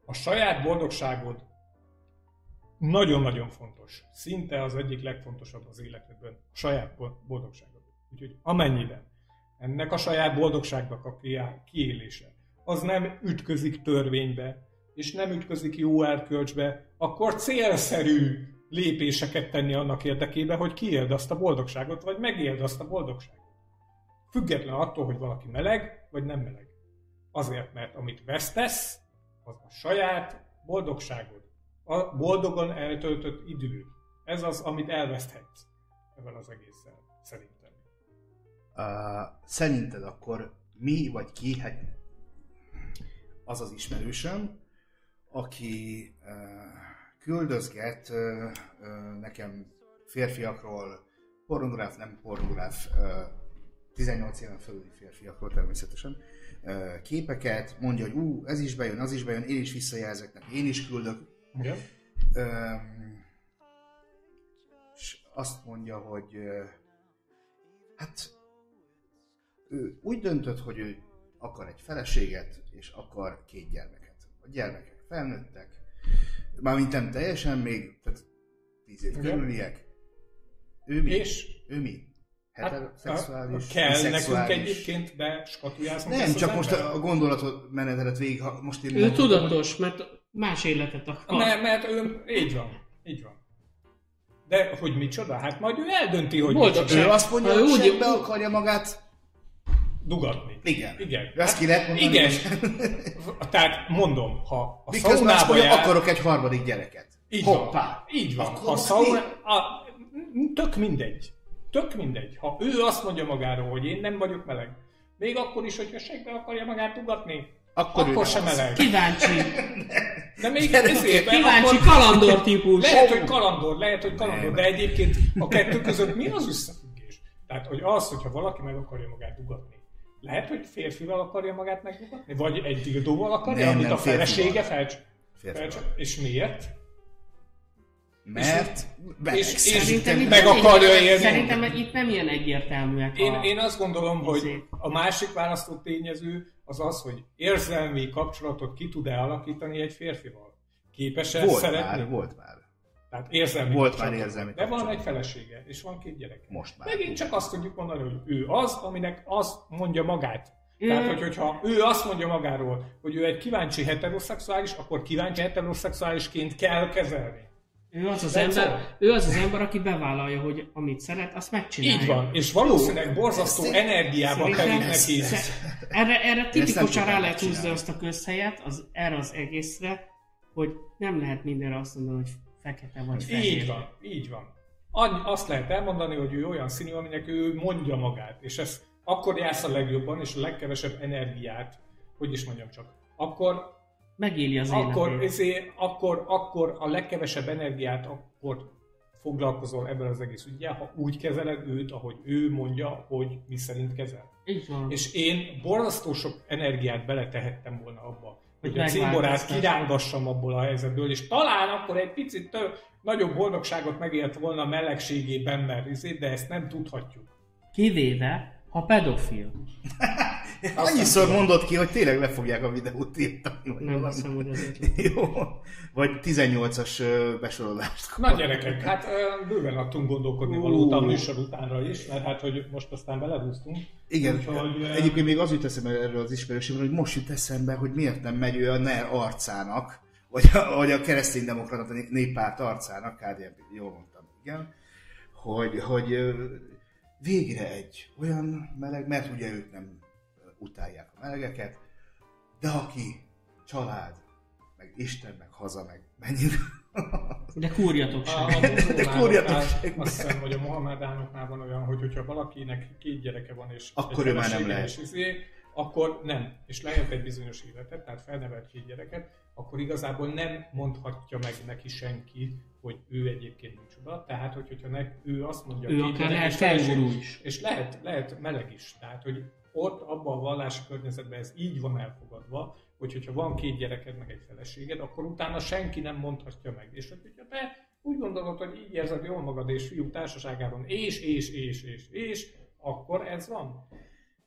a saját boldogságod nagyon-nagyon fontos. Szinte az egyik legfontosabb az életedben. A saját bo- boldogságod. Úgyhogy amennyiben ennek a saját boldogságnak a kiélése, az nem ütközik törvénybe, és nem ütközik jó erkölcsbe, akkor célszerű lépéseket tenni annak érdekében, hogy kiéld azt a boldogságot, vagy megéld azt a boldogságot. Független attól, hogy valaki meleg, vagy nem meleg. Azért, mert amit vesztesz, az a saját boldogságod. A boldogan eltöltött idő. Ez az, amit elveszthetsz ebben az egésszel, szerintem. Uh, szerinted akkor mi vagy ki, hát az az ismerősöm, aki uh, küldözget uh, uh, nekem férfiakról, pornográf, nem pornográf, uh, 18 éven fölüli férfiakról természetesen, képeket, mondja, hogy ú, ez is bejön, az is bejön, én is visszajelzek neki, én is küldök, Igen? És azt mondja, hogy hát ő úgy döntött, hogy ő akar egy feleséget, és akar két gyermeket. A gyermekek felnőttek, mármint nem teljesen még, tehát tíz év körüliek. Ő mi? És? Ő mi? Hát, Heteroszexuális? a- kell nekünk biszexuális? egyébként beskatujázni Nem, ezt az csak most embert? a gondolatot menetelet végig, ha most én Ő tudatos, mert más életet akar. Ne, mert ő, így van, így van. De hogy micsoda? Hát majd ő eldönti, hogy Boldogság. micsoda. Ő azt mondja, hogy úgy- segbe akarja magát Dugatni. Igen. Igen. Ezt ki lehet mondani. Igen. Tehát mondom, ha a Miközben azt szaunába mondja, jár... akarok egy harmadik gyereket. Így Hoppá. van. Így van. Akkor Ha mi? A... Tök mindegy. Tök mindegy. Ha ő azt mondja magáról, hogy én nem vagyok meleg, még akkor is, hogyha segbe akarja magát ugatni, Akkor akkor sem meleg. Kíváncsi, De még ezért, kíváncsi akkor... kalandor típus. Lehet, hogy kalandor, lehet, hogy kalandor, Nem. de egyébként a kettő között mi az összefüggés? Tehát, hogy az, hogyha valaki meg akarja magát dugatni, lehet, hogy férfival akarja magát megdugatni? Vagy egy dildóval akarja, Nem, amit nem, a felesége felcs... Felcs... És miért? Mert és- és- Szerintem itt meg nem akarja ilyen- élni. Szerintem itt nem ilyen egyértelműek Én, a... én azt gondolom, hogy Izé. a másik választott tényező az az, hogy érzelmi kapcsolatot ki tud-e alakítani egy férfival. Képes-e volt szeretni? már, volt már. Tehát érzelmi Volt már érzelmi De van egy felesége, és van két gyereke. Most már. Megint csak azt tudjuk mondani, hogy ő az, aminek azt mondja magát. Tehát, hogy, hogyha ő azt mondja magáról, hogy ő egy kíváncsi heteroszexuális, akkor kíváncsi heteroszexuálisként kell kezelni. Ő az az, ember, ő az az ember, aki bevállalja, hogy amit szeret, azt megcsinálja. Így van, és valószínűleg borzasztó Ezt- energiába Szerintem telik neki. erre, erre tipikusan rá lehet húzni azt a közhelyet, az, erre az egészre, hogy nem lehet mindenre azt mondani, hogy fekete vagy fehér. Így van, így van. Annyi, azt lehet elmondani, hogy ő olyan színű, aminek ő mondja magát, és ez akkor jársz a legjobban, és a legkevesebb energiát, hogy is mondjam csak, akkor Megéli az akkor, életét. ezért, akkor, akkor a legkevesebb energiát akkor foglalkozol ebben az egész ügyel, ha úgy kezeled őt, ahogy ő mondja, hogy mi szerint kezel. Így van. És én borzasztó sok energiát beletehettem volna abba, hogy a cimborát kirángassam abból a helyzetből, és talán akkor egy picit több, nagyobb boldogságot megélt volna a melegségében, mert izé, de ezt nem tudhatjuk. Kivéve, ha pedofil. Annyiszor mondod ki, hogy tényleg le fogják a videót írtani. vagy Nem hiszem, hogy ez Jó. Vagy 18-as ö, besorolást. Na gyerekek, hát bőven adtunk gondolkodni valót a műsor utánra is, mert hát, hogy most aztán belehúztunk. Igen, Úgyhogy, egyébként még az jut eszembe erről az ismerőségről, hogy most jut eszembe, hogy miért nem megy ő a NER arcának, vagy a, vagy a kereszténydemokrata néppárt arcának, KDNP, jól mondtam, igen, hogy, hogy végre egy olyan meleg, mert ugye ők nem utálják a melegeket, de aki család, meg Isten, meg haza, meg mennyit. De kúrjatok sem. a De kúrjatok meg. azt hiszem, hogy a mohamedánoknál van olyan, hogy hogyha valakinek két gyereke van, és Akkor ő már nem lehet. És izé, akkor nem. És lehet egy bizonyos életet, tehát felnevelt két gyereket, akkor igazából nem mondhatja meg neki senki, hogy ő egyébként micsoda. Tehát, hogy, hogyha ne, ő azt mondja, Ő akár lehet felúrú is. És lehet, lehet meleg is. Tehát, hogy ott, abban a vallási környezetben ez így van elfogadva, hogy hogyha van két gyereked, meg egy feleséged, akkor utána senki nem mondhatja meg. És hogy hogyha te úgy gondolod, hogy így érzed jól magad és fiúk társaságában, és, és, és, és, és, akkor ez van.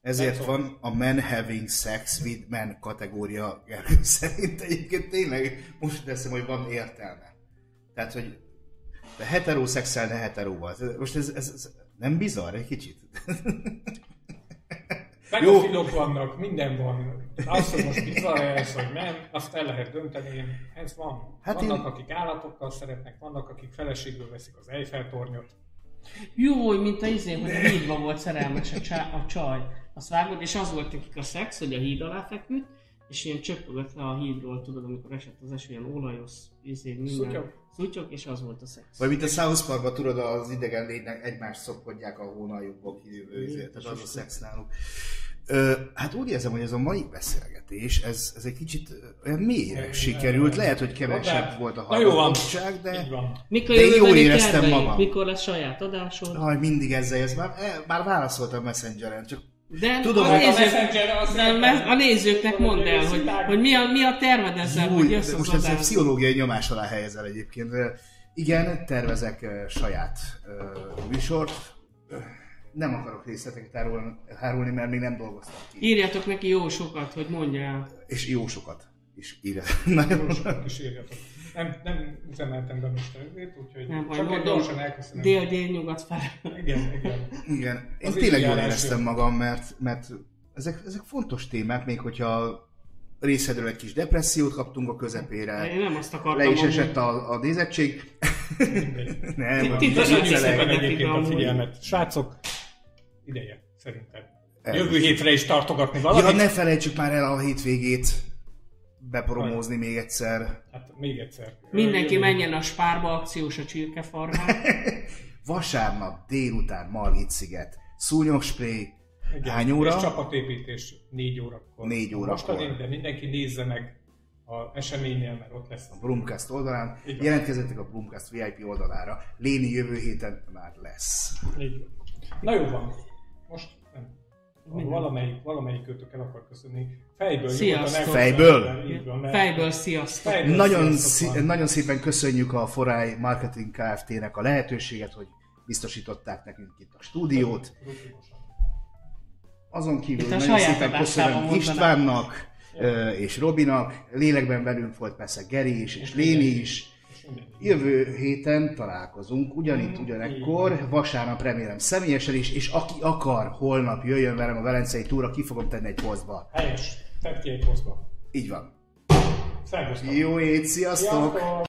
Ezért van a men having sex with men kategória Gergő szerint egyébként tényleg most teszem, hogy van értelme. Tehát, hogy de heteroszexuál, de heteróval. Most ez, ez, ez nem bizarr egy kicsit? Pedofilok vannak, minden van. Az, hogy most bizarr ez, hogy nem, azt el lehet dönteni. Ez van. Hát vannak, én- akik állatokkal szeretnek, vannak, akik feleségül veszik az Eiffel tornyot. Jó, mint a izé, hogy a hídban volt szerelmes a, csá, a csaj. Azt vágod, és az volt nekik a szex, hogy a híd alá feküdt, és ilyen csöppögött le a hídról, tudod, amikor esett az eső, ilyen olajos, izé, minden. Szutyok. Szutyok, és az volt a szex. Vagy mint a South Parkban, tudod, az idegen lénynek egymást szopkodják a hónaljukból kijövő izé, tehát az a szex náluk. Ö, hát úgy érzem, hogy ez a mai beszélgetés, ez, ez egy kicsit olyan mélyre sikerült. Lehet, hogy kevesebb De- volt a hallgatottság, de... Így van. Mik a De én jól éreztem terveid? magam. Mikor lesz saját adásod? Aj, mindig ezzel jössz. Már, eh, már válaszoltam Messengeren, csak De Tudom, a, hogy a nézők, Messenger az de értem. me- a nézőknek mondd el, hogy, hogy mi, a, mi a terved ezzel, Új, hogy most ez egy adásba. pszichológiai nyomás alá helyezel egyébként. Igen, tervezek saját ö, műsort. Nem akarok részleteket árulni, mert még nem dolgoztam ki. Írjatok neki jó sokat, hogy mondja el. És jó sokat is írja. Nagyon Jó sokat kísérjetek. Nem, nem üzemeltem be most ezért, úgyhogy Nem, csak egy gyorsan elköszönöm. dél-dél-nyugat fel. Igen, igen. Igen, én Az tényleg jól éreztem magam, mert, mert ezek, ezek fontos témák, még hogyha részedről egy kis depressziót kaptunk a közepére, Én nem azt akartam le is mondani. esett a, a nézettség. Nem, Ti- egyébként a figyelmet. Srácok, ideje szerintem. Jövő hétre is tartogatni Ja, valamit. ne felejtsük már el a hétvégét bepromózni még egyszer. Hát még egyszer. Mindenki Jövő- menjen a spárba akciós a csirkefarmát. Vasárnap délután Margit sziget. Szúnyogspray. Igen, Hány óra? És csapatépítés 4 órakor. Négy órakor. Mostani, de mindenki nézze meg a eseménynél, mert ott lesz. a Brumcast oldalán. Igen. Jelentkezzetek a Brumcast VIP oldalára. Léni jövő héten már lesz. Van. Na jó van. Valamelyik, valamelyik őtök el akar köszönni. Fejből Sziasztok. nyugodtan Fejből? Van, mert- Fejből sziasztok! Fejből Nagyon, sziasztok szí- nagyon szépen köszönjük a Foráj Marketing Kft-nek a lehetőséget, hogy biztosították nekünk itt a stúdiót. Azon kívül Itt nagyon szépen köszönöm. Istvánnak és Robinak. Lélekben velünk volt persze Geri is, és Léni is. Jövő héten találkozunk, ugyanitt, ugyanekkor, vasárnap remélem személyesen is, és aki akar, holnap jöjjön velem a Velencei túra, ki fogom tenni egy posztba. Helyes. Tedd ki egy posztba. Így van. Szervusztok. Jó ét, sziasztok! Sziasztok!